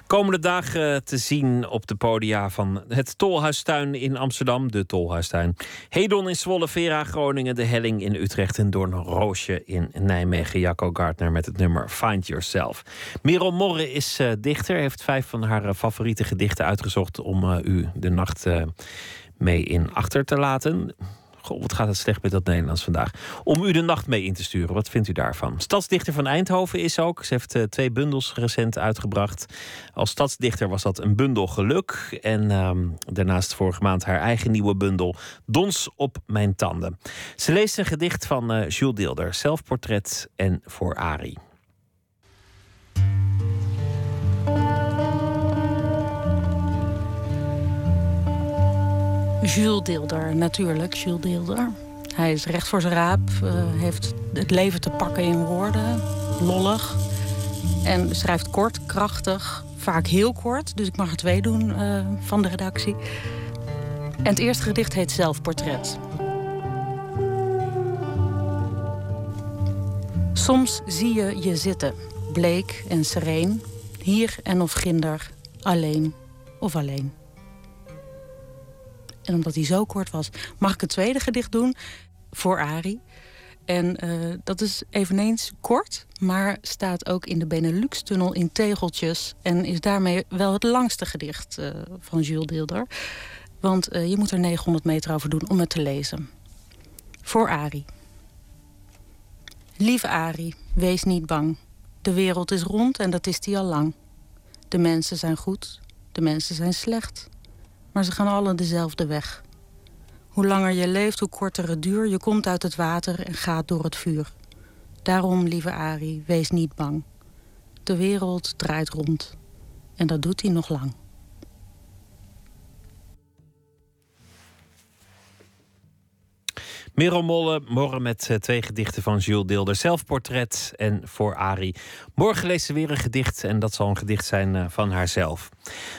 Komende dagen te zien op de podia van het Tolhuistuin in Amsterdam, de Tolhuistuin. Hedon in Zwolle, Vera Groningen, De Helling in Utrecht en Doornroosje in Nijmegen. Jacco Gardner met het nummer Find Yourself. Merel Morre is uh, dichter, heeft vijf van haar uh, favoriete gedichten uitgezocht om uh, u de nacht mee in achter te laten. Wat gaat het slecht met dat Nederlands vandaag. Om u de nacht mee in te sturen. Wat vindt u daarvan? Stadsdichter van Eindhoven is ook. Ze heeft uh, twee bundels recent uitgebracht. Als stadsdichter was dat een bundel geluk. En uh, daarnaast vorige maand haar eigen nieuwe bundel Dons op mijn tanden. Ze leest een gedicht van uh, Jules Deelder. Zelfportret en voor Ari. Jules Deelder, natuurlijk, Jules Deelder. Hij is recht voor zijn raap, uh, heeft het leven te pakken in woorden, lollig. En schrijft kort, krachtig, vaak heel kort. Dus ik mag er twee doen uh, van de redactie. En het eerste gedicht heet Zelfportret. Soms zie je je zitten, bleek en sereen, hier en of ginder, alleen of alleen. En omdat hij zo kort was, mag ik het tweede gedicht doen voor Ari. En uh, dat is eveneens kort, maar staat ook in de Benelux-tunnel in tegeltjes. En is daarmee wel het langste gedicht uh, van Jules Deelder. Want uh, je moet er 900 meter over doen om het te lezen. Voor Ari. Lieve Ari, wees niet bang. De wereld is rond en dat is die al lang. De mensen zijn goed, de mensen zijn slecht maar ze gaan allen dezelfde weg. Hoe langer je leeft, hoe korter het duur. Je komt uit het water en gaat door het vuur. Daarom, lieve Ari, wees niet bang. De wereld draait rond. En dat doet hij nog lang. Merel Molle, morgen met uh, twee gedichten van Jules Deelder. Zelfportret en voor Ari. Morgen leest ze weer een gedicht en dat zal een gedicht zijn uh, van haarzelf.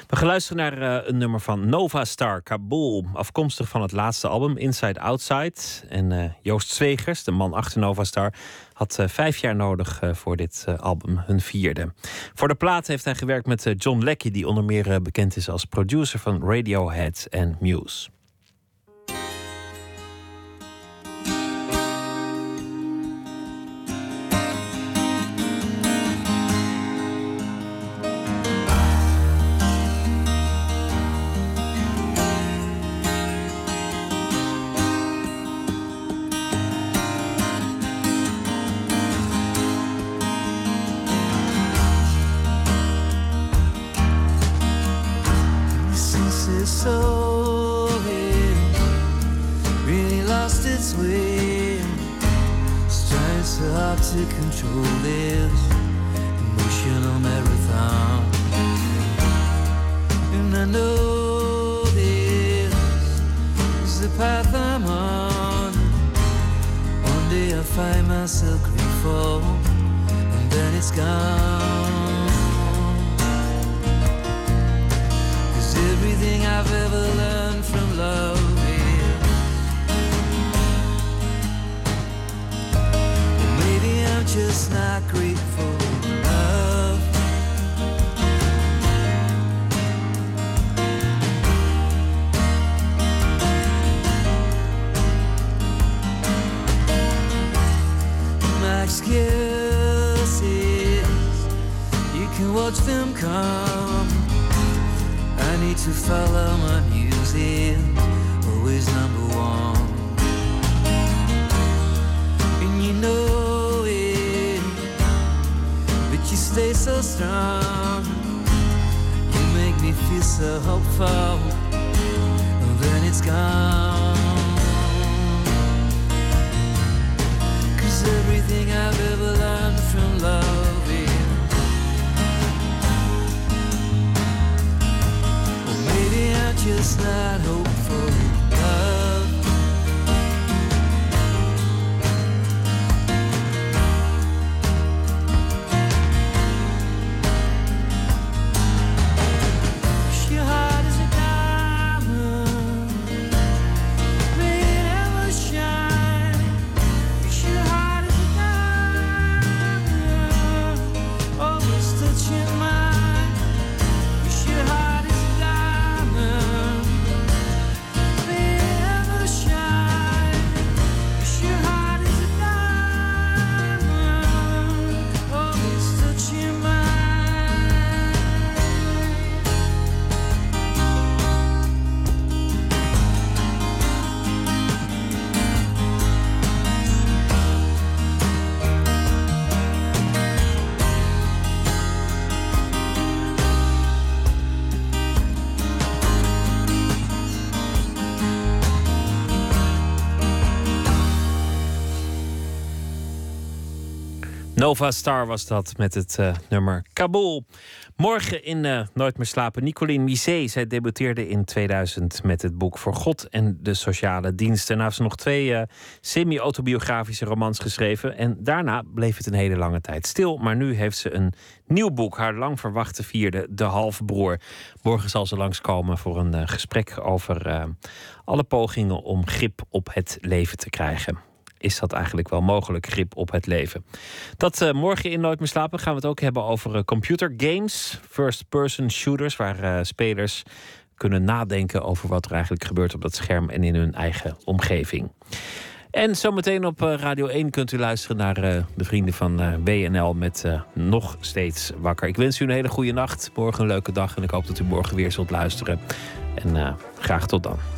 We gaan luisteren naar uh, een nummer van Nova Star, Kabul. Afkomstig van het laatste album Inside Outside. En Joost Zwegers, de man achter Nova Star, had vijf jaar nodig voor dit album, hun vierde. Voor de plaat heeft hij gewerkt met John Leckie, die onder meer bekend is als producer van Radiohead en Muse. Nova Star was dat met het uh, nummer Kabul. Morgen in uh, Nooit meer slapen. Nicoline Misé. Zij debuteerde in 2000 met het boek Voor God en de Sociale Diensten. Daarna heeft ze nog twee uh, semi-autobiografische romans geschreven. En daarna bleef het een hele lange tijd stil. Maar nu heeft ze een nieuw boek. Haar lang verwachte vierde, De Halfbroer. Morgen zal ze langskomen voor een gesprek over alle pogingen om grip op het leven te krijgen is dat eigenlijk wel mogelijk, grip op het leven. Dat uh, morgen in Nooit meer slapen gaan we het ook hebben over uh, computer games, first-person shooters, waar uh, spelers kunnen nadenken over wat er eigenlijk gebeurt op dat scherm en in hun eigen omgeving. En zometeen op Radio 1 kunt u luisteren naar de vrienden van WNL met Nog Steeds Wakker. Ik wens u een hele goede nacht, morgen een leuke dag en ik hoop dat u morgen weer zult luisteren. En graag tot dan.